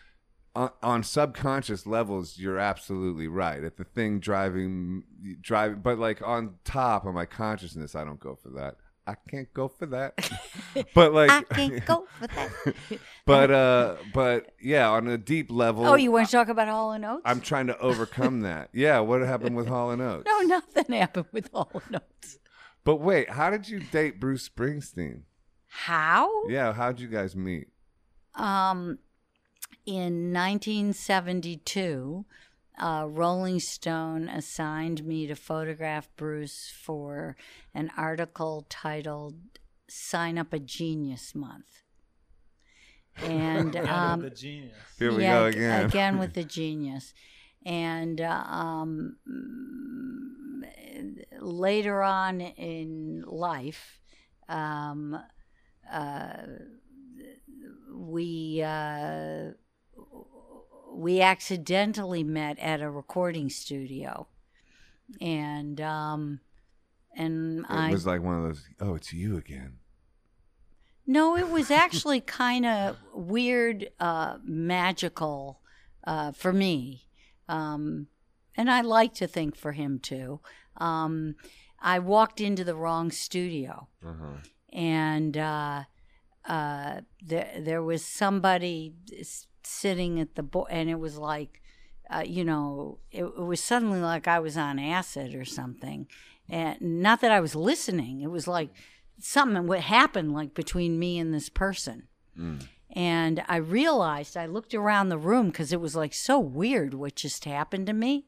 A: on, on subconscious levels, you're absolutely right. At the thing driving, driving, but like on top of my consciousness, I don't go for that. I can't go for that. but like,
B: I can't go for that.
A: but uh, but yeah, on a deep level.
B: oh, you want to talk about Hall and Oates?
A: I'm trying to overcome that. Yeah, what happened with Hall and Oates?
B: no, nothing happened with Hall and Oates.
A: But wait, how did you date Bruce Springsteen?
B: How?
A: Yeah, how'd you guys meet?
B: Um, in 1972, uh, Rolling Stone assigned me to photograph Bruce for an article titled "Sign Up a Genius Month." And
C: Yeah,
B: um,
C: the genius.
A: Here we
B: yeah,
A: go again.
B: again with the genius. And uh, um, later on in life, um, uh, we uh, we accidentally met at a recording studio, and um, and
A: it
B: I
A: was like one of those. Oh, it's you again.
B: no, it was actually kind of weird, uh, magical uh, for me. Um, and I like to think for him too. Um, I walked into the wrong studio,
A: Uh-huh.
B: and uh, uh, there there was somebody sitting at the board, and it was like, uh, you know, it, it was suddenly like I was on acid or something, and not that I was listening. It was like something what happened like between me and this person. And I realized I looked around the room because it was like so weird what just happened to me.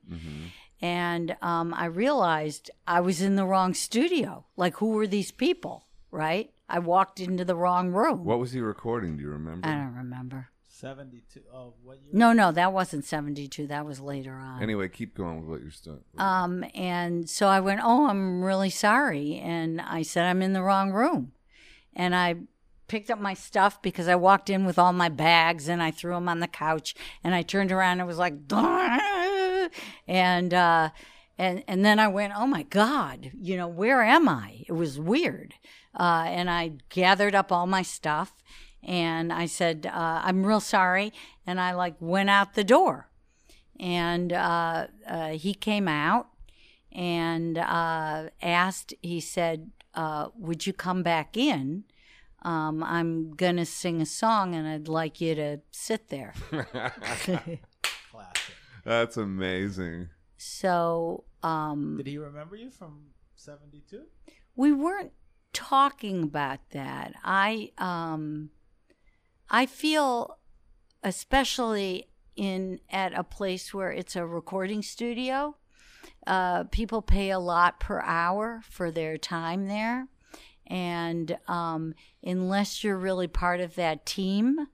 B: and um, I realized I was in the wrong studio. Like, who were these people? Right? I walked into the wrong room.
A: What was he recording? Do you remember?
B: I don't remember.
C: 72. Oh, what year?
B: No, no, that wasn't 72. That was later on.
A: Anyway, keep going with what you're still.
B: Um, and so I went, Oh, I'm really sorry. And I said, I'm in the wrong room. And I picked up my stuff because I walked in with all my bags and I threw them on the couch. And I turned around and it was like, and, uh, and, and then I went, oh my God, you know, where am I? It was weird. Uh, and I gathered up all my stuff and I said, uh, I'm real sorry. And I like went out the door. And uh, uh, he came out and uh, asked, he said, uh, Would you come back in? Um, I'm going to sing a song and I'd like you to sit there.
C: Classic.
A: That's amazing.
B: so um,
C: Did he remember you from 72?
B: we weren't talking about that. I um I feel especially in at a place where it's a recording studio, uh, people pay a lot per hour for their time there. And um, unless you're really part of that team,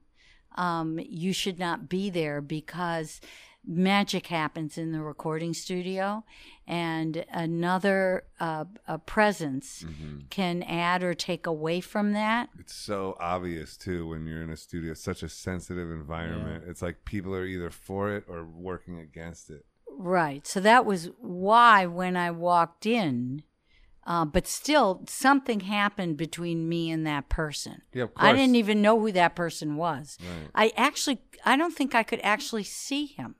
B: um, you should not be there because magic happens in the recording studio and another uh, a presence can add or take away from that
A: It's so obvious too when you're in a studio. Such a sensitive environment. It's like people are either for it or working against it.
B: right so that was why when i walked in uh, but still something happened between me and that person
A: Yeah, of
B: i didn't even know who that person was
A: Right.
B: i actually i don't think i could actually see him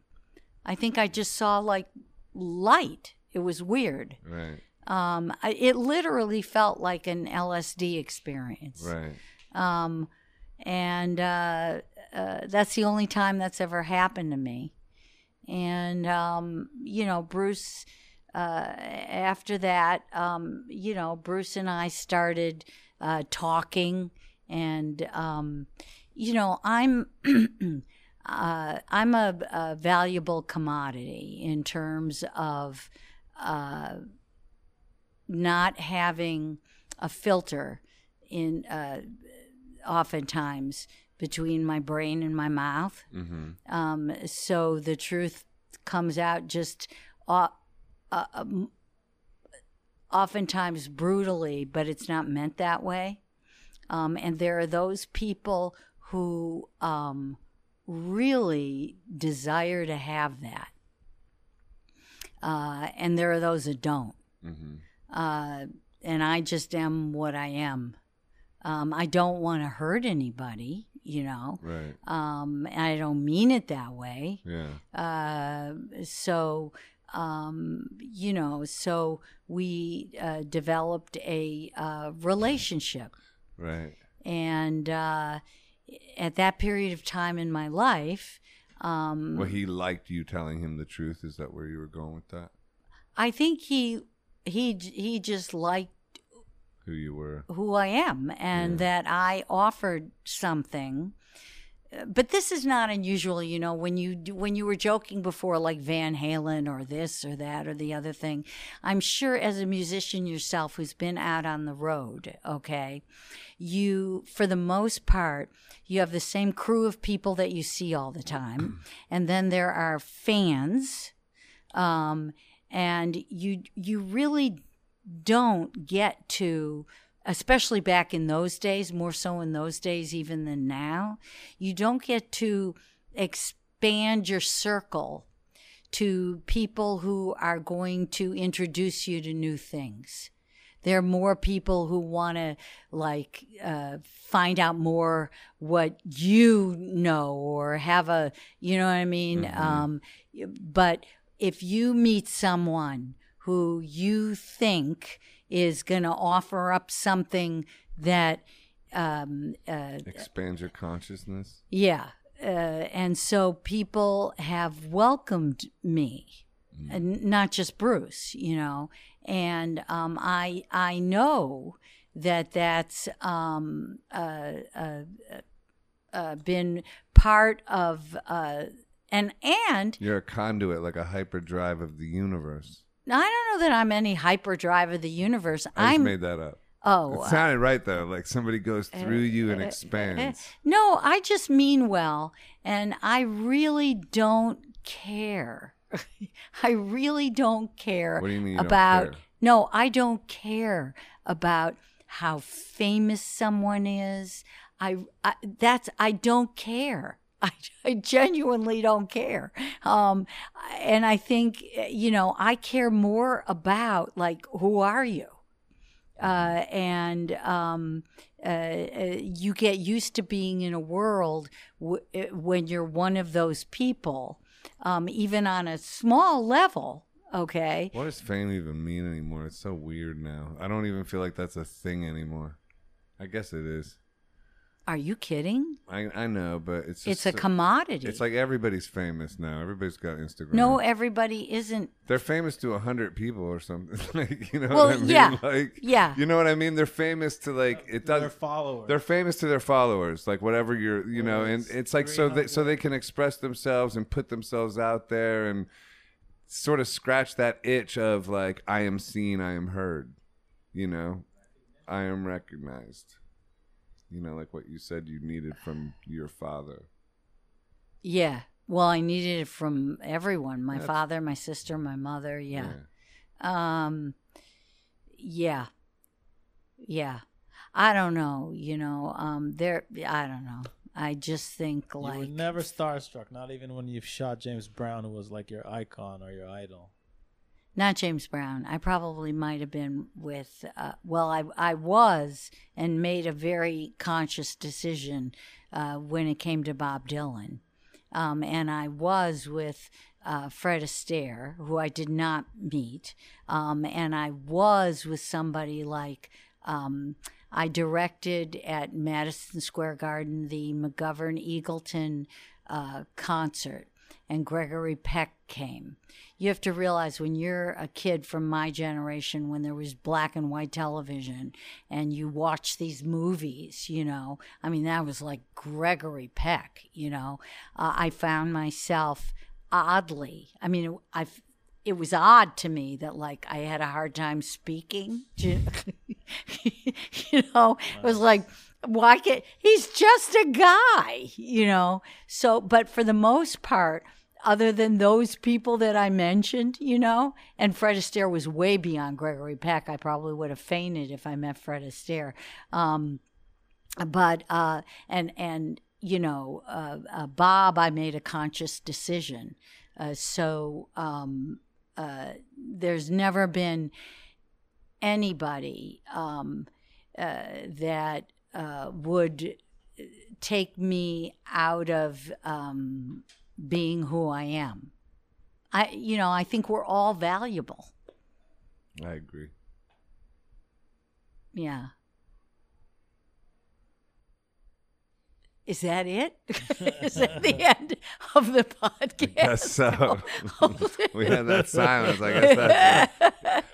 B: i think i just saw like light it was weird
A: Right.
B: um, I, it literally felt like an lsd experience
A: Right.
B: um, and uh, uh, that's the only time that's ever happened to me. And um, you know, Bruce. Uh, after that, um, you know, Bruce and I started uh, talking, and um, you know, I'm. Uh, I'm a, a valuable commodity in terms of uh, not having a filter in uh, oftentimes between my brain and my mouth.
A: Mm-hmm.
B: Um, so the truth comes out just uh, uh, um, oftentimes brutally, but it's not meant that way. Um, and there are those people who um, really desire to have that. Uh, and there are those that don't.
A: Mm-hmm.
B: Uh, and I just am what I am. Um, I don't want to hurt anybody, you know.
A: Right.
B: Um, and I don't mean it that way.
A: Yeah.
B: Uh, so, um, you know, so we uh, developed a uh, relationship.
A: Right.
B: And uh, at that period of time in my life, um,
A: Well, he liked you telling him the truth. Is that where you were going with that?
B: I think he he he just liked
A: Who you were?
B: who I am and
A: Yeah.
B: that I offered something. But this is not unusual, you know. When you when you were joking before, like Van Halen or this or that or the other thing, I'm sure as a musician yourself who's been out on the road, okay, you for the most part you have the same crew of people that you see all the time, and then there are fans, um, and you you really don't get to especially back in those days more so in those days even than now you don't get to expand your circle to people who are going to introduce you to new things. There are more people who want to like uh, find out more what you know or have a you know what i mean? Um, but if you meet someone who you think is going to offer up something that um, uh,
A: Expand your consciousness.
B: yeah. Uh, and so people have welcomed me, and not just Bruce, you know. And um, I I know that that's um, uh, uh, uh, been part of uh, and and
A: You're a conduit, like a hyperdrive of the universe.
B: I don't know that I'm any hyperdrive of the universe.
A: I just
B: I'm
A: made that up.
B: oh
A: It uh, sounded right though, like somebody goes eh, through you and
B: uh,
A: expands. Eh.
B: No, I just mean well, and I really don't care. I really don't care
A: What do you mean
B: about.
A: care?
B: No, I don't care about how famous someone is. I, I that's I don't care. I, I genuinely don't care. Um, and I think you know I care more about like who are you uh, and um, uh, uh, you get used to being in a world w- uh, when you're one of those people, um, even on a small level. Okay,
A: What does fame even mean anymore? It's so weird now. I don't even feel like that's a thing anymore. I guess it is.
B: Are you kidding?
A: I I know, but it's just
B: It's a
A: so-
B: commodity.
A: It's like everybody's famous now. Everybody's got Instagram.
B: no, everybody isn't.
A: they're famous to a hundred people or something. like you know
B: Well,
A: what I mean?
B: yeah.
A: Like
B: Yeah.
A: you know what I mean? They're famous to like it does.
C: Their followers.
A: They're famous to their followers, like whatever you're, you know, and
C: it's
A: it's like so they so they can express themselves and put themselves out there and sort of scratch that itch of like I am seen, I am heard, you know, I am recognized, you know, like what you said you needed from your father.
B: Yeah. Well, I needed it from everyone. My
A: That's-
B: father, my sister, my mother. Yeah. Um, yeah, yeah. I don't know. You know, um, there. I don't know. I just think like.
C: you
B: like
C: were never starstruck, not even when you've shot James Brown, who was like your icon or your idol.
B: Not James Brown. I probably might have been with. Uh, well, I I was and made a very conscious decision uh, when it came to Bob Dylan, um, and I was with. Uh, Fred Astaire, who I did not meet, um, and I was with somebody like um, I directed at Madison Square Garden the McGovern Eagleton uh, concert, and Gregory Peck came. You have to realize when you're a kid from my generation, when there was black and white television, and you watch these movies, you know, I mean, that was like Gregory Peck, you know. Uh, I found myself oddly, I mean, I it was odd to me that like I had a hard time speaking. you know, it was like, why can't he's just a guy, you know? So, but for the most part, other than those people that I mentioned, you know, and Fred Astaire was way beyond Gregory Peck. I probably would have fainted if I met Fred Astaire. Um, but uh, and and you know, uh, uh, Bob, I made a conscious decision. Uh, so um, uh, there's never been anybody um, uh, that would take me out of um, being who I am. I, you know, I think we're all valuable.
A: I agree.
B: Yeah. Is that it? Is that the end of the podcast?
A: Guess so. Oh. we had that silence. I guess that's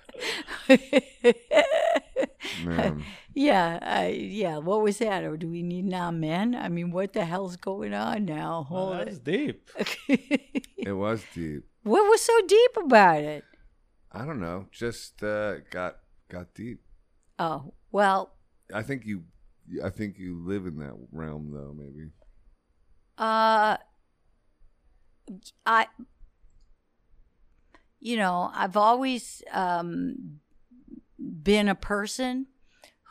A: it. Man.
B: Yeah, I, yeah. What was that? Or do we need now men? I mean, what the hell's going on now?
C: Well,
B: Hold
C: that's deep.
B: it.
A: It was deep.
B: what was so deep about it?
A: I don't know. Just uh, got got deep.
B: Oh, well,
A: I think you. I think you live in that realm, though. Maybe.
B: Uh, I, you know, I've always um, been a person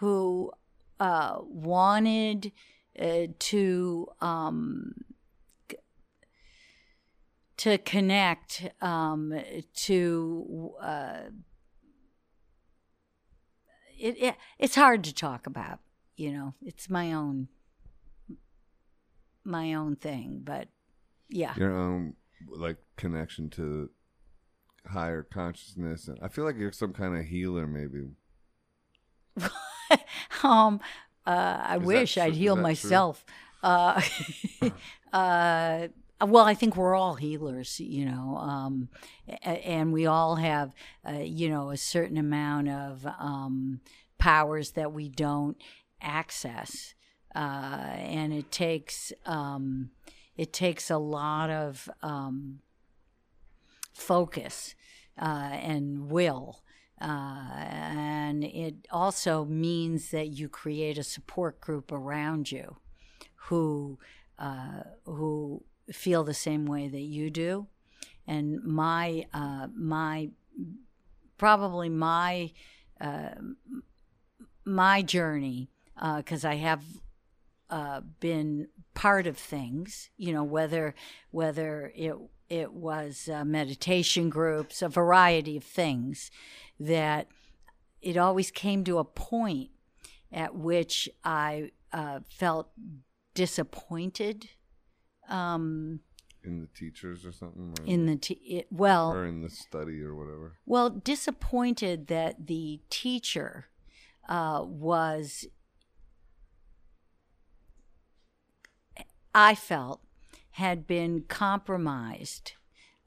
B: who uh, wanted uh, to um, to connect um, to. Uh, it, it it's hard to talk about, you know. It's my own my own thing, but yeah.
A: Your own like connection to higher consciousness, and I feel like you're some kind of healer, maybe.
B: um, uh, I
A: Is
B: wish I'd heal myself. Uh, uh, well, I think we're all healers, you know, um, and we all have, uh, you know, a certain amount of um, powers that we don't access, uh, and it takes um, it takes a lot of um, focus uh, and will. Uh, and it also means that you create a support group around you who uh, who feel the same way that you do. And my uh, my probably my uh, my journey because I have uh, been part of things, you know, whether whether it it was uh, meditation groups, a variety of things, that it always came to a point at which I uh, felt disappointed. Um,
A: in the teachers or something. Or
B: in the t- it, well,
A: or in the study or whatever.
B: Well, disappointed that the teacher uh, was. I felt had been compromised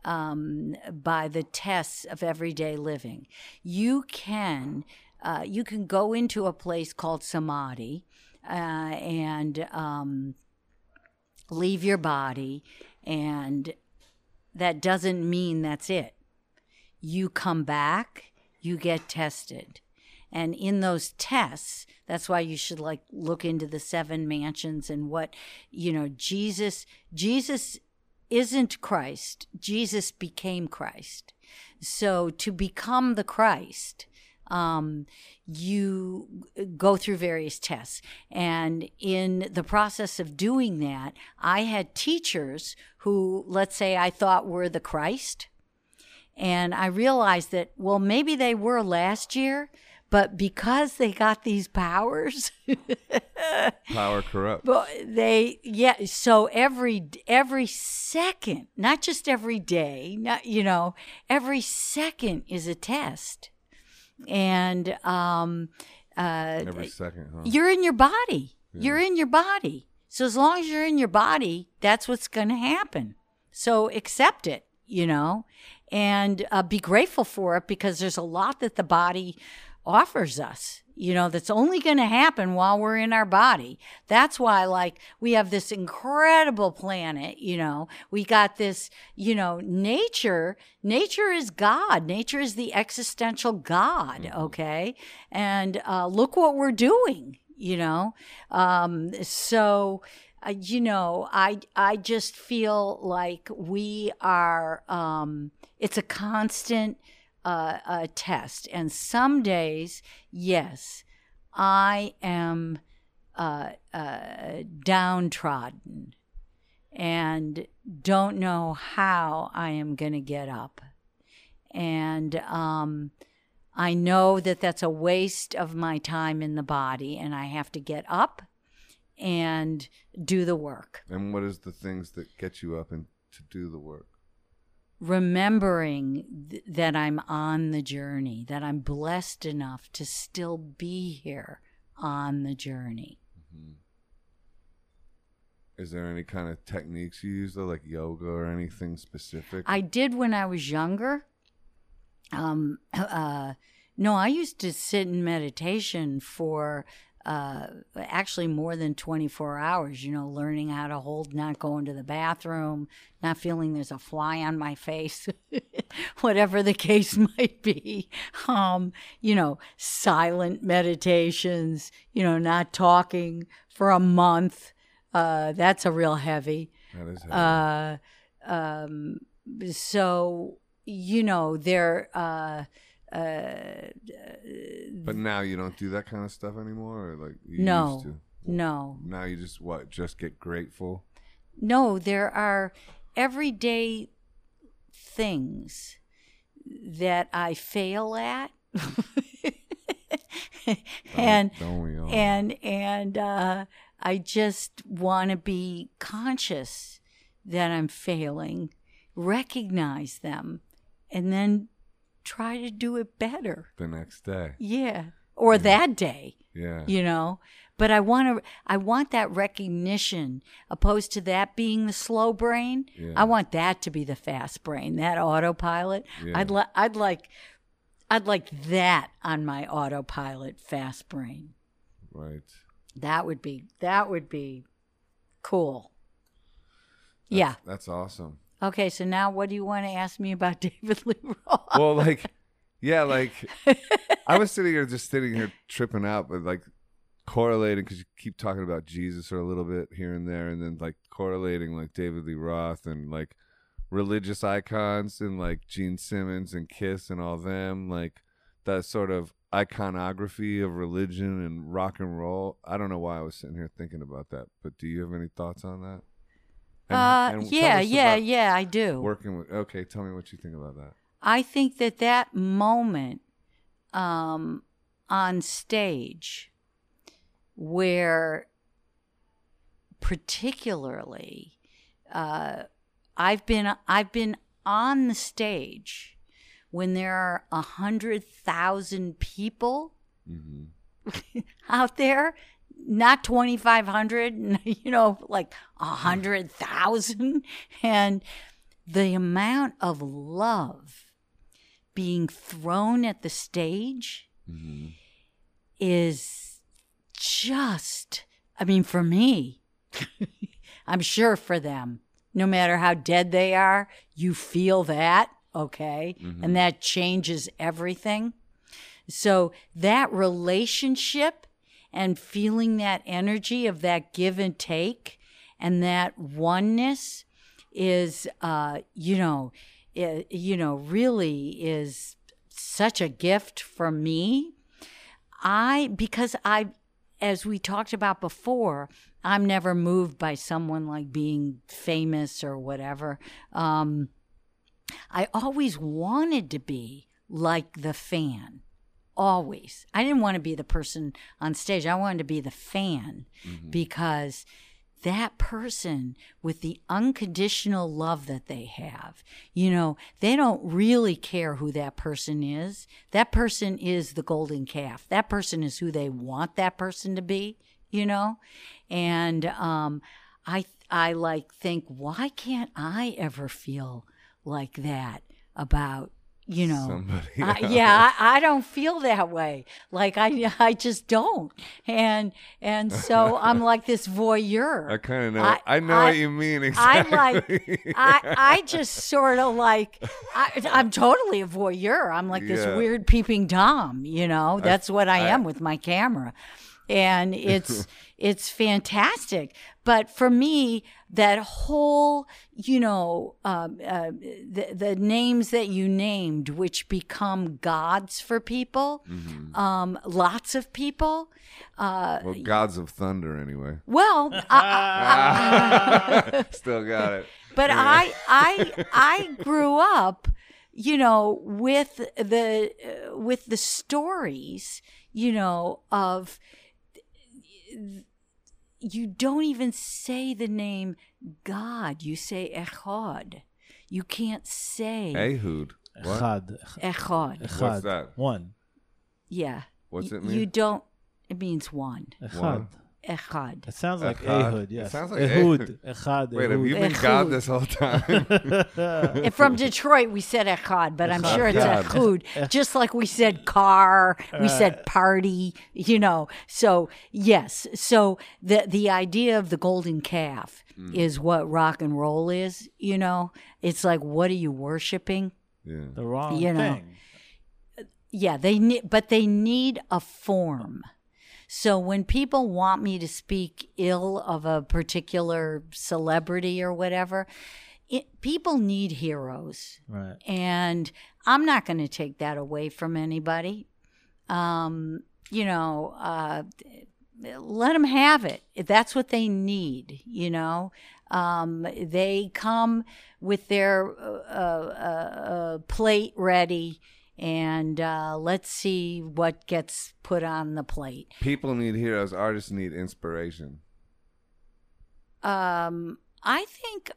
B: um, by the tests of everyday living. You can uh, you can go into a place called samadhi uh, and um, leave your body, and that doesn't mean that's it. You come back, you get tested. And in those tests, that's why you should like look into the seven mansions and what, you know, Jesus, Jesus isn't Christ. Jesus became Christ. So to become the Christ, um, you go through various tests. And in the process of doing that, I had teachers who, let's say, I thought were the Christ. And I realized that, well, maybe they were last year, but because they got these powers
A: power corrupt
B: but they yeah so every every second not just every day not you know every second is a test. And um uh
A: every second huh?
B: you're in your body. You're in your body. So as long as you're in your body that's what's going to happen. So accept it you know? And uh, be grateful for it because there's a lot that the body offers us you know that's only going to happen while we're in our body. That's why like we have this incredible planet you know. We got this you know nature. Nature is god. Nature is the existential god okay? And uh, look what we're doing you know? Um, so uh, you know i i just feel like we are um, it's a constant uh, a test. And some days, yes, I am uh, uh, downtrodden and don't know how I am going to get up. And um, I know that that's a waste of my time in the body, and I have to get up and do the work.
A: And what is the things that get you up and to do the work?
B: Remembering th- that I'm on the journey, that I'm blessed enough to still be here on the journey.
A: Mm-hmm. Is there any kind of techniques you use though, like yoga or anything specific?
B: I did when I was younger. Um, uh, no, I used to sit in meditation for uh, actually more than 24 hours, you know, learning how to hold, not going to the bathroom, not feeling there's a fly on my face, whatever the case might be. Um, you know, silent meditations, you know, not talking for a month. Uh, that's a real heavy.
A: that is heavy.
B: Uh, um, so, you know, there, uh, uh,
A: but now you don't do that kind of stuff anymore, or like you
B: no,
A: used to.
B: no.
A: Now you just what? Just get grateful.
B: No, there are everyday things that I fail at. and
A: don't
B: and and uh, I just want to be conscious that I'm failing, recognize them, and then try to do it better.
A: the next day.
B: Yeah, or that day
A: Yeah.
B: you know but i want to i want that recognition opposed to that being the slow brain
A: Yeah.
B: i want that to be the fast brain that autopilot
A: Yeah.
B: i'd like i'd like i'd like that on my autopilot fast brain
A: Right.
B: that would be that would be cool Yeah.
A: That's awesome.
B: Okay, so now what do you want to ask me about David Lee Roth?
A: Well, like, yeah, like I was sitting here just sitting here tripping out, but like correlating because you keep talking about Jesus or a little bit here and there, and then like correlating like David Lee Roth and like religious icons and like Gene Simmons and Kiss and all them, like that sort of iconography of religion and rock and roll. I don't know why I was sitting here thinking about that, but do you have any thoughts on that? And-
B: uh,
A: and
B: yeah, yeah, yeah, I do.
A: Working with okay, tell me what you think about that.
B: I think that that moment um, on stage, where particularly uh, I've been I've been on the stage when there are a hundred thousand people
A: hmm
B: out there not 2500 you know like a hundred thousand. And the amount of love being thrown at the stage
A: hmm
B: is just i mean for me i'm sure for them no matter how dead they are you feel that okay? And that changes everything. So that relationship and feeling that energy of that give and take and that oneness is uh you know i- you know really is such a gift for me I because I as we talked about before, I'm never moved by someone like being famous or whatever. Um, I always wanted to be like the fan. Always. I didn't want to be the person on stage. I wanted to be the fan because that person with the unconditional love that they have, you know, they don't really care who that person is. That person is the golden calf. That person is who they want that person to be, you know? And um I I like think why can't I ever feel like that about you know I, yeah I, I don't feel that way like i i just don't and and so i'm like this voyeur
A: I kind of know.
B: I-
A: I, know what you mean
B: I
A: exactly.
B: like I I just sort of like I, I'm totally a voyeur. I'm like this
A: Yeah.
B: weird peeping tom, you know. That's what I,
A: I-
B: am with my camera, and it's it's fantastic. But for me, that whole you know um, uh, the the names that you named, which become gods for people,
A: Mm-hmm.
B: um, lots of people. Uh,
A: well, gods of thunder, anyway.
B: well, I, I,
A: Still got it.
B: but I I I grew up, you know, with the uh, with the stories, you know, of you don't even say the name God. You say Echad. You can't say
A: Ehud. What?
C: Echad.
B: Echad.
C: Echad.
A: What's that?
C: One.
B: Yeah.
A: What's it mean?
B: You don't. It means one.
C: Echad.
A: One.
B: Echad.
C: It sounds like
A: Echad.
C: Ehud,
A: It sounds like
C: Ehud. Echad.
A: Wait, have you
C: Ehud.
A: been God this whole time?
B: From Detroit, we said echad, but I'm sure it's
A: yeah.
B: echud, just like we said car, we said party, you know. So yes, so the the idea of the golden calf hmm. is what rock and roll is. You know, it's like what are you worshiping?
A: yeah.
C: The wrong
B: You know.
C: thing.
B: Yeah, they need, but they need a form. So when people want me to speak ill of a particular celebrity or whatever, it, people need heroes.
C: Right.
B: and I'm not going to take that away from anybody. Um, you know, uh, let them have it. If that's what they need, you know. Um, they come with their uh, uh, uh, plate ready, and uh, let's see what gets put on the plate.
A: People need heroes. Artists need inspiration.
B: Um, I think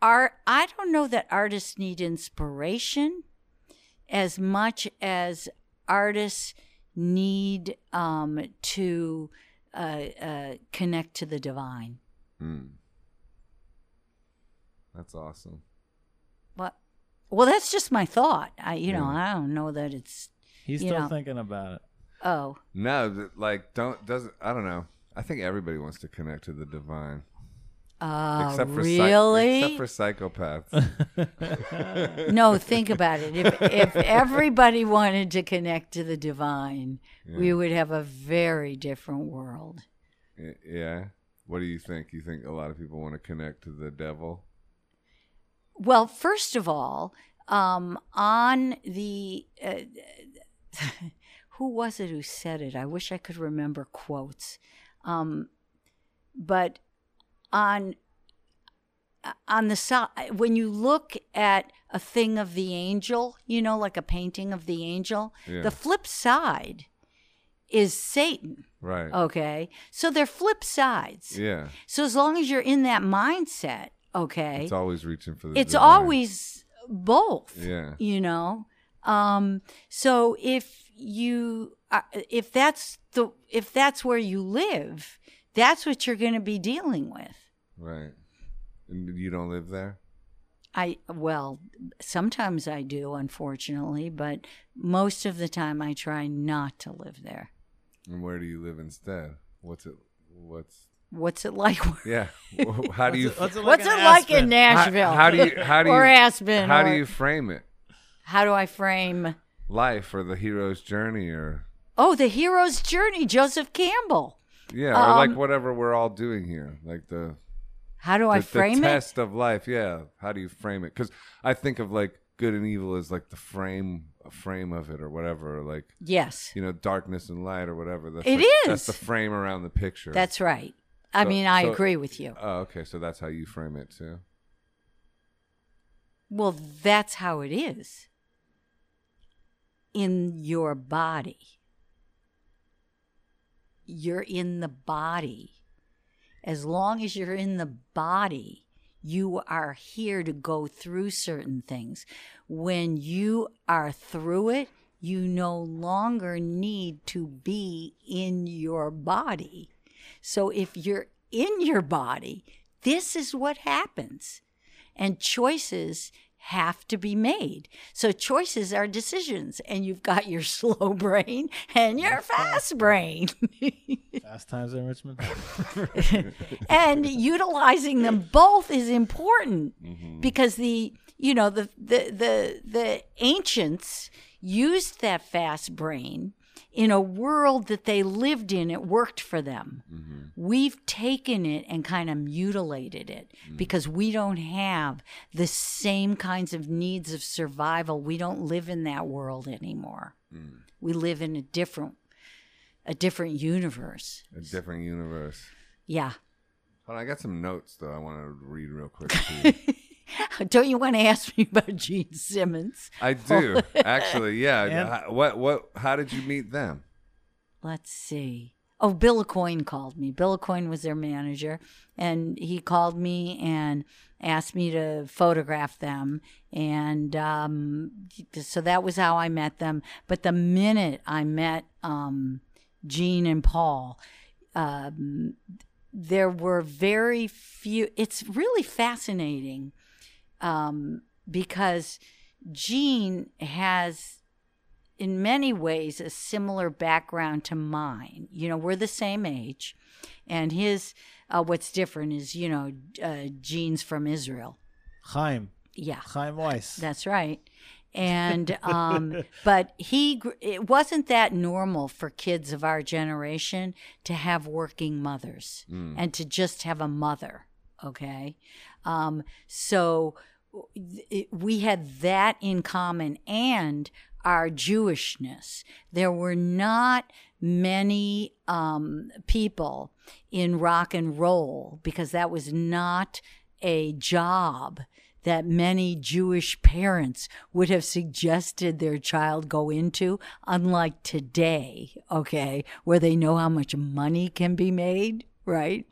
B: art. I don't know that artists need inspiration as much as artists need um, to uh, uh, connect to the divine.
A: Mm. That's awesome.
B: What? Well, that's just my thought. I, you know, I don't know that it's.
C: He's still
B: know.
C: thinking about it.
B: Oh,
A: No, like don't doesn't. I don't know. I think everybody wants to connect to the divine.
B: Uh,
A: except for psych-
B: really?
A: except for psychopaths.
B: no, think about it. If if everybody wanted to connect to the divine, we would have a very different world.
A: Yeah. What do you think? You think a lot of people want to connect to the devil?
B: Well, first of all, um, on the uh, who was it who said it? I wish I could remember quotes, um, but on on the side when you look at a thing of the angel, you know, like a painting of the angel,
A: Yeah.
B: the flip side is Satan.
A: Right.
B: Okay, so they're flip sides.
A: Yeah.
B: So as long as you're in that mindset, okay,
A: It's always reaching for the
B: it's always both
A: Yeah.
B: you know um so if you uh, if that's the if that's where you live that's what you're going to be dealing with
A: Right. And you don't live there?
B: i well sometimes i do unfortunately but most of the time i try not to live there
A: And where do you live instead? What's it what's
B: what's it like
A: Yeah. Wh- How do you
C: What's it,
B: what's
C: in
B: it like in nashville
A: How, how do you how do you
B: or aspen
A: how
B: or-
A: do you frame it?
B: how do i frame
A: Life or the hero's journey or
B: oh the hero's journey joseph campbell
A: yeah, or like
B: Um,
A: whatever we're all doing here, like the
B: how do i
A: the,
B: frame
A: the
B: it
A: test of life. Yeah, how do you frame it? Because I think of like good and evil as like the frame frame of it or whatever, like
B: yes
A: you know darkness and light or whatever. That's
B: It
A: like, That's the frame around the picture.
B: That's right. I
A: So-
B: mean, I
A: so-
B: agree with you.
A: oh, okay. So that's how you frame it too.
B: Well, that's how it is in your body. You're in the body. As long as you're in the body, you are here to go through certain things. When you are through it, you no longer need to be in your body. So if you're in your body, this is what happens. And choices have to be made. So choices are decisions. And you've got your slow brain and your fast brain.
C: Fast times in Ridgemont.
B: and utilizing them both is important mm-hmm. because the you know the the the the ancients used that fast brain in a world that they lived in it worked for them. Mm-hmm. We've taken it and kind of mutilated it mm. because we don't have the same kinds of needs of survival. We don't live in that world anymore. Mm. We live in a different a different universe.
A: A different universe.
B: yeah.
A: On, I got some notes though. I want to read real quick. to you.
B: Don't you want to ask me about Gene Simmons?
A: I do actually. Yeah.
C: And-
A: H- What? What? How did you meet them?
B: Let's see. Oh, Bill Aucoin called me. Bill Aucoin was their manager, and he called me and asked me to photograph them. And um, so that was how I met them. But the minute I met um, Gene and Paul, um, there were very few. It's really fascinating um, because Gene has, in many ways, a similar background to mine. You know, we're the same age, and his uh, what's different is you know uh, Gene's from Israel.
C: Chaim.
B: Yeah,
C: Chaim Weiss.
B: that's right. And um, but he it wasn't that normal for kids of our generation to have working mothers and to just have a mother. Okay, um, so we had that in common and our Jewishness. There were not many um, people in rock and roll because that was not a job that many Jewish parents would have suggested their child go into, unlike today, okay, where they know how much money can be made, right,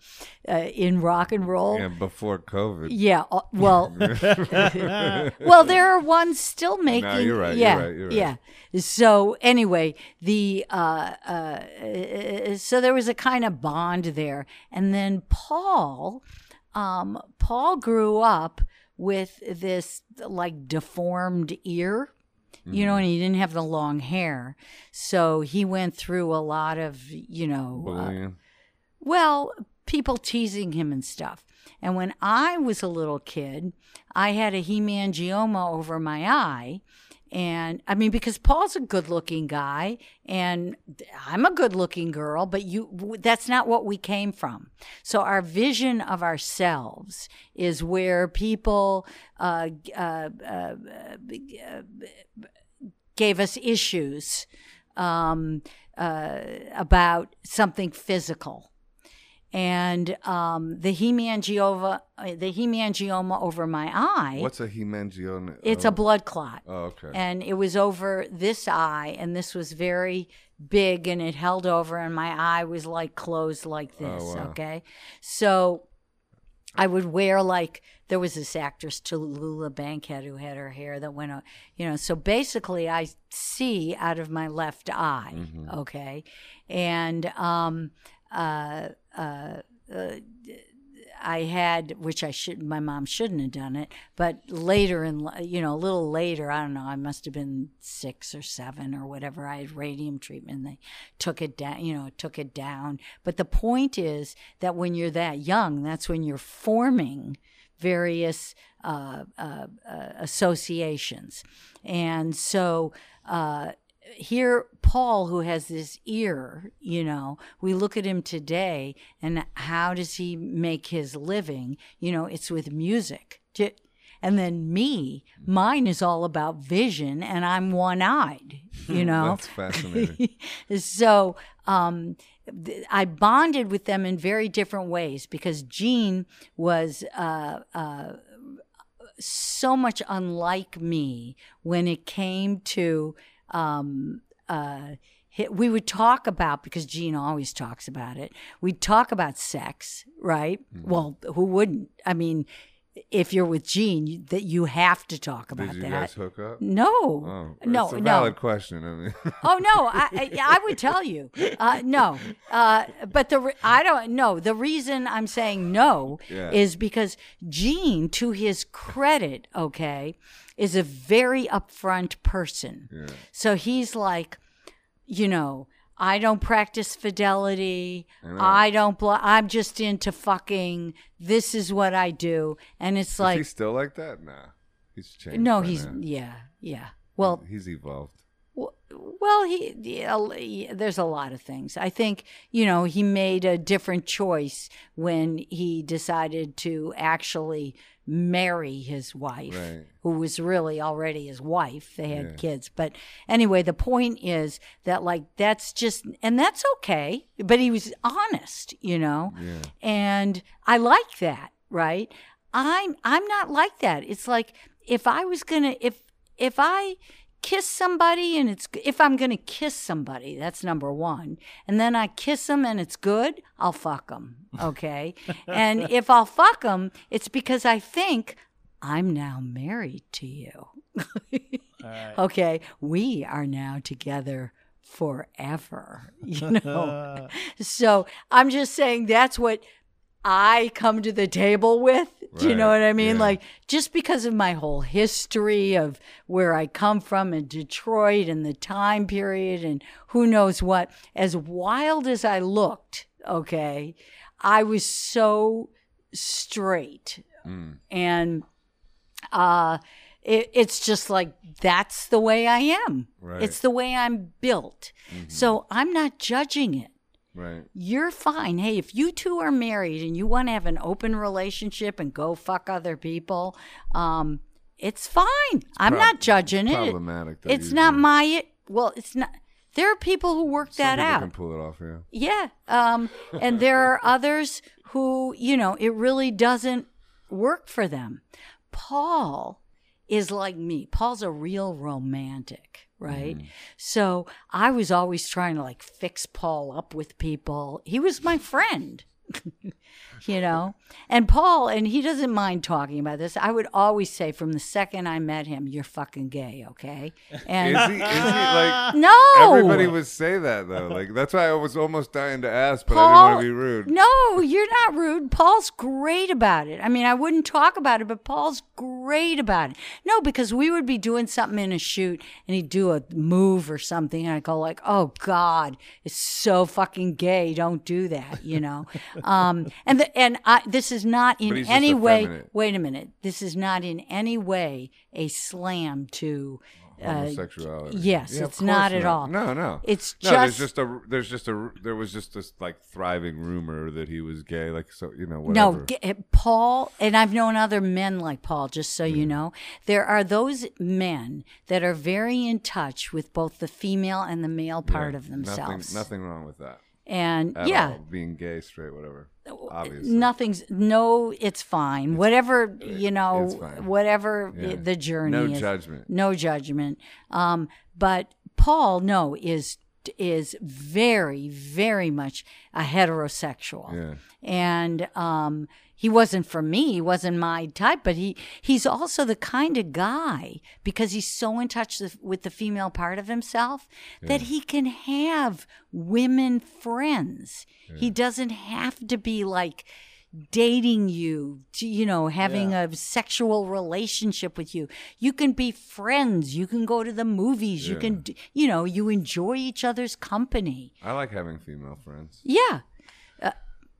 B: uh, in rock and roll.
A: Yeah, before COVID.
B: Yeah. uh, Well, well, there are ones still making.
A: you're right, you're
B: Yeah.
A: right, you're right.
B: Yeah. So anyway, the uh, uh, so there was a kind of bond there, and then Paul, um, Paul grew up with this like deformed ear. You know, and he didn't have the long hair. So he went through a lot of, you know, uh. Well, people teasing him and stuff. And when I was a little kid, I had a hemangioma over my eye. And I mean, because Paul's a good looking guy and I'm a good looking girl, but you, that's not what we came from. So our vision of ourselves is where people, uh, uh, uh, gave us issues, um, uh, about something physical and um, the hemangioma, the hemangioma over my eye.
A: What's a hemangioma?
B: It's a blood clot.
A: Oh, okay.
B: And it was over this eye, and this was very big, and it held over, and my eye was like closed like this.
A: Oh, wow.
B: Okay, so I would wear like there was this actress Tallulah Bankhead who had her hair that went, you know. So basically, I see out of my left eye.
A: Mm-hmm.
B: Okay, and um, uh, uh, I had, which I should, my mom shouldn't have done it, but later in, you know, a little later, I don't know, I must have been six or seven or whatever. I had radium treatment. They took it down, you know, took it down. But the point is that when you're that young, that's when you're forming various uh, uh, uh, associations. And so, uh, here paul who has this ear you know we look at him today and how does he make his living you know it's with music and then me mine is all about vision and i'm one-eyed you know
A: That's fascinating.
B: so um, I bonded with them in very different ways because Gene was uh, uh, so much unlike me when it came to. Um, uh, we would talk about because Gene always talks about it. We'd talk about sex, right? Well, who wouldn't? I mean, if you're with you, that you have to talk about
A: Did you
B: that.
A: guys hook up?
B: no,
A: Oh,
B: no,
A: it's a
B: no.
A: valid question. I mean,
B: Oh no, I, I I would tell you, uh, no. Uh, but the re- I don't know. The reason I'm saying no
A: Yeah.
B: is because Gene, to his credit, okay, is a very upfront person.
A: yeah.
B: So he's like, you know, I don't practice fidelity.
A: know.
B: I, don't. Bl- I'm just into fucking. This is what I do, and it's
A: Is
B: like,
A: he still like that? Nah, he's changed.
B: no,
A: by
B: he's
A: now.
B: yeah, yeah. Well,
A: he's evolved.
B: Well, he yeah, uh, yeah, there's a lot of things. I think you know he made a different choice when he decided to actually marry his wife,
A: Right.
B: who was really already his wife. They had
A: Yeah.
B: kids, but anyway, the point is that like that's just and that's okay. But he was honest, you know,
A: Yeah.
B: and I like that. Right? I'm I'm not like that. It's like if I was gonna if if I kiss somebody and it's if I'm gonna kiss somebody, that's number one, and then I kiss them and it's good, I'll fuck them. Okay, and if I'll fuck them, it's because I think I'm now married to you.
C: Right.
B: okay, we are now together forever. You know. So I'm just saying that's what I come to the table with. Do you know what I mean?
A: yeah.
B: Like just because of my whole history of where I come from in Detroit and the time period and who knows what, as wild as I looked, okay, I was so straight.
A: Mm.
B: And uh it, it's just like that's the way I am.
A: Right.
B: It's the way I'm built. So I'm not judging it
A: Right.
B: you're fine. Hey, if you two are married and you want to have an open relationship and go fuck other people, um, it's fine. I'm
A: prob-
B: not judging it.
A: problematic, though,
B: It's not
A: usually.
B: my. Well, it's not. There are people who work
A: Some
B: that out.
A: can pull it off. Yeah.
B: Yeah. Um, and there are others who, you know, it really doesn't work for them. Paul is like me. Paul's a real romantic, right? Mm-hmm. So I was always trying to like fix Paul up with people. He was my friend. you know and paul and he doesn't mind talking about this i would always say from the second i met him you're fucking gay okay and
A: Is he? Is he like?
B: no
A: Everybody would say that though. Like that's why I was almost dying to ask, but I didn't want to be rude.
B: No, you're not rude. Paul's great about it. I mean, I wouldn't talk about it, but Paul's great about it. No, because we would be doing something in a shoot and he'd do a move or something and I'd go like, "Oh god, it's so fucking gay. Don't do that," you know. um, and the, and I, this is not in
A: just
B: any way. Wait a minute. This is not in any way a slam to. Uh, yes,
A: Yeah,
B: it's not
A: course
B: at all.
A: No, no.
B: It's
A: no. There's
B: just-
A: just a. There's just a. There was just this like thriving rumor that he was gay. Like so, you know,
B: No,
A: whatever.
B: g- eh, Paul, and I've known other men like Paul, just so you know. There are those men that are very in touch with both the female and the male part of themselves.
A: Nothing, nothing wrong with that.
B: And
A: At
B: yeah,
A: all. being gay, straight, whatever. Obviously,
B: nothing's, no, it's fine. Whatever, you know, whatever
A: Yeah.
B: the journey
A: No
B: is.
A: judgment.
B: No judgment. Um, but Paul, no, is is very, very much a heterosexual.
A: Yeah.
B: and um, he wasn't for me. He wasn't my type, but he he's also the kind of guy because he's so in touch with, the female part of himself that he can have women friends. He doesn't have to be like dating you to, you know having a sexual relationship with you you can be friends you can go to the movies you can you know you enjoy each other's company
A: I like having female friends.
B: yeah uh,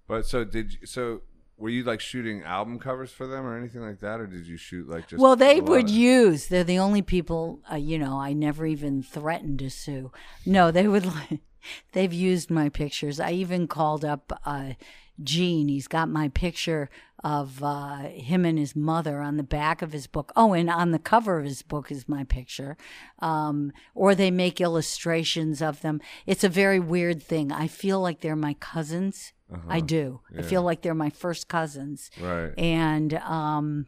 A: But so did you, so were you like shooting album covers for them or anything like that, or did you shoot like just?
B: Well, they would use. They're the only people. Uh, you know, I never even threatened to sue. No, they would. like They've used my pictures. I even called up uh, Gene. He's got my picture of uh, him and his mother on the back of his book. Oh, and on the cover of his book is my picture. Um, or they make illustrations of them. It's a very weird thing. I feel like they're my cousins. I do. I feel like they're my first cousins.
A: Right.
B: And um,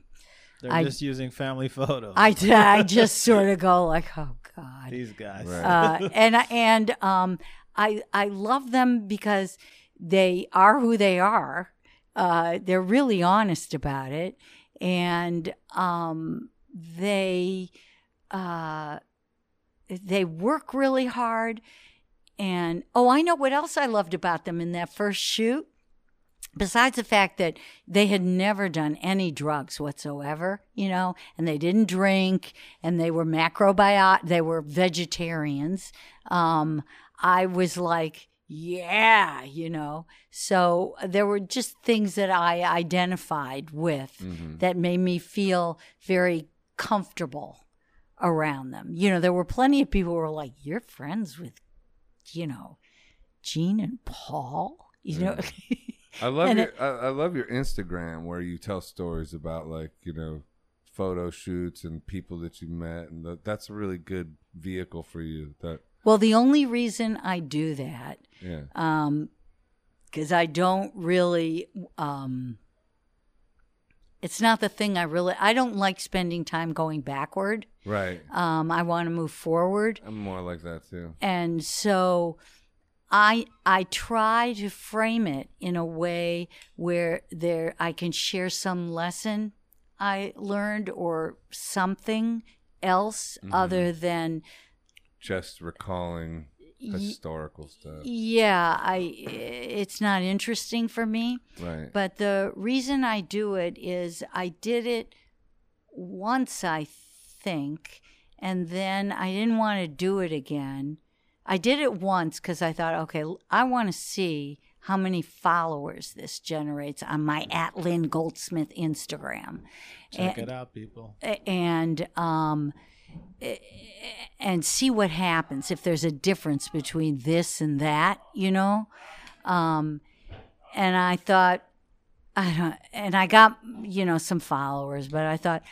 C: They're
B: I-
C: just using family photos.
B: I, I just sort of go like, oh God,
C: These guys.
A: Right.
B: uh, and and um, I I love them because they are who they are. Uh, they're really honest about it, and um, they uh, they work really hard. And oh, I know what else I loved about them in that first shoot. Besides the fact that they had never done any drugs whatsoever, you know, and they didn't drink, and they were macrobiot, they were vegetarians. Um, I was like, yeah, you know. So there were just things that I identified with
A: Mm-hmm.
B: that made me feel very comfortable around them. You know, there were plenty of people who were like, "You're friends with, you know, Gene and Paul." You know,
A: I love
B: and
A: your I, I love your Instagram where you tell stories about like you know photo shoots and people that you met, and the, that's a really good vehicle for you. That
B: well, the only reason I do that
A: yeah,
B: um because i don't really um it's not the thing i really i don't like spending time going backward
A: right.
B: um i want to move forward
A: I'm more like that too.
B: and so i i try to frame it in a way where there i can share some lesson i learned or something else other than
A: Just recalling historical stuff.
B: yeah i it's not interesting for me
A: Right.
B: But the reason I do it is I did it once, I think, and then I didn't want to do it again. I did it once because I thought, okay, I want to see how many followers this generates on my at Lynn Goldsmith Instagram.
C: Check
B: And-
C: it out, people.
B: and um and see what happens if there's a difference between this and that you know? Um and i thought i don't and i got you know some followers but i thought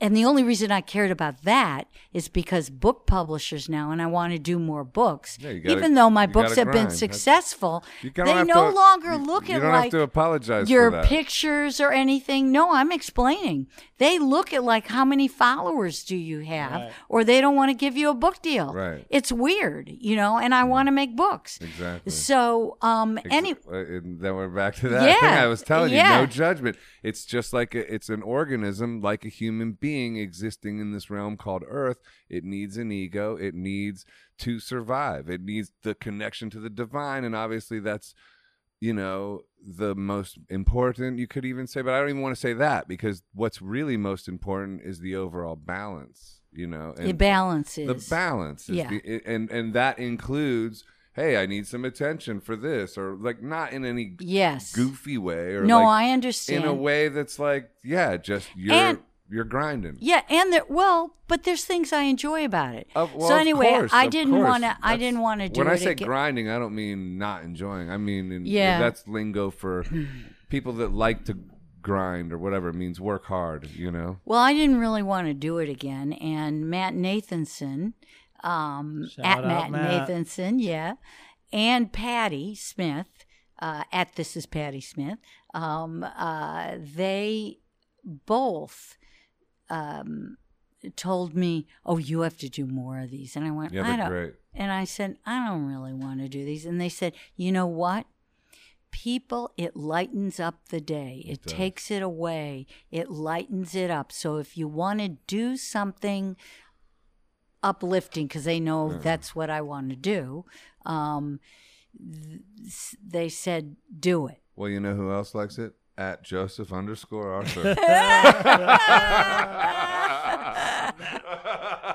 B: and the only reason I cared about that is because book publishers now, and I want to do more books.
A: Yeah, gotta-
B: Even though my books have been
A: grind. That's-
B: successful, they
A: have
B: no
A: to-
B: longer
A: you-
B: look
A: you
B: at
A: don't
B: like
A: have to apologize
B: your
A: for that.
B: pictures or anything. No, I'm explaining. They look at like how many followers do you have,
C: Right.
B: or they don't want to give you a book deal.
A: Right.
B: It's weird, you know. And I want to make books.
A: Exactly.
B: So, um,
A: Ex-
B: any
A: uh, and then we're back to that thing I was telling
B: yeah.
A: you. No judgment. It's just like a, it's an organism, like a human being existing in this realm called Earth. It needs an ego. It needs to survive. It needs the connection to the divine, and obviously that's you know the most important. You could even say, but I don't even want to say that because what's really most important is the overall balance. You know,
B: the balance is
A: the balance is
B: Yeah.
A: the, and and that includes hey, I need some attention for this, or like not in any
B: Yes.
A: goofy way, or
B: no,
A: like
B: I understand.
A: in a way that's like, yeah, just you're
B: And-
A: you're grinding.
B: Yeah, and there well, but there's things I enjoy about it.
A: Of- well,
B: so
A: of
B: anyway,
A: course,
B: I
A: of
B: didn't
A: course.
B: want to. I
A: That's-
B: didn't want to do it.
A: When
B: it
A: I say
B: again.
A: grinding, I don't mean not enjoying. I mean, in,
B: Yeah.
A: that's lingo for people that like to grind or whatever. It means work hard. You know.
B: Well, I didn't really want to do it again, and Matt Nathanson, um,
C: Shout
B: at
C: out,
B: Matt,
C: Matt.
B: Nathanson, yeah, and Patti Smith, uh, at This Is Patti Smith, um, uh, they both um, told me, "Oh, you have to do more of these," and I went,
A: Yeah,
B: "I don't."
A: great.
B: And I said, I don't really want to do these. And they said, you know what? People, it lightens up the day. It,
A: does.
B: takes it away. It lightens it up. So if you want to do something uplifting, because they know that's what I want to do, um, th- they said, do it.
A: Well, you know who else likes it? At Joseph underscore Arthur.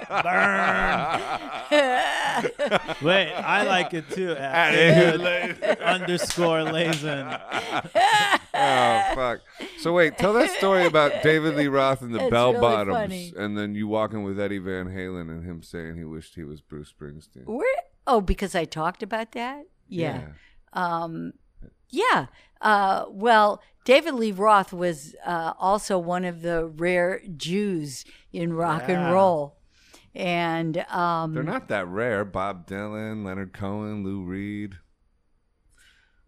A: Burn.
C: Wait, I like it too.
A: At
C: At underscore Lazen.
A: oh fuck! So wait, tell that story about David Lee Roth and the
B: It's
A: Bell
B: really
A: Bottoms,
B: funny.
A: and then you walking with Eddie Van Halen and him saying he wished he was Bruce Springsteen.
B: Where? Oh, because I talked about that? Yeah. Um, yeah. Uh, well, David Lee Roth was uh, also one of the rare Jews in rock
C: Yeah.
B: and roll. And um,
A: They're not that rare. Bob Dylan, Leonard Cohen, Lou Reed.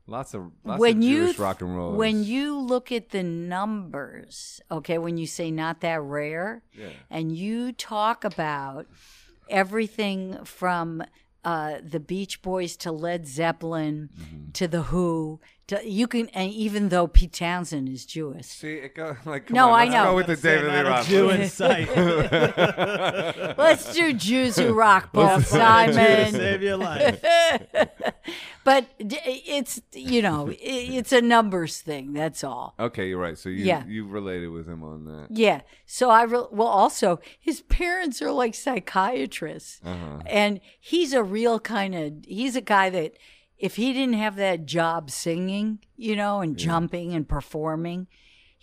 A: Lots of lots
B: when
A: of
B: you
A: Jewish rock and roll.
B: when you look at the numbers, okay, when you say not that rare,
A: Yeah.
B: and you talk about everything from uh, the Beach Boys to Led Zeppelin
A: Mm-hmm.
B: to the Who, you can, and even though Pete Townshend is Jewish,
A: See, it go like come
B: No,
A: on,
B: I
A: let's
B: know.
A: Go with the David Lee Roth.
C: Jew in sight.
B: let's do Jews who rock, Paul Simon.
C: save your life.
B: but it's you know it's a numbers thing. That's all.
A: Okay, you're right. So you
B: Yeah.
A: you related with him on that.
B: Yeah. So I re- well also his parents are like psychiatrists,
A: Uh-huh.
B: and he's a real kind of he's a guy that if he didn't have that job singing, you know, and jumping and performing.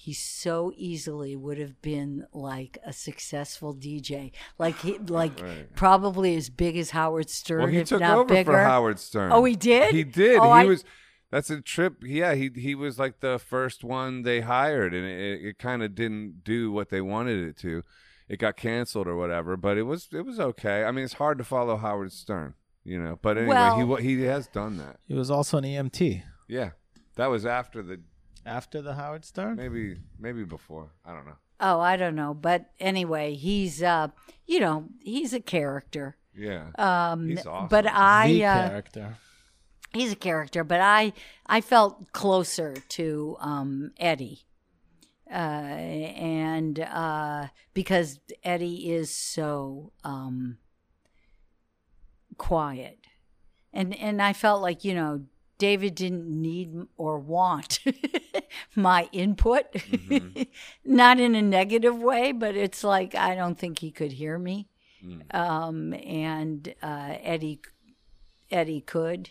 B: He so easily would have been like a successful DJ, like he, like
A: Right.
B: probably as big as Howard Stern,
A: Well, he
B: if
A: took over
B: bigger.
A: for Howard Stern.
B: Oh, he did?
A: He did.
B: Oh,
A: he
B: I-
A: was. That's a trip. Yeah, he he was like the first one they hired, and it, it kind of didn't do what they wanted it to. It got canceled or whatever, but it was it was okay. I mean, it's hard to follow Howard Stern, you know. But anyway, he
B: Well-
A: wa- he has done that.
C: He was also an EMT
A: Yeah, that was after the
C: after the Howard Stern.
A: maybe maybe before. I don't know.
B: Oh, I don't know, but anyway, he's uh, you know, he's a character.
A: Yeah,
B: Um,
A: He's awesome.
B: but I
C: the
B: uh,
C: character.
B: he's a character, but I I felt closer to um, Eddie, uh, and uh, because Eddie is so um, quiet, and and I felt like you know David didn't need or want my input, not in a negative way, but it's like I don't think he could hear me, um, and uh, Eddie Eddie could.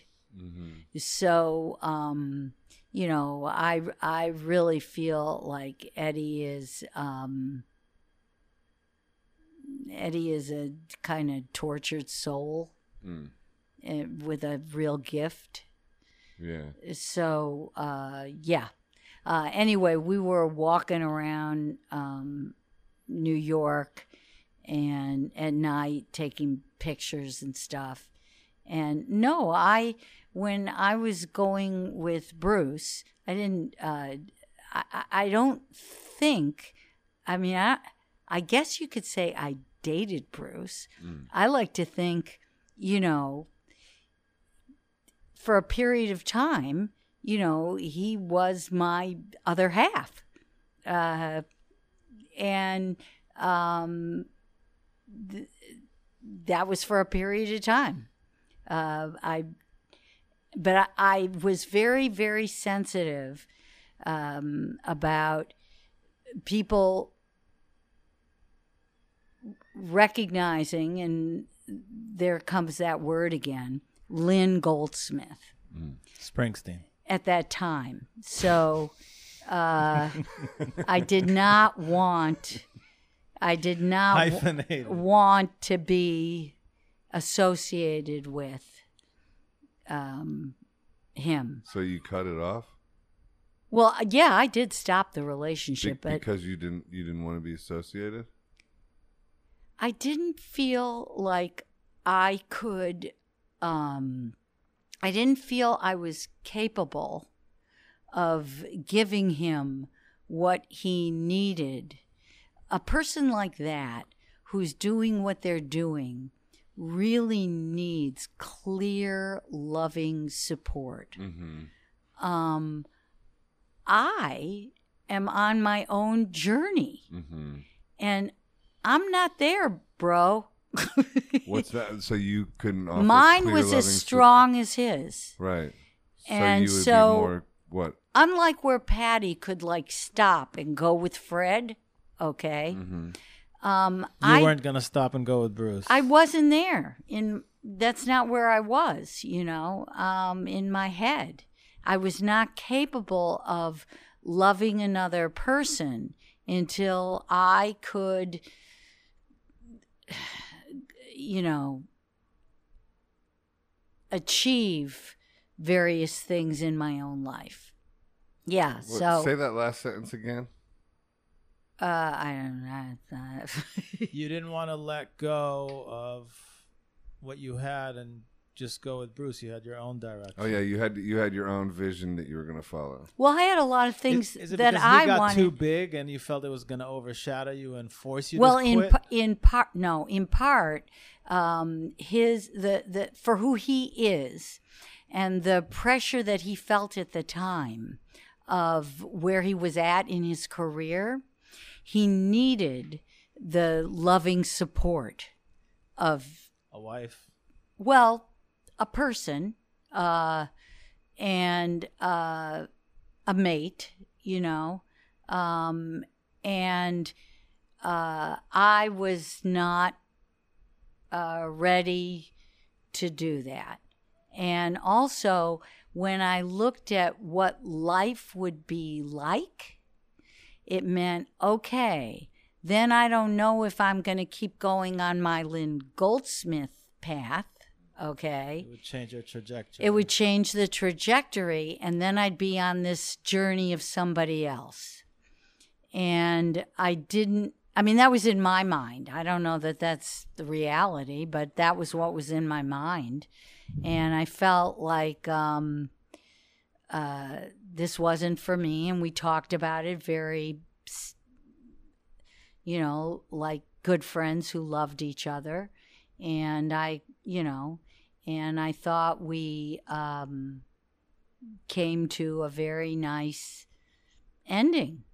B: So, um, you know, I I really feel like Eddie is um, Eddie is a kind of tortured soul
A: Mm.
B: with a real gift.
A: yeah.
B: So, uh, yeah. Uh, anyway, we were walking around um, New York and at night taking pictures and stuff. And no, I when I was going with Bruce, I didn't. Uh, I, I- I don't think. I mean, I I guess you could say I dated Bruce. I like to think, you know, for a period of time, you know, he was my other half. Uh, and um, th- that was for a period of time. Uh, I, but I, I was very, very sensitive um, about people recognizing, and there comes that word again, Lynn Goldsmith
C: Springsteen.
B: at that time. So uh, I did not want, I did not wa-
C: Hyphenated.
B: want to be associated with um, him.
A: So you cut it off
B: Well, yeah, I did stop the
A: Be-
B: relationship, but
A: because you didn't you didn't want to be associated.
B: I didn't feel like I could um I didn't feel I was capable of giving him what he needed. A person like that who's doing what they're doing really needs clear loving support.
A: Mm-hmm.
B: Um I am on my own journey
A: Mm-hmm.
B: and I'm not there, bro.
A: What's that? So you couldn't. Offer
B: Mine
A: clear,
B: was
A: loving
B: as
A: su-
B: strong as his.
A: right. And So
B: And
A: you would
B: so-
A: be more what?
B: Unlike where Patti could like stop and go with Fred, okay.
A: Mm-hmm.
B: Um,
C: You
B: I
C: weren't gonna stop and go with Bruce.
B: I wasn't there. In that's not where I was. You know, um, in my head, I was not capable of loving another person until I could, you know, achieve various things in my own life. Yeah.
A: What,
B: So
A: say that last sentence again.
B: uh, I don't know. It's not-
C: you didn't want to let go of what you had and just go with Bruce. You had your own direction.
A: Oh yeah, you had you had your own vision that you were going to follow.
B: well, I had a lot of things
C: Is, is it
B: that
C: because
B: I
C: he got
B: wanted.
C: too big and you felt it was going to overshadow you and force you
B: well
C: to
B: in in part no in part um his the the for who he is and the pressure that he felt at the time of where he was at in his career he needed the loving support of
C: a wife.
B: well a person uh and uh a mate you know um and uh i was not uh ready to do that. And also when i looked at what life would be like it meant okay then i don't know if i'm going to keep going on my lynn goldsmith path okay.
C: It would change your trajectory.
B: it would change the trajectory and then i'd be on this journey of somebody else. And i didn't i mean that was in my mind. I don't know that that's the reality but that was what was in my mind. And i felt like um uh this wasn't for me and we talked about it very, you know like good friends who loved each other. And i you know and I thought we um, came to a very nice ending.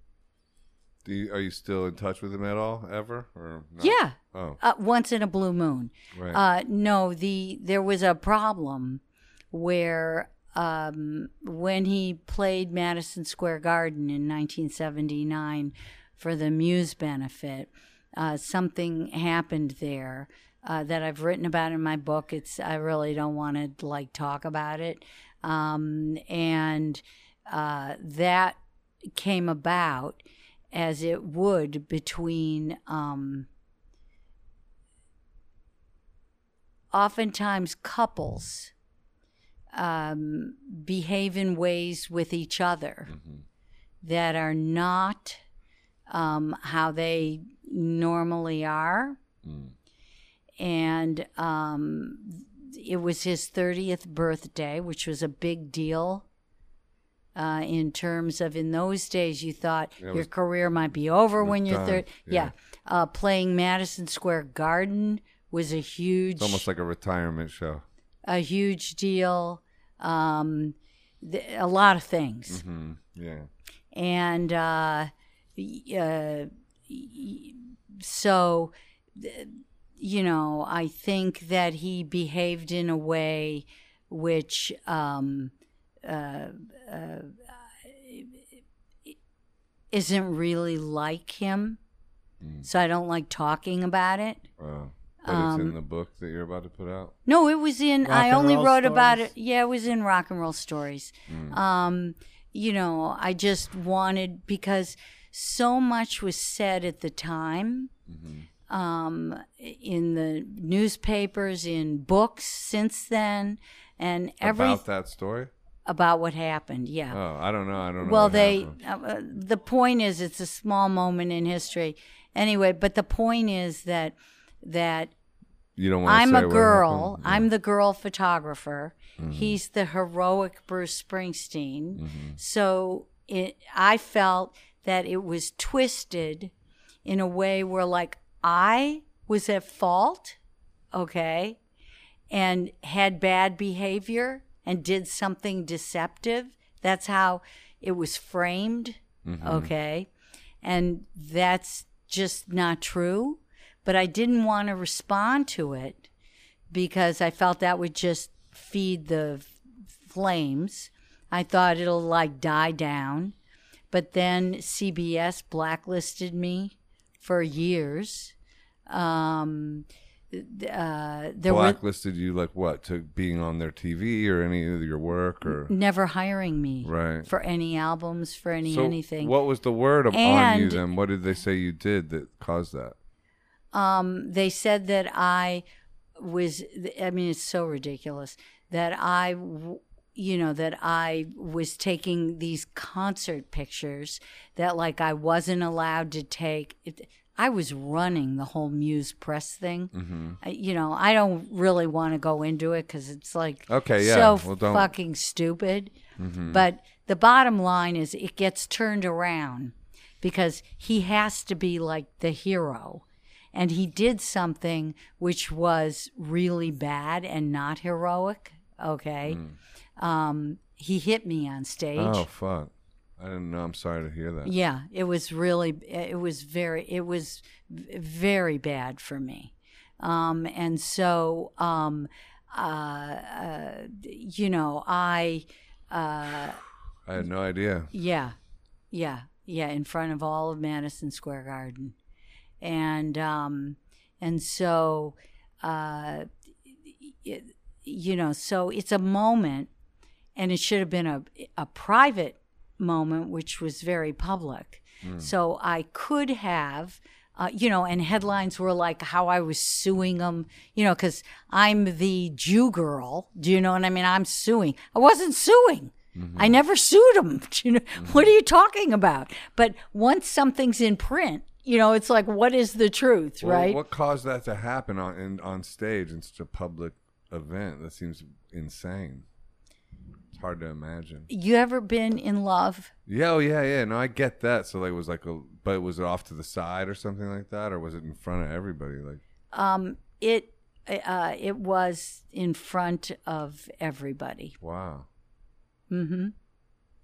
A: Do you, are you still in touch with him at all, ever? Or not?
B: Yeah,
A: Oh,
B: uh, once in a blue moon.
A: right.
B: Uh, no, the there was a problem where um, when he played Madison Square Garden in 1979 for the Muse benefit, uh, something happened there uh, that I've written about in my book. It's I really don't want to like talk about it, um, and uh, that came about as it would between. Um, oftentimes couples um, behave in ways with each other that are not um, how they normally are. And um, it was his 30th birthday, which was a big deal. Uh, in terms of in those days, you thought
A: Yeah,
B: your
A: was-
B: career might be over when you're
A: done,
B: 30.
A: yeah.
B: Yeah. Uh, playing Madison Square Garden was a huge
A: it's almost like a retirement show.
B: a huge deal. Um, th- a lot of things,
A: hmm Yeah.
B: and uh, uh, so you know, I think that he behaved in a way which um, uh, uh, isn't really like him. So I don't like talking about it.
A: Wow. But it's
B: Um,
A: in the book that you're about to put out.
B: No, it was in.
C: Rock
B: I only
C: roll
B: wrote about it. Yeah, it was in rock and roll stories.
A: Mm.
B: Um, you know, I just wanted because so much was said at the time.
A: Mm-hmm.
B: Um, in the newspapers, in books since then, and every
A: About that story?
B: about what happened. Yeah.
A: Oh, I don't know. I don't know.
B: well they uh, uh, the point is it's a small moment in history anyway but the point is that that
A: You don't want to
B: i'm a girl
A: happened? Mm-hmm.
B: i'm the girl photographer he's the heroic bruce springsteen
A: Mm-hmm.
B: so it i felt that it was twisted in a way where like i was at fault okay and had bad behavior and did something deceptive. That's how it was framed. Mm-hmm. Okay. And that's just not true. But I didn't want to respond to it because I felt that would just feed the f- flames. I thought it'll like die down. But then CBS blacklisted me for years. Um, uh, there were
A: Blacklisted you like what? To being on their TV or any of your work or
B: never hiring me
A: right?
B: for any albums, for any
A: So
B: anything.
A: what was the word of, on you then? What did they say you did that caused that?
B: um, they said that I was, I mean, it's so ridiculous that I. you know, that I was taking these concert pictures that like I wasn't allowed to take. It, I was running the whole Muse press thing.
A: Mm-hmm.
B: I- You know, I don't really want to go into it because it's like
A: Okay, yeah.
B: so
A: Well, Mm-hmm.
B: fucking stupid. But the bottom line is it gets turned around because he has to be like the hero. And he did something which was really bad and not heroic. Okay. Um, he hit me on stage.
A: Mm. Oh fuck! I didn't know. I'm sorry to hear that.
B: Yeah, it was really, it was very, it was very bad for me. Um, and so, um, uh, uh, you know, I, uh,
A: I had no idea.
B: yeah, yeah, yeah, in front of all of Madison Square Garden. And, um, and so, uh, it, you know, so it's a moment and it should have been a, a private moment, which was very public. Hmm. So I could have, uh, you know, and headlines were like how I was suing them, you know, because I'm the Jew girl. Do you know what I mean? I'm suing. I wasn't suing. Mm-hmm. I never sued them. You know, mm-hmm. what are you talking about? But once something's in print, you know, it's like, what is the truth,
A: Well,
B: right?
A: What caused that to happen on in, on stage in such a public event? That seems insane. Hard to imagine.
B: you ever been in love?
A: Yeah, oh yeah, yeah. No, I get that. So like, it was like a, but was it off to the side or something like that, or was it in front of everybody? Like,
B: Um, it uh, it was in front of everybody.
A: wow.
B: Mm-hmm.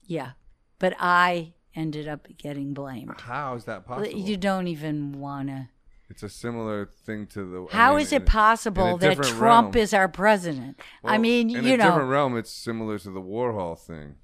B: Yeah, but I ended up getting blamed.
A: How is that possible?
B: You don't even wanna.
A: It's a similar thing to the. I mean,
B: is it possible that Trump
A: realm.
B: is our president? I
A: Well,
B: mean,
A: in
B: you
A: a
B: know,
A: different realm, it's similar to the Warhol thing.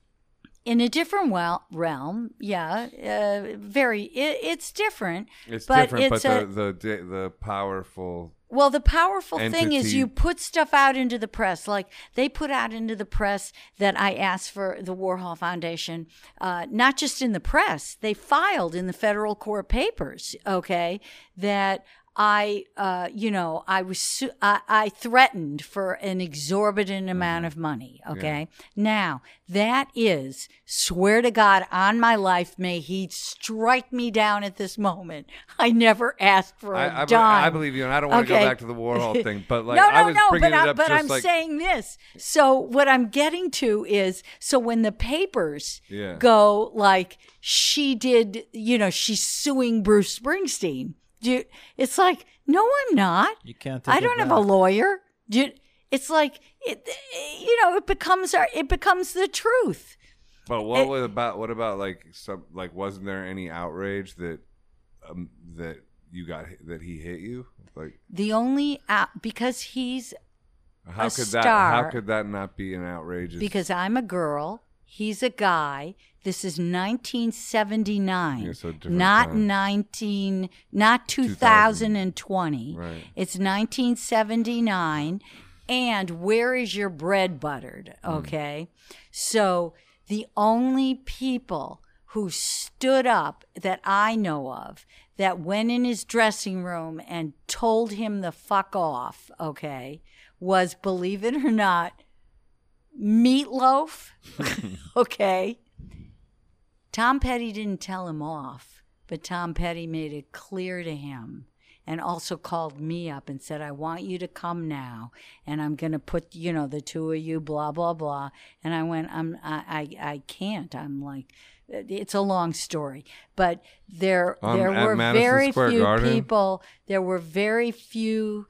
B: in a different well, realm, yeah, uh, very. It, it's different.
A: It's
B: But
A: different,
B: it's
A: but
B: a-
A: the, the the powerful.
B: Well, the powerful thing is you put stuff out into the press. Like they put out into the press that I asked for the Warhol Foundation, uh, not just in the press, they filed in the federal court papers, okay, that I, uh, you know, I was, su- I, I threatened for an exorbitant amount of money, okay? Now, that is, swear to God, on my life, may he strike me down at this moment. I never asked for a
A: I, I, be-
B: dime.
A: I believe you, and I don't want to
B: Okay.
A: go back to the Warhol thing, but like
B: no, no,
A: I was
B: no,
A: bringing
B: but,
A: it
B: I,
A: up
B: but I'm
A: like
B: saying this. So what I'm getting to is, so when the papers
A: Yeah.
B: go like, she did, you know, she's suing Bruce Springsteen. Do you, it's like, no, I'm not.
C: You can't. Take
B: I don't have
C: back.
B: a lawyer. Do you, it's like, it, you know, it becomes our, it becomes the truth.
A: But what
B: It-
A: was about? What about like some? Like, wasn't there any outrage that um, that you got that he hit you? Like,
B: The only, uh, because he's,
A: how
B: A
A: could that? How could that not be an outrageous?
B: because I'm a girl He's a guy. This is 1979,
A: Yeah, so
B: not
A: time.
B: 19, not
A: 2000.
B: 2020.
A: Right.
B: It's 1979. And where is your bread buttered? Okay. So the only people who stood up that I know of that went in his dressing room and told him the fuck off, okay, was, believe it or not, Meatloaf. okay. Tom Petty didn't tell him off, but Tom Petty made it clear to him and also called me up and said, I want you to come now and I'm going to put, you know, the two of you, blah, blah, blah. And I went, I'm, I, I, I can't. I'm like, it's a long story, but there,
A: Um,
B: there were
A: Madison
B: very
A: Square
B: few
A: Garden?
B: people, there were very few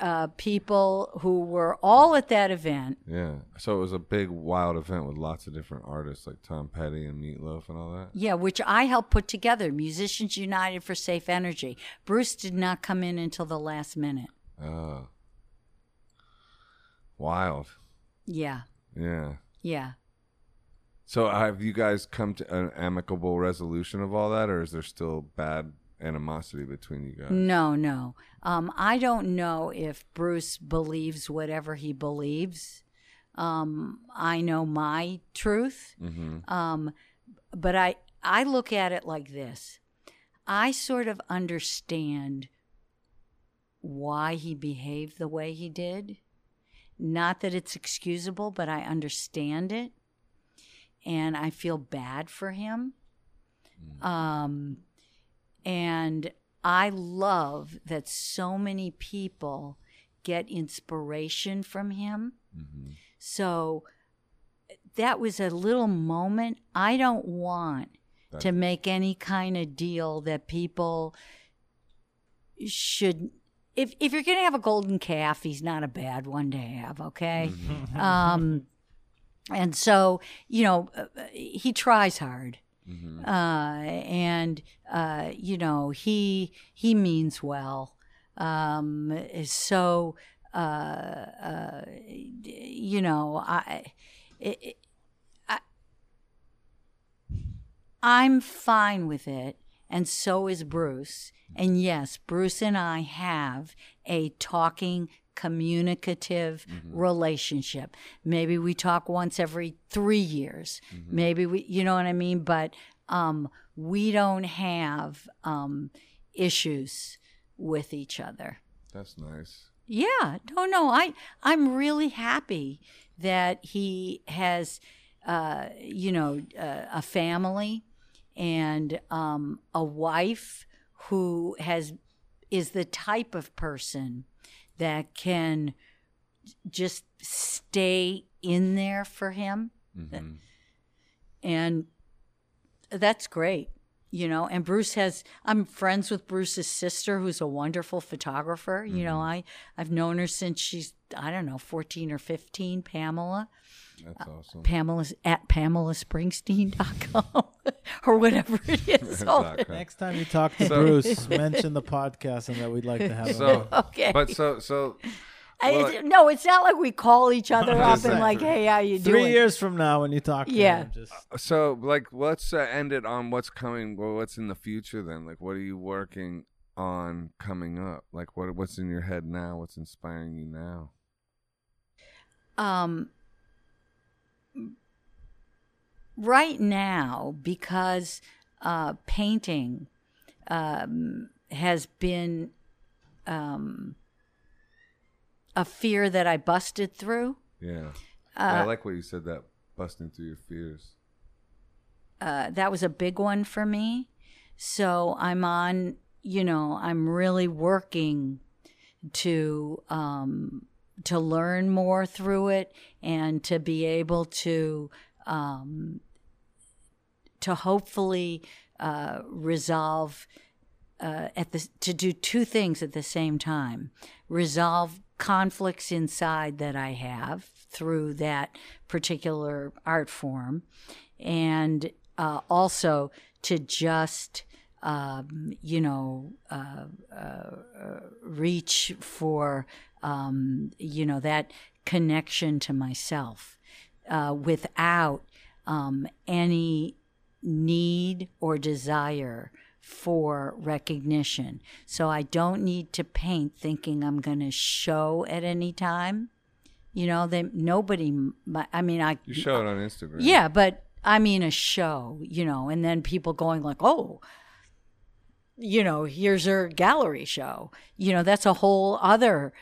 B: uh, people who were all at that event.
A: Yeah. So it was a big, wild event with lots of different artists like Tom Petty and Meatloaf and all that.
B: Yeah, which I helped put together, Musicians United for Safe Energy. Bruce did not come in until the last minute.
A: Oh. Wild.
B: Yeah,
A: Yeah.
B: yeah.
A: So have you guys come to an amicable resolution of all that, or is there still bad animosity between you guys?
B: No, no. Um, I don't know if Bruce believes whatever he believes. Um, I know my truth.
A: Mm-hmm.
B: Um, but I, I look at it like this I sort of understand why he behaved the way he did. Not that it's excusable, but I understand it. And I feel bad for him. Um, and I love that so many people get inspiration from him.
A: Mm-hmm.
B: So that was a little moment. I don't want
A: That-
B: to make any kind of deal that people should. If if you're gonna have a golden calf, he's not a bad one to have. Okay, um, and so you know uh, he tries hard
A: Mm-hmm.
B: uh, and uh, you know he he means well. Um, so uh, uh, you know I, it, I I'm fine with it, and so is Bruce. And yes, Bruce and I have a talking communicative relationship. Maybe we talk once every 3 years. Maybe we you know what I mean, but um we don't have um issues with each other.
A: That's nice.
B: Yeah, no, no. I I'm really happy that he has, uh, you know, uh, a family and um, a wife who has is the type of person that can just stay in there for him,
A: Mm-hmm.
B: and that's great. You know, and Bruce has. I'm friends with Bruce's sister, who's a wonderful photographer. You know, I I've known her since she's I don't know 14 or 15. Pamela,
A: That's awesome.
B: Pamela's at PamelaSpringsteen.com or whatever it is.
A: Dot com.
C: Next time you talk to
A: So-
C: Bruce, mention the podcast and that we'd like to have.
A: So,
C: on.
B: okay.
A: but so so
B: I- no, it's not like we call each other up and
C: saying.
B: like, hey, how you
C: Three
B: doing?
C: years from now, when you talk to
B: Yeah.
C: him, just
A: so like let's uh, end it on what's coming. Well, what's in the future then? Like, what are you working on coming up? Like, what what's in your head now? What's inspiring you now?
B: um, right now, because uh, painting um, has been um, a fear that I busted through.
A: Yeah,
B: Uh,
A: I like what you said. That busting through your fears.
B: uh, that was a big one for me. So I'm on, you know, I'm really working to um, to learn more through it and to be able to um, to hopefully uh, resolve uh, at the to do two things at the same time: resolve conflicts inside that I have through that particular art form, and uh, also to just um, you know uh, uh, reach for um, you know that connection to myself uh, without um, any need or desire for recognition. So I don't need to paint thinking I'm going to show at any time. You know, they nobody. I mean, I
A: You show it on Instagram.
B: yeah, but I mean a show, you know, and then people going like, "Oh, you know, here's her gallery show." You know, that's a whole other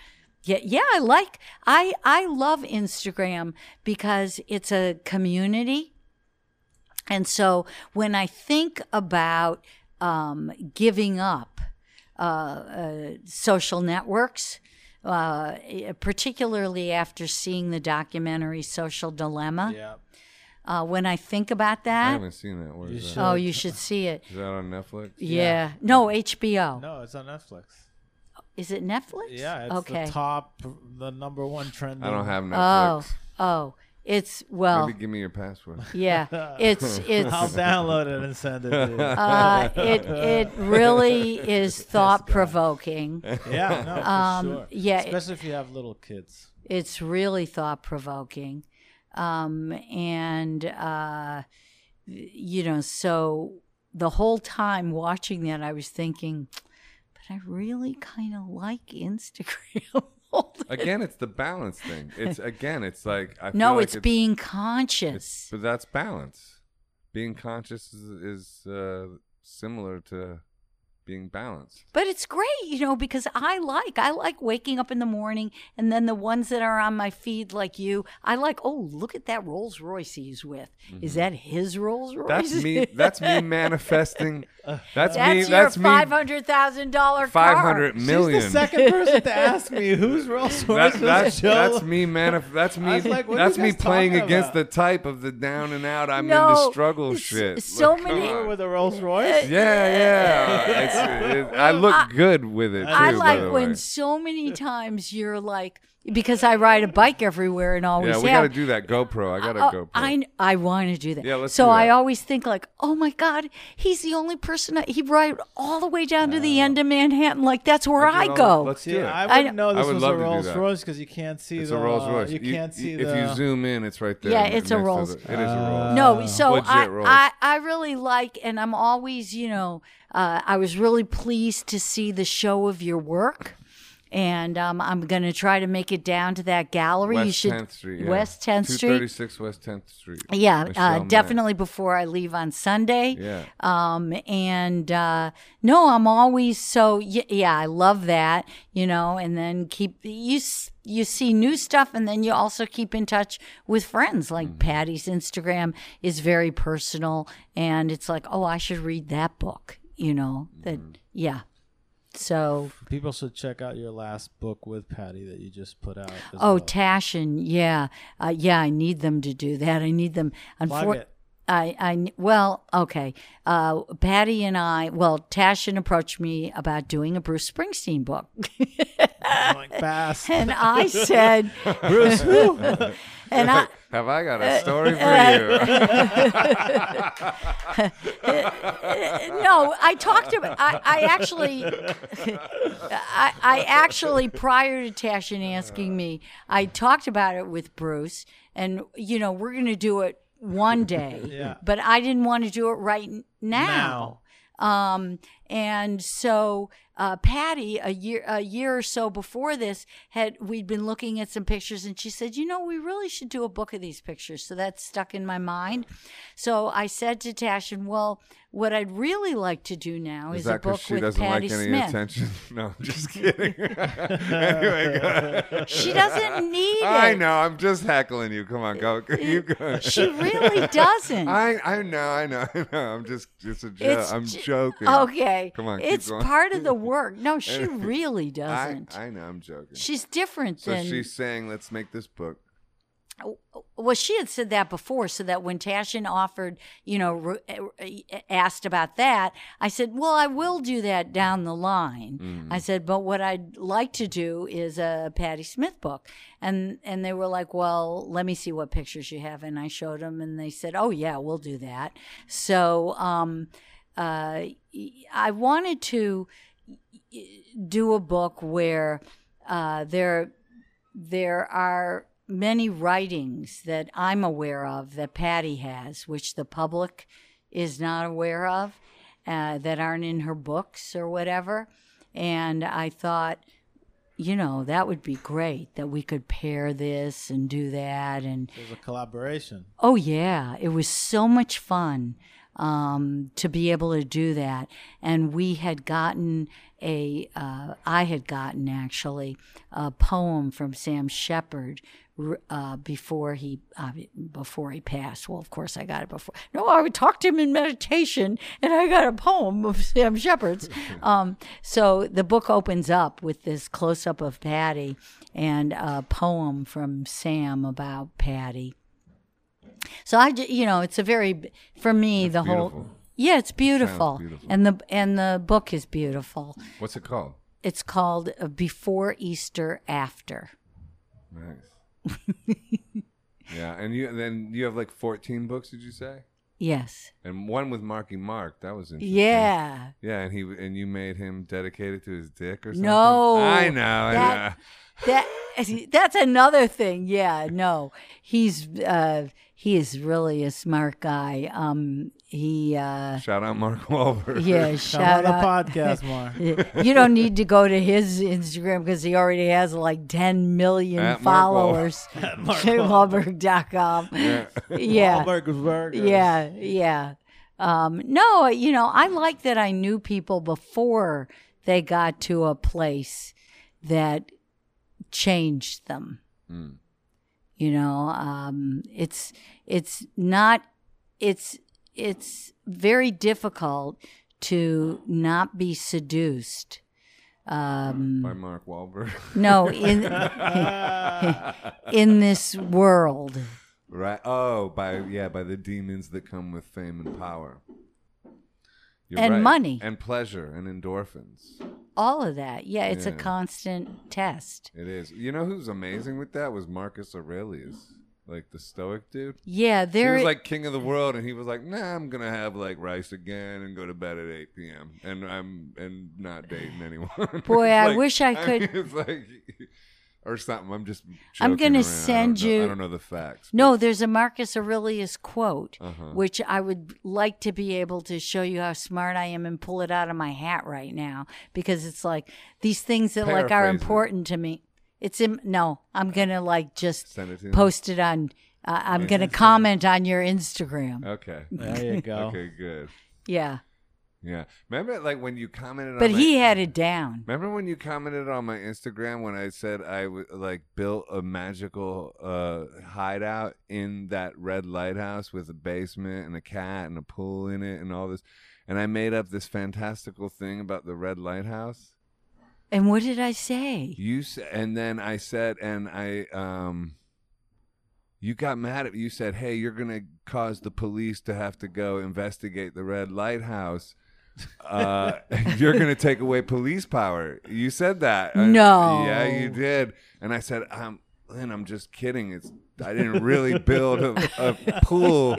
B: yeah, yeah, I like I I love Instagram because it's a community. And so when I think about um, giving up uh, uh, social networks, uh, particularly after seeing the documentary Social Dilemma,
C: Yeah.
B: uh, when I think about that, I
A: haven't seen that. Where
C: You
A: is
C: should.
A: that?
B: oh, you should see it.
A: Is that on Netflix?
B: Yeah. No, HBO.
C: No, it's on Netflix.
B: Is it Netflix?
C: Yeah, it's
B: okay.
C: the top, the number one trend.
A: I don't have Netflix.
B: Oh, oh, it's well,
A: Maybe give me your password.
B: yeah. It's it's
C: I'll download it and send it to you.
B: uh, it it really is thought provoking.
C: yeah, no, for
B: Um,
C: sure.
B: yeah, it-
C: especially if you have little kids.
B: It's really thought provoking, um, and uh, you know, so the whole time watching that, I was thinking, but I really kind of like Instagram.
A: Again, it's the balance thing. It's again, it's like I feel
B: no,
A: like
B: it's, being conscious.
A: but that's balance. Being conscious is, is uh, similar to being balanced.
B: But it's great, you know, because I like I like waking up in the morning and then the ones that are on my feed like you, I like, oh, look at that Rolls Royce he's with. Is that his Rolls Royce?
A: Mm-hmm. That's me. That's me manifesting. That's,
B: That's
A: me.
B: your
A: That's me.
B: five hundred thousand dollar
A: five hundred million.
C: She's the second person to ask me who's Rolls
A: That,
C: Royce.
A: that's
C: Joe?
A: that's me manif- That's me.
C: like,
A: that's me playing against
C: about?
A: the type of the down and out. I'm
B: No,
A: into struggle shit.
B: so
A: Like,
B: many-
C: with a Rolls Royce.
A: Yeah, yeah. I look good with it too.
B: I like when so many times you're like because I ride a bike everywhere and always
A: Yeah, we got to do that GoPro. I got a
B: Oh, uh, uh,
A: GoPro.
B: I I want to do that.
A: Yeah, let's
B: so
A: do
B: I always think like, oh my God, he's the only person. I, he ride all the way down to the oh. end of Manhattan. Like that's where
A: I
B: I,
A: did all-
B: go.
A: let's do
C: See,
A: it.
C: I
B: I
C: wouldn't know
A: I
C: this
A: would
C: was
A: love
C: a Rolls Royce because you can't see
A: it's
C: the.
A: a Rolls Royce.
C: You can't see the.
A: if
C: the.
A: you zoom in, it's right there.
B: Yeah, it's a Rolls.
A: the- it is a oh. Rolls.
B: No, so I,
A: Rolls.
B: I I really like, and I'm always, you know, uh, I was really pleased to see the show of your work. And um, I'm going to try to make it down to that gallery.
A: West
B: you should
A: 10th Street. Yeah.
B: West 10th Street.
A: 236 West 10th Street.
B: Yeah, uh, definitely before I leave on Sunday.
A: Yeah.
B: Um, and uh, no, I'm always so y- yeah. I love that, you know. And then keep you you see new stuff, and then you also keep in touch with friends. Like
A: Mm-hmm.
B: Patti's Instagram is very personal, and it's like, oh, I should read that book, you know. That
A: Mm-hmm.
B: yeah. So
C: People should check out your last book with Patti that you just put out.
B: oh,
C: well.
B: Taschen, yeah, uh, yeah. I need them to do that. I need them. Unfor-
C: it.
B: I, I, well, okay. Uh, Patti and I, well, Taschen approached me about doing a Bruce Springsteen book.
C: Going fast.
B: and I said,
C: Bruce, who?
B: and I,
A: Have I got
B: Uh,
A: a story for you?
B: no, I talked about, I, I actually, I, I actually, prior to Taschen asking me, I talked about it with Bruce and, you know, we're going to do it one day,
C: Yeah.
B: but I didn't want to do it right n- now. Um, and so uh, Patti, a year a year or so before this, had we'd been looking at some pictures, and she said, "You know, we really should do a book of these pictures." So that stuck in my mind. So I said to Taschen, "Well, what I'd really like to do now is,
A: Is
B: a book
A: she
B: with
A: doesn't
B: Patti
A: like any
B: Smith.
A: attention? No, I'm just kidding. anyway, go.
B: She doesn't need it.
A: I know. I'm just heckling you. Come on, go. You go.
B: She really doesn't.
A: I I know. I know. I know. I'm just just a joke. I'm
B: j-
A: joking.
B: Okay.
A: Come on,
B: It's part of the work. No, she really doesn't.
A: I know. I'm joking.
B: She's different
A: so
B: than
A: she's saying, let's make this book.
B: well she had said that before so that when taschen offered you know re- asked about that i said well i will do that down the line
A: Mm.
B: i said but what i'd like to do is a patti smith book and and they were like well let me see what pictures you have and i showed them and they said oh yeah we'll do that so um uh i wanted to do a book where uh there there are many writings that I'm aware of that Patti has, which the public is not aware of, uh, that aren't in her books or whatever. And I thought, you know, that would be great that we could pair this and do that. And
C: it was a collaboration.
B: oh, yeah, it was so much fun um, to be able to do that. And we had gotten a, uh, I had gotten actually a poem from Sam Shepard uh, before he uh, before he passed. Well, of course, I got it before. No, I would talk to him in meditation, and I got a poem of Sam Shepard's. um, so the book opens up with this close up of Patti and a poem from Sam about Patti. So I, you know, it's a very for me the whole. Yeah, it's beautiful.
A: beautiful.
B: and the and the book is beautiful.
A: What's it called?
B: It's called uh, Before Easter After.
A: Nice. yeah, and you then you have like 14 books, did you say?
B: Yes.
A: And one with Marky Mark. That was interesting.
B: Yeah.
A: Yeah, and he and you made him dedicated to his dick or something.
B: No,
A: I know. I
B: that-
A: know.
B: That that's another thing. Yeah, no. He's uh he is really a smart guy. Um he uh
A: Shout out Mark Wahlberg.
B: yeah,
C: Come
B: shout out
C: the podcast Mark.
B: you don't need to go to his Instagram because he already has like 10 million
A: At Mark
B: followers. Wahlberg.com.
A: Yeah.
B: Yeah.
C: Wahlburgers.
B: Yeah, yeah. Um, no, you know, I like that I knew people before they got to a place that changed them.
A: Mm.
B: You know, um, it's it's not it's it's very difficult to not be seduced. Um,
A: By Mark Wahlberg.
B: no, in in this world.
A: right. Oh, by yeah, by the demons that come with fame and power. You're
B: And
A: right.
B: money.
A: and pleasure and endorphins.
B: all of that. Yeah, it's a constant test.
A: It is. You know who's amazing with that was Marcus Aurelius, like the Stoic dude.
B: Yeah, there.
A: He was like king of the world, and he was like, "Nah, I'm gonna have like rice again and go to bed at 8 p.m. and I'm and not dating anyone."
B: Boy,
A: It's
B: I wish I
A: mean,
B: could-
A: it's like or something. I'm just.
B: I'm gonna
A: around. I
B: send
A: know-
B: you-
A: I don't know the facts.
B: no, there's a Marcus Aurelius quote,
A: Uh-huh.
B: which I would like to be able to show you how smart I am and pull it out of my hat right now because it's like these things that like are
A: Paraphrase it.
B: important to me. It's in no, I'm gonna like just
A: Send it to me.
B: post it on. Uh, I'm gonna comment on your Instagram.
A: Okay.
C: There you go.
A: Okay. Good.
B: Yeah,
A: Yeah. Remember, like when you commented.
B: but
A: on
B: he
A: my,
B: had it down.
A: Remember when you commented on my Instagram when I said I w- like built a magical uh, hideout in that red lighthouse with a basement and a cat and a pool in it and all this, and I made up this fantastical thing about the red lighthouse.
B: And what did I say?
A: You s- and then I said, and I um, you got mad at me. You said, "Hey, you're gonna cause the police to have to go investigate the red lighthouse." Uh, you're gonna take away police power. You said that. I-
B: No.
A: yeah, you did. And I said, "I'm Lynn. I'm just kidding. It's I didn't really build a, a pool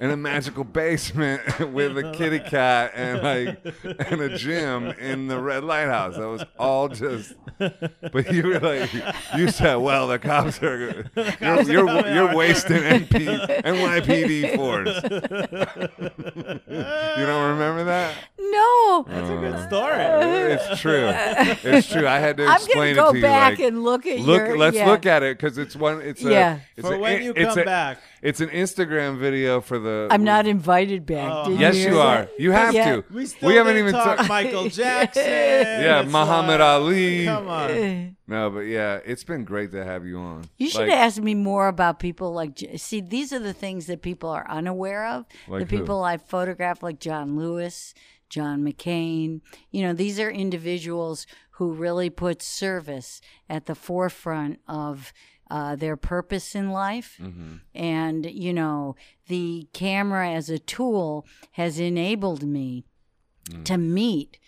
A: in a magical basement with a kitty cat and like and a gym in the red lighthouse. That was all just. But you were like, you said, "Well, the cops are you're you're, you're wasting NP, NYPD force." you don't remember that?
B: No,
C: That's a good uh, story.
A: It's true. It's true. I had to explain
B: I'm
A: explain
B: gonna go
A: it to you.
B: back
A: like,
B: and look at
A: look,
B: your.
A: let's
B: yeah.
A: look at it because it's one. It's a,
B: Yeah.
A: It's
C: For
A: a,
C: when you
A: it's
C: come
A: a-
C: back.
A: It's an Instagram video for the.
B: I'm not invited back.
C: Oh,
B: Did
A: Yes,
B: hear
A: you are. You have
B: Yeah.
A: to.
C: We still
A: we haven't
C: didn't
A: even
C: talk
A: talked.
C: Michael Jackson.
A: Yeah,
C: It's
A: Muhammad
C: like-
A: Ali.
C: Come on.
A: No, but yeah, it's been great to have you on.
B: You should
A: Like,
B: ask me more about people like. J- See, these are the things that people are unaware of.
A: Like
B: the
A: who?
B: people I photograph, like John Lewis, John McCain. You know, these are individuals who really put service at the forefront of uh, their purpose in life.
A: Mm-hmm.
B: And, you know, the camera as a tool has enabled me
A: Mm.
B: to meet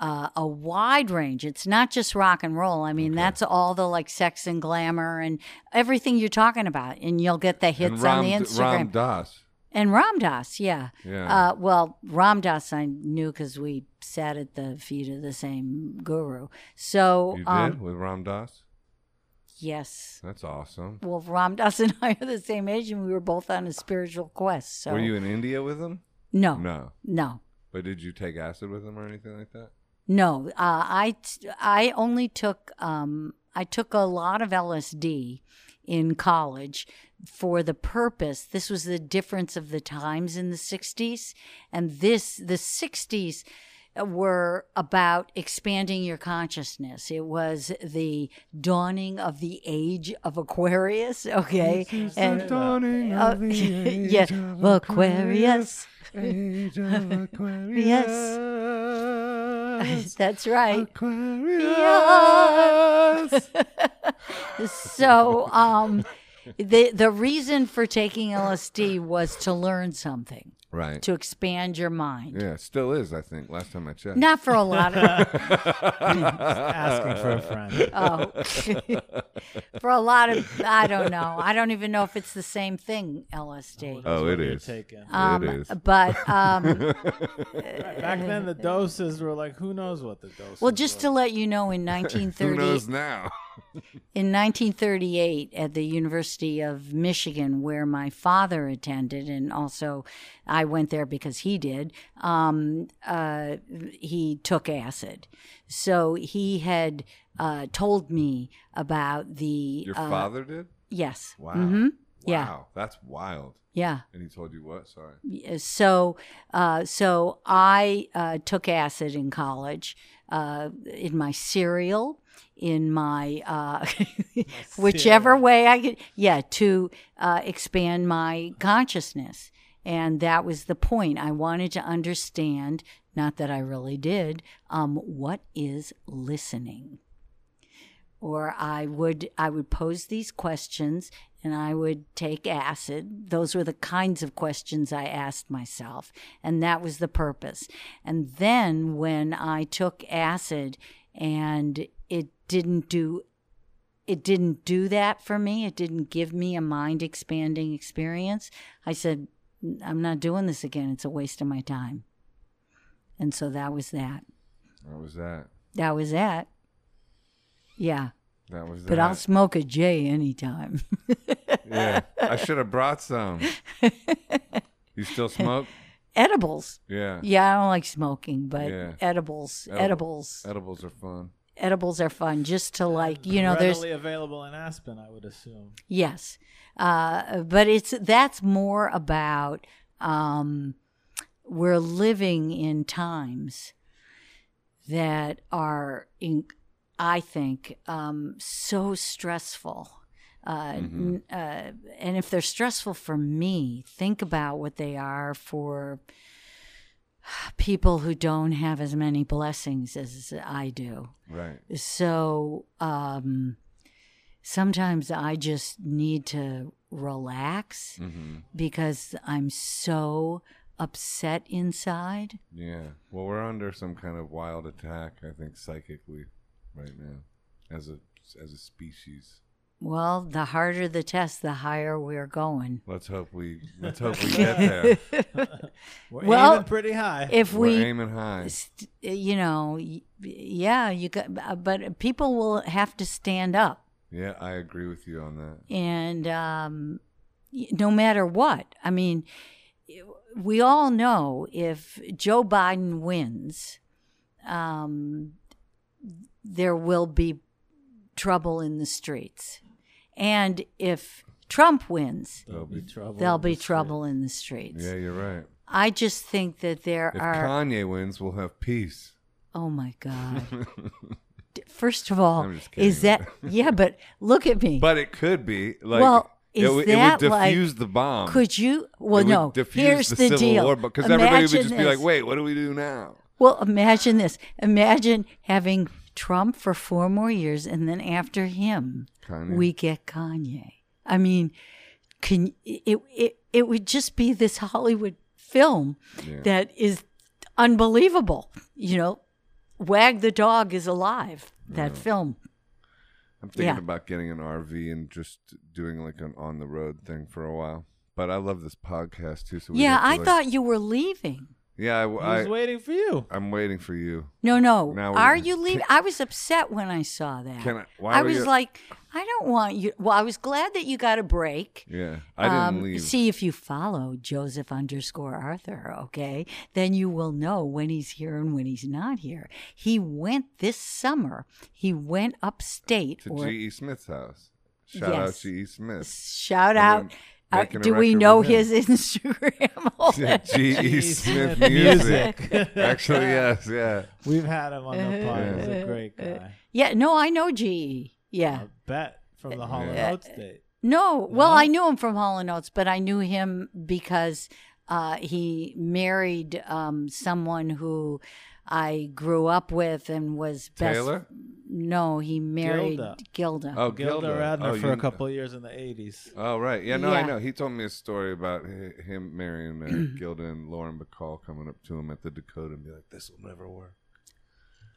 B: uh, a wide range. It's not just rock and roll. I mean, that's all the like sex and glamour and everything you're talking about. And you'll get the hits
A: Ram,
B: on the Instagram.
A: And Ram Dass.
B: and Ram Dass, yeah.
A: Yeah.
B: Uh, well, Ram Dass I knew because we sat at the feet of the same guru. So,
A: you did
B: um,
A: with Ram Dass.
B: Yes.
A: That's awesome.
B: Well, Ram Dass and I are the same age, and we were both on a spiritual quest. So
A: Were you in India with him?
B: no,
A: No.
B: no.
A: But did you take acid with him or anything like that?
B: No, uh, I t- I only took um, I took a lot of LSD in college for the purpose. This was the difference of the times in the '60s, and this the '60s were about expanding your consciousness. It was the dawning of the age of Aquarius. Okay, and
A: dawning
B: uh,
A: of the age
B: yeah,
A: of
B: Aquarius.
A: Age of Aquarius.
B: That's right.
A: Aquarius.
B: so um the the reason for taking LSD was to learn something,
A: right.
B: to expand your mind.
A: Yeah, it still is, I think, last time I checked.
B: Not for a lot of
C: Asking for a friend.
B: oh, for a lot of I don't know. I don't even know if it's the same thing LSD.
A: Oh, it
C: You're
A: is.
C: taking.
B: Um,
A: is.
B: but um,
C: Back then, the doses were like, who knows what the doses.
B: well, just to let you know, in 1930
A: Who
B: 1930,
A: knows now?
B: In 1938 at the University of Michigan, where my father attended, and also I went there because he did. Um, uh, he took acid, so he had uh, told me about the
A: Your
B: uh,
A: father did?
B: Yes.
A: Wow.
B: hmm Yeah.
A: That's wild.
B: Yeah.
A: And he told you what? Sorry.
B: So, uh, so I uh, took acid in college, uh, in my cereal, in my uh, whichever way I could, yeah, to uh, expand my consciousness, and that was the point. I wanted to understand, not that I really did, um, what is listening or I would I would pose these questions and I would take acid. Those were the kinds of questions I asked myself, and that was the purpose. And then when I took acid and it didn't do it didn't do that for me. It didn't give me a mind expanding experience. I said, I'm not doing this again. It's a waste of my time. And so that was that.
A: What was that?
B: That was that. Yeah.
A: That was that. But.
B: I'll smoke a J anytime.
A: yeah, I should have brought some. You still smoke?
B: edibles.
A: Yeah.
B: Yeah, I don't like smoking, but
A: Yeah.
B: edibles,
A: Edible-
B: edibles,
A: Edibles are fun.
B: edibles are fun. Just to like, you know, there's
C: readily available in Aspen, I would assume.
B: yes, uh, but it's that's more about um, we're living in times that are, in, I think, um, so stressful. Uh, n- uh, and if they're stressful for me, think about what they are for people who don't have as many blessings as I do.
A: Right.
B: So um, sometimes I just need to relax
A: Mm-hmm.
B: because I'm so upset inside.
A: Yeah. Well, we're under some kind of wild attack, I think, psychically, right now, as a as a species.
B: Well, the harder the test, the higher we're going.
A: Let's hope we let's hope we get there.
C: We're
B: Well,
C: aiming pretty high.
B: If
A: We're
B: we,
A: aiming high.
B: st- you know, yeah, you got, but people will have to stand up.
A: Yeah, I agree with you on that.
B: and um, no matter what, I mean, we all know if Joe Biden wins, um, there will be trouble in the streets, and if Trump wins,
C: There'll be trouble.
B: there'll
C: in
B: be
C: the
B: trouble in the streets.
A: Yeah, you're right.
B: I just think that there
A: If
B: are.
A: Kanye wins, we'll have peace.
B: oh my God. First of all, is that yeah? But look at me.
A: But it could be like
B: Well,
A: it,
B: is
A: would-
B: that
A: it would
B: like-
A: the bomb.
B: Could you? Well,
A: It
B: no. Here's
A: the,
B: the,
A: civil
B: deal.
A: war because everybody would just be like, "Wait, what do we do now?"
B: Well, imagine this. Imagine having Trump for four more years, and then after him,
A: Kanye.
B: we get Kanye. I mean, can it? It it would just be this Hollywood film
A: Yeah.
B: that is unbelievable. You know, Wag the Dog is alive. That film.
A: I'm thinking
B: yeah.
A: about getting an RV and just doing like an on the road thing for a while. But I love this podcast too. So
B: Yeah, I
A: like-
B: thought you were leaving.
A: Yeah, I,
C: He's
A: I,
C: waiting for you.
A: I'm waiting for you.
B: No, no.
A: Now we're
B: Are
A: gonna-
B: you leaving? I was upset when I saw that.
A: Can I? Why
B: I
A: were
B: was
A: you-
B: like, I don't want you. Well, I was glad that you got a break.
A: yeah, I didn't
B: Um,
A: leave.
B: See, if you follow Joseph underscore Arthur, okay, then you will know when he's here and when he's not here. He went this summer. He went upstate.
A: to
B: or
A: G.E. Smith's house. Shout out
B: Yes.
A: G.E. Smith.
B: shout
A: I've
B: out.
A: Been
B: uh, do we know his Instagram?
A: G.E. Smith
C: Smith
A: music.
C: Music.
A: Actually, yes, yeah.
C: We've had him on the pod. He's
B: Uh,
C: a great guy.
B: yeah, no, I know GE. Yeah.
C: I bet from the Hall and Oates date.
B: No, well, I knew him from Hall and Oates, but I knew him because uh, he married um, someone who I grew up with and was best.
A: Taylor?
B: No, he married
C: Gilda.
B: Gilda.
A: Oh,
C: Gilda,
A: Gilda.
C: Radner
A: Oh,
C: for a couple of years in the 80s.
A: Oh, right. Yeah, no, I know. He told me a story about him marrying uh, Gilda and Lauren Bacall coming up to him at the Dakota and be like, this will never work.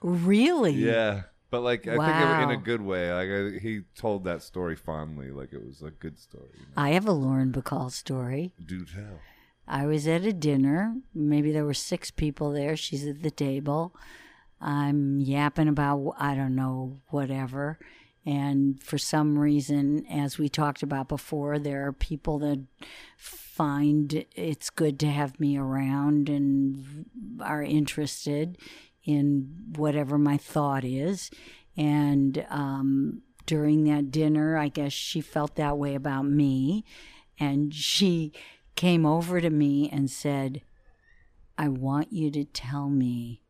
B: Really?
A: Yeah. But, like, I think it, in a good way. Like, I, he told that story fondly. Like, it was a good story. You know?
B: I have a Lauren Bacall story.
A: Do tell.
B: I was at a dinner. Maybe there were six people there. She's at the table. I'm yapping about, I don't know, whatever. And for some reason, as we talked about before, there are people that find it's good to have me around and are interested in whatever my thought is. And um, during that dinner, I guess she felt that way about me. And she came over to me and said, I want you to tell me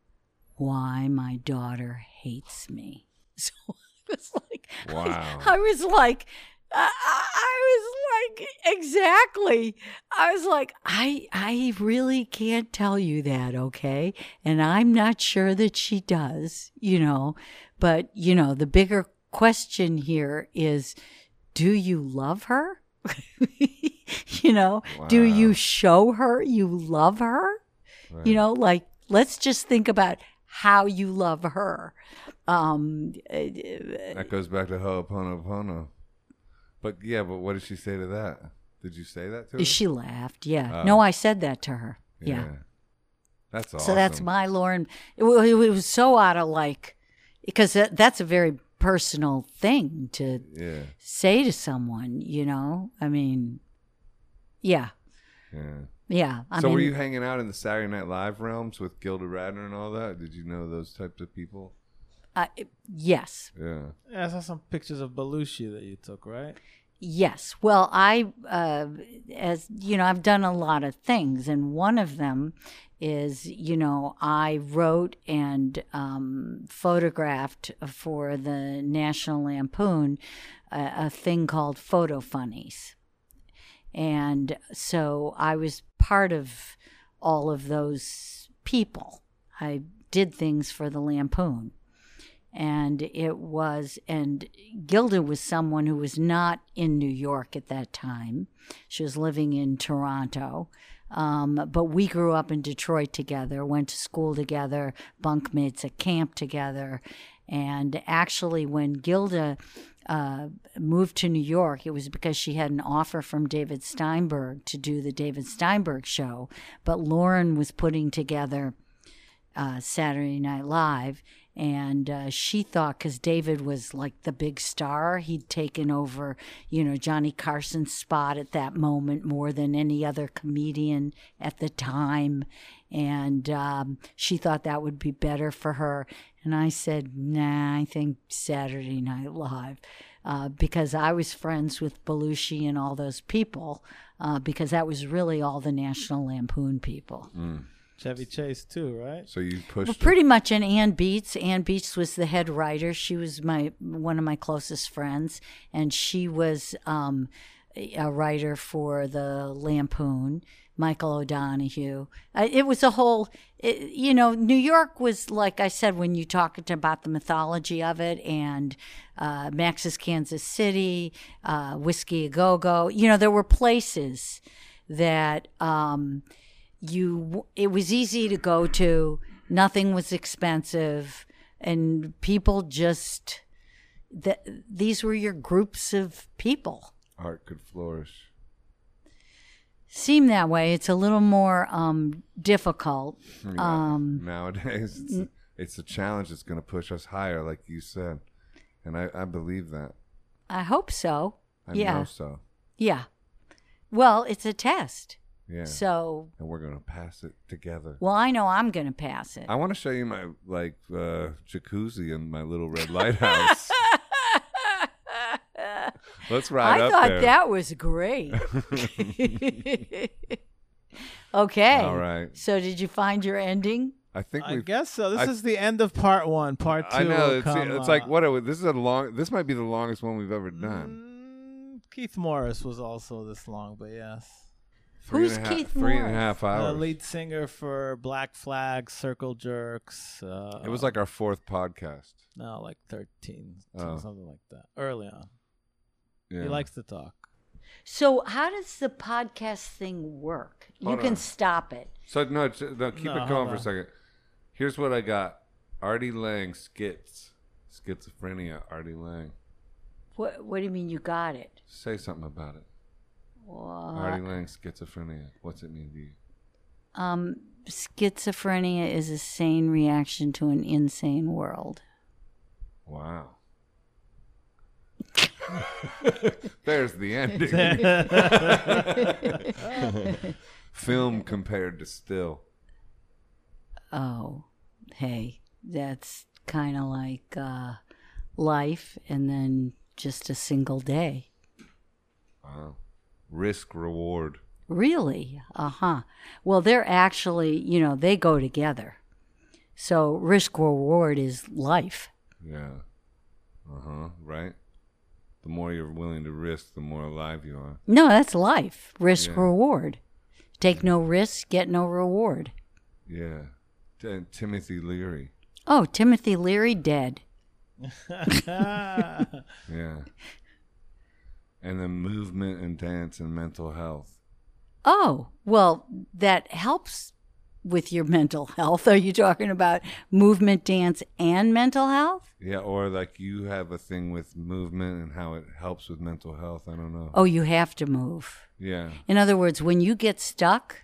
B: why my daughter hates me. So I was like,
A: Wow.
B: I was like, I, I was like, exactly. I was like, I, I really can't tell you that, okay? And I'm not sure that she does, you know. But you know, the bigger question here is, do you love her? you know, do you show her you love her? You know, like let's just think about how you love her. Um,
A: That goes back to Ho'oponopono. But, yeah, but what did she say to that? Did you say that to her?
B: She laughed. Yeah.
A: Oh.
B: No, I said that to her. Yeah.
A: That's awesome.
B: So that's my Lauren. It, wa- it was so out of like, because that, that's a very personal thing to
A: Yeah,
B: say to someone, you know? I mean, yeah.
A: yeah.
B: Yeah. I
A: so
B: mean,
A: were you hanging out in the Saturday Night Live realms with Gilda Radner and all that? Did you know those types of people?
B: uh, yes.
A: Yeah.
C: Yeah, I saw some pictures of Belushi that you took, right?
B: Yes. Well, I, uh, as you know, I've done a lot of things, and one of them is, you know, I wrote and um, photographed for the National Lampoon a, a thing called Photo Funnies. And so I was part of all of those people. I did things for the Lampoon. And it was and gilda was someone who was not in new york at that time. She was living in toronto. Um, but we grew up in detroit together went to school together bunkmates at camp together. And actually when gilda uh, moved to new york it was because she had an offer from david steinberg to do the david steinberg show but lorne was putting together uh, Saturday Night Live, and uh, she thought because David was like the big star, he'd taken over, you know, Johnny Carson's spot at that moment more than any other comedian at the time, and um, she thought that would be better for her. And I said, Nah, I think Saturday Night Live. Uh, because I was friends with Belushi and all those people, uh, because that was really all the National Lampoon people.
C: Chevy Chase too, right?
A: So you pushed.
B: Well, pretty much in Anne Beatts. Anne Beatts was the head writer. She was my one of my closest friends, and she was um, a writer for the Lampoon. Michael O'Donoghue. Uh, it was a whole, it, you know, New York was like I said when you talked about the mythology of it, and uh, Max's Kansas City, uh, Whiskey a Go Go. You know, there were places that. Um, you it was easy to go to nothing was expensive and people just that these were your groups of people
A: Art could flourish.
B: Seem that way. It's a little more um, difficult.
A: Yeah.
B: Um,
A: Nowadays, it's, it's a challenge that's going to push us higher, like you said. And I, I believe that.
B: I hope so.
A: I
B: Yeah.
A: know so.
B: Yeah. Well, it's a test.
A: Yeah.
B: So,
A: and we're going to pass it together.
B: well, I know I'm going to pass it.
A: I want to show you my like uh, jacuzzi in my little red lighthouse. Let's ride up there.
B: I
A: up
B: thought
A: there.
B: that was great. okay.
A: All right.
B: So, did you find your ending?
A: I think
C: I
A: we.
C: guess so. This
A: I-
C: is the end of part one. Part two.
A: I know
C: will
A: it's,
C: come,
A: it's like
C: uh,
A: what? Are we, this is a long. This might be the longest one we've ever done.
C: Mm, Keith Morris was also this long, but yes.
A: Three
B: Who's
A: and a half-
B: Keith
A: Three and a
B: Morris?
A: half
C: The
A: hours.
C: lead singer for Black Flag, Circle Jerks. Uh,
A: it was like our fourth podcast.
C: no, like thirteen,
A: Oh.
C: something like that. Early on,
A: Yeah.
C: he likes to talk.
B: So, how does the podcast thing work? You
A: Hold
B: can
A: on.
B: stop it.
A: So no, no keep
C: No,
A: it
C: hold
A: going for a second. Here's what I got: Artie Lang skits, schizophrenia. Artie Lang.
B: What, what do you mean you got it?
A: Say something about it.
B: What?
A: Artie Lang schizophrenia. What's it mean to you?
B: Um, schizophrenia is a sane reaction to an insane world.
A: Wow. There's the ending. Film compared to still.
B: Oh, hey, that's kind of like uh, life and then just a single day.
A: Wow. Risk reward.
B: Really? Uh huh. Well, they're actually, you know, they go together. So risk reward is life.
A: Yeah. Uh huh. Right. The more you're willing to risk, the more alive you are.
B: No, that's life. Risk
A: Yeah.
B: reward. Take no risk, get no reward.
A: Yeah. T- Timothy Leary.
B: Oh, Timothy Leary dead.
A: Yeah. And then movement and dance and mental health.
B: Oh, well, that helps with your mental health. Are you talking about movement, dance, and mental health?
A: Yeah, or like you have a thing with movement and how it helps with mental health. I don't know.
B: Oh, you have to move.
A: Yeah.
B: In other words, when you get stuck,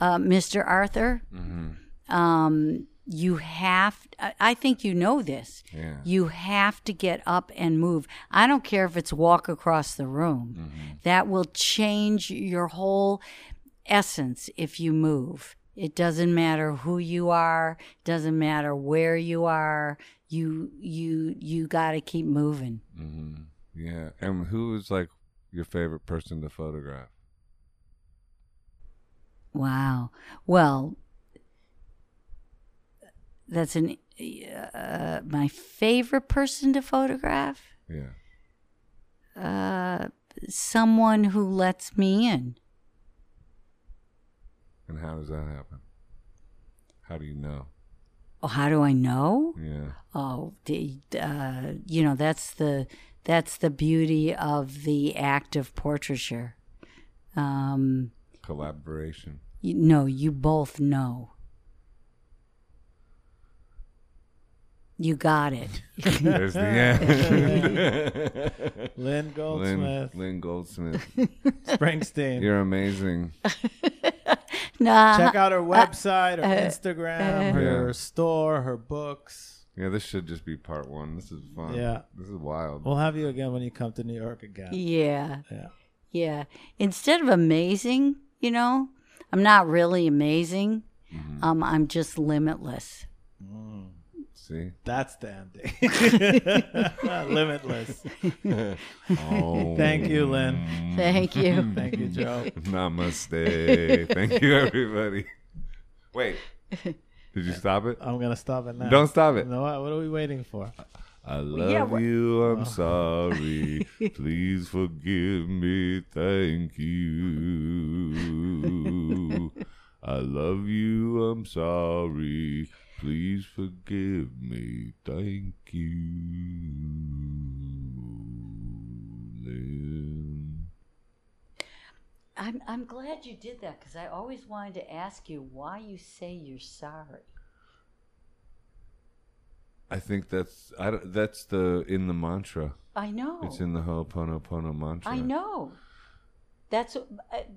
B: uh, Mr. Arthur,
A: Mm-hmm.
B: um, you have, I- I think you know this.
A: Yeah.
B: You have to get up and move. I don't care if it's walk across the room.
A: Mm-hmm.
B: That will change your whole essence if you move. It doesn't matter who you are, doesn't matter where you are. You you you got to keep moving.
A: hmm Yeah. And who is like your favorite person to photograph?
B: Wow. Well, that's an uh, my favorite person to photograph.
A: Yeah.
B: Uh, someone who lets me in.
A: And how does that happen? How do you know?
B: Oh, how do I know?
A: Yeah.
B: Oh, uh, you know that's the that's the beauty of the act of portraiture. Um,
A: Collaboration.
B: you, no, you both know. You got it.
A: There's the end.
C: Lynn
A: Lynn,
C: Goldsmith,
A: Lynn Goldsmith.
C: Springsteen.
A: You're amazing.
B: Nah,
C: Check out her website, her
B: uh,
C: Instagram, her
A: Yeah.
C: store, her books.
A: Yeah, this should just be part one. This is fun.
C: Yeah.
A: This is wild.
C: We'll have you again when you come to New York again.
B: yeah.
C: Yeah.
B: Yeah. Instead of amazing, you know, I'm not really amazing.
A: Mm-hmm.
B: Um, I'm just limitless.
A: See?
C: That's the ending. Limitless.
A: Oh.
C: Thank you, Lynn.
B: Thank you.
C: Thank you, Joe.
A: Namaste. Thank you, everybody. Wait. Did you stop it?
C: I'm gonna stop it now.
A: Don't stop it.
C: No, what what are we waiting for?
A: I love
B: yeah,
A: you. I'm oh. sorry. Please forgive me. Thank you. I love you. I'm sorry. Please forgive me. Thank you. Lynn.
B: I'm I'm glad you did that because I always wanted to ask you why you say you're sorry.
A: I think that's I don't, that's the in the mantra.
B: I know.
A: It's in the Ho'oponopono mantra.
B: I know. That's uh,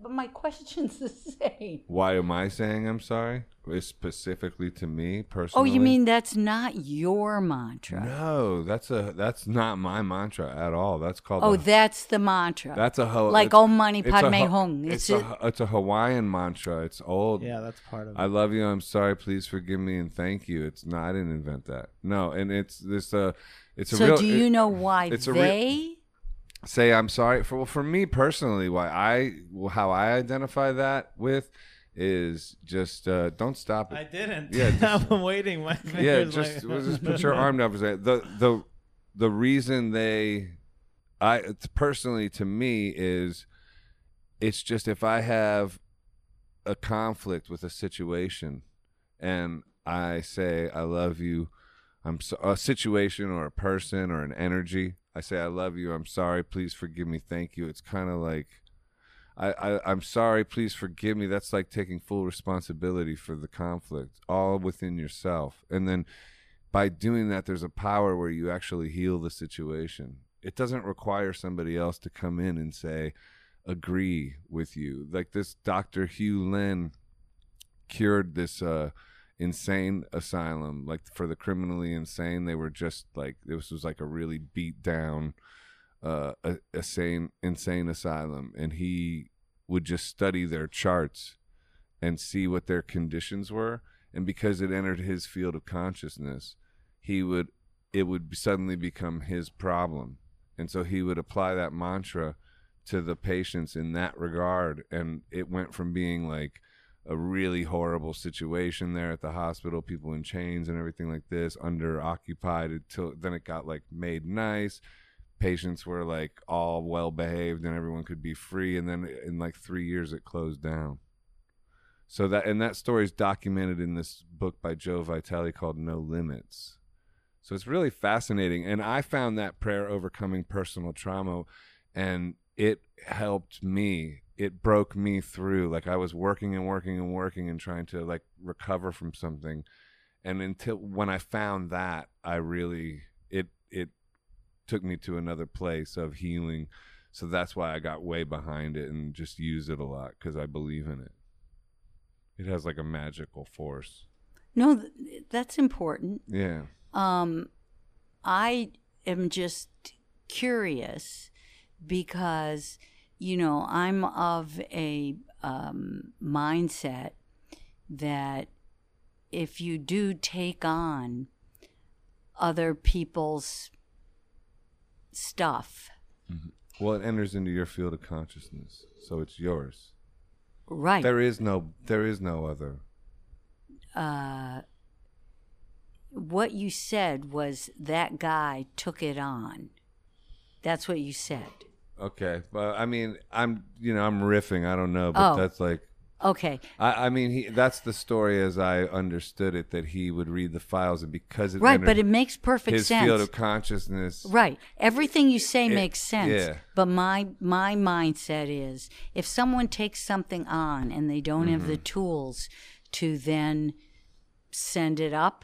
B: but my question's the same.
A: Why am I saying I'm sorry? It's specifically to me personally.
B: Oh, you mean that's not your mantra?
A: No, that's a that's not my mantra at all. That's called.
B: Oh,
A: a,
B: that's the mantra.
A: that's a ho-
B: like
A: it's-
B: Om Mani
A: it's a
B: Padme
A: Ha- It's,
B: It's,
A: a,
B: a,
A: it's a Hawaiian mantra. It's old.
C: Yeah, that's part of it.
A: I love you. I'm sorry. Please forgive me and thank you. It's not. I didn't invent that. No, and it's this. Uh, it's a
B: so
A: real.
B: do you
A: it-
B: know why
A: it's a real-
B: they?
A: Say I'm sorry for well, for me personally. Why I how I identify that with is just uh, don't stop it.
C: I didn't.
A: Yeah, just-
C: I'm waiting. My
A: yeah, just
C: like-
A: well, just put your arm down for a second. The the the reason they, I it's personally to me is, it's just if I have a conflict with a situation, and I say I love you, I'm so, a situation or a person or an energy. I say I love you. I'm sorry. Please forgive me. Thank you. It's kind of like. I, I, I'm sorry, please forgive me. That's like taking full responsibility for the conflict, all within yourself. And then by doing that, there's a power where you actually heal the situation. It doesn't require somebody else to come in and say, agree with you. Like this Dr. Hew Len cured this uh, insane asylum, like for the criminally insane. They were just like, this was like a really beat down uh, a, a sane, insane asylum, and he would just study their charts and see what their conditions were. And because it entered his field of consciousness, he would it would suddenly become his problem, and so he would apply that mantra to the patients in that regard, and it went from being like a really horrible situation there at the hospital, people in chains and everything like this, under occupied until then it got like made nice. Patients were like all well behaved and everyone could be free and then in like three years it closed down. So that and that story is documented in this book by joe vitale called no limits. So it's really fascinating and i found that prayer overcoming personal trauma and it helped me it broke me through like i was working and working and working and trying to like recover from something and until when i found that i really it it took me to another place of healing. So that's why I got way behind it and just use it a lot because I believe in it. It has like a magical force.
B: No, th- that's important.
A: Yeah.
B: Um, I am just curious because, you know, I'm of a um, mindset that if you do take on other people's stuff,
A: Well, it enters into your field of consciousness, so it's yours.
B: right?
A: There is no, there is no other.
B: uh, what you said was that guy took it on. That's what you said.
A: Okay, but I mean, I'm, you know, I'm riffing. I don't know, but
B: Oh.
A: that's like,
B: Okay.
A: I, I mean, he, that's the story as I understood it. That he would read the files, and because it
B: Right,
A: entered
B: but it makes perfect
A: his
B: sense.
A: field of consciousness,
B: Right. Everything you say makes sense.
A: yeah.
B: But my my mindset is if someone takes something on and they don't have
A: Mm-hmm.
B: the tools to then send it up,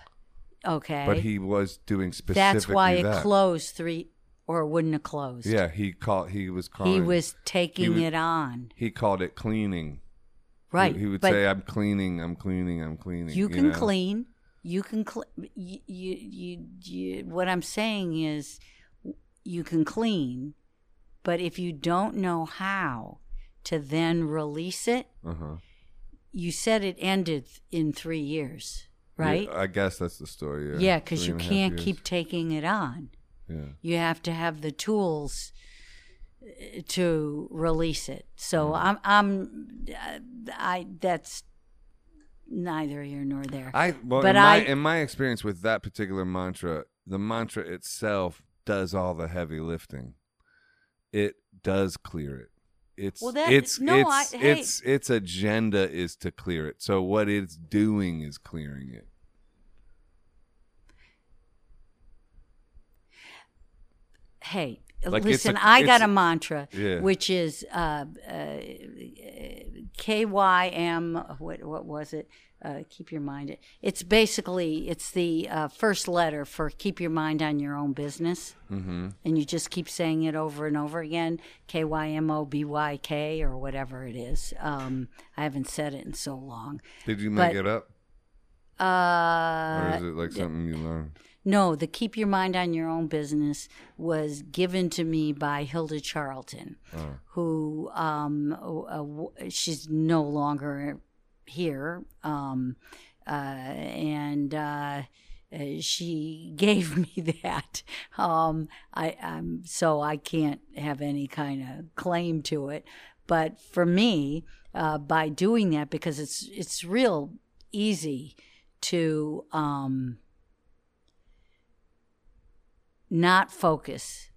B: okay.
A: but he was doing specifically
B: that's why it
A: that.
B: closed three or it wouldn't have closed.
A: Yeah, he called. He was calling.
B: He was taking
A: was-
B: it on.
A: He called it cleaning.
B: Right.
A: He, he would say, "I'm cleaning. I'm cleaning. I'm cleaning."
B: you can
A: know?
B: clean. You can clean. You, you, you, you, what I'm saying is you can clean, but if you don't know how to then release it,
A: Uh-huh.
B: you said it ended in three years, right?
A: Yeah, I guess that's the story. Yeah.
B: Yeah, because
A: Three
B: you
A: and a half
B: can't keep taking it on.
A: Yeah.
B: You have to have the tools uh, to release it. So
A: Mm-hmm.
B: I'm, I'm, uh, I. That's neither here nor there.
A: I well,
B: But
A: in my
B: I-
A: in my experience with that particular mantra, the mantra itself does all the heavy lifting. It does clear it. It's
B: Well, that-
A: it's
B: no,
A: it's
B: I- hey.
A: its its agenda is to clear it. So what it's doing is clearing it.
B: Hey
A: Like,
B: listen
A: a-
B: i got a mantra
A: Yeah.
B: which is uh, uh, KYM, what, what was it? Uh, keep your mind. It's basically it's the uh, first letter for keep your mind on your own business, mm-hmm. and you just keep saying it over and over again. K Y M O B Y K or whatever it is. Um, I haven't said it in so long.
A: Did you make
B: But-
A: it up,
B: Uh,
A: or is it like something you learned?
B: No, the keep your mind on your own business was given to me by Hilda Charlton, who um, uh, she's no longer here, um, uh, and uh, uh, she gave me that. Um, I, I'm so I can't have any kind of claim to it, but for me, uh, by doing that, because it's it's real easy to. Um, not focus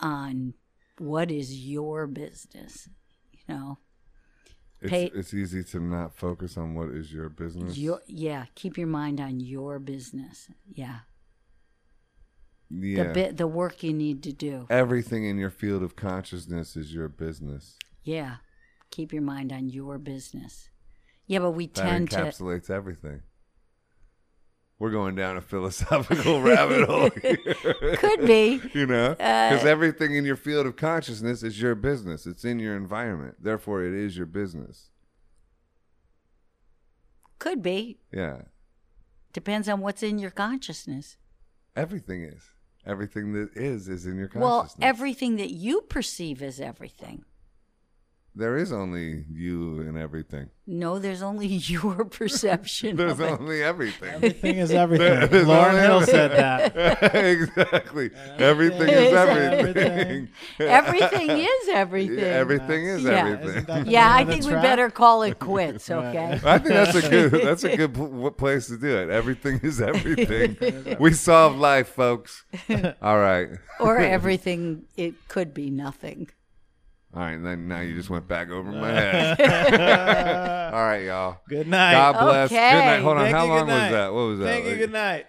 B: on what is your business you know
A: It's,
B: Pay-
A: it's easy to not focus on what is your business.
B: your yeah keep your mind on your business yeah
A: yeah.
B: the bit the work you need to do
A: Everything in your field of consciousness is your business.
B: yeah keep your mind on your business yeah but we
A: That
B: tend to
A: encapsulates everything. We're going down a philosophical rabbit hole here.
B: could be
A: you know,
B: Uh,
A: because everything in your field of consciousness is your business. It's in your environment. Therefore, it is your business.
B: could be
A: Yeah,
B: depends on what's in your consciousness
A: everything is. Everything that is is in your consciousness.
B: well
A: consciousness.
B: everything that you perceive is everything
A: there is only you and everything.
B: no there's only your perception
A: There's
B: of it.
A: only everything.
C: Everything is everything.
A: There's Lauryn
C: Hill
A: everything.
C: said that.
A: exactly. Everything
B: is
A: is
C: everything.
A: everything.
B: everything is everything.
A: Yeah, everything is
B: Yeah.
A: everything.
C: Isn't that the
B: yeah, I think we
C: track?
B: better call it quits, okay?
A: I think that's a good that's a good pl- place to do it. Everything is everything. we solve life, folks. All right.
B: or everything, it could be nothing.
A: All right, and then now you just went back over my head. All right, y'all.
C: Good night.
A: God bless.
B: Okay.
A: Good night. Hold on.
C: Thank
A: How
C: you,
A: long
C: good
A: was
C: night.
A: that? What was that?
C: Thank you.
A: Like
C: Good night.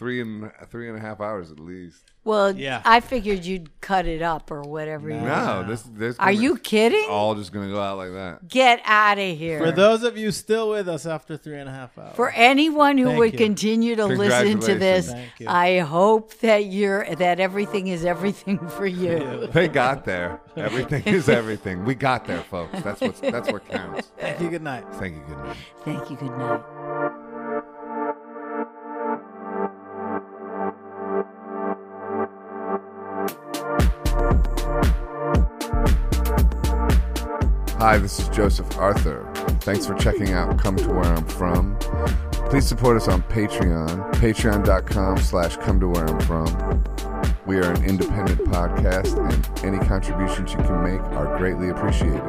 A: Three and three and a half hours at least.
B: Well,
C: Yeah.
B: I figured you'd cut it up or whatever. you
A: No, this this.
B: Are you kidding?
A: all just gonna go out like that?
B: Get out of here.
C: For those of you still with us after three and a half hours.
B: For anyone who
C: Thank
B: would
C: you.
B: continue to listen to this,
A: Congratulations.
C: Thank you.
B: I hope that you're that everything is everything for you.
A: They got there. Everything is everything. We got there, folks. That's what that's what counts.
C: Thank you. Good night.
A: Thank you. Good night.
B: Thank you. Good night.
A: Hi, this is Joseph Arthur. Thanks for checking out Come to Where I'm From. Please support us on Patreon, patreon.com slash come to where I'm from. We are an independent podcast, and any contributions you can make are greatly appreciated.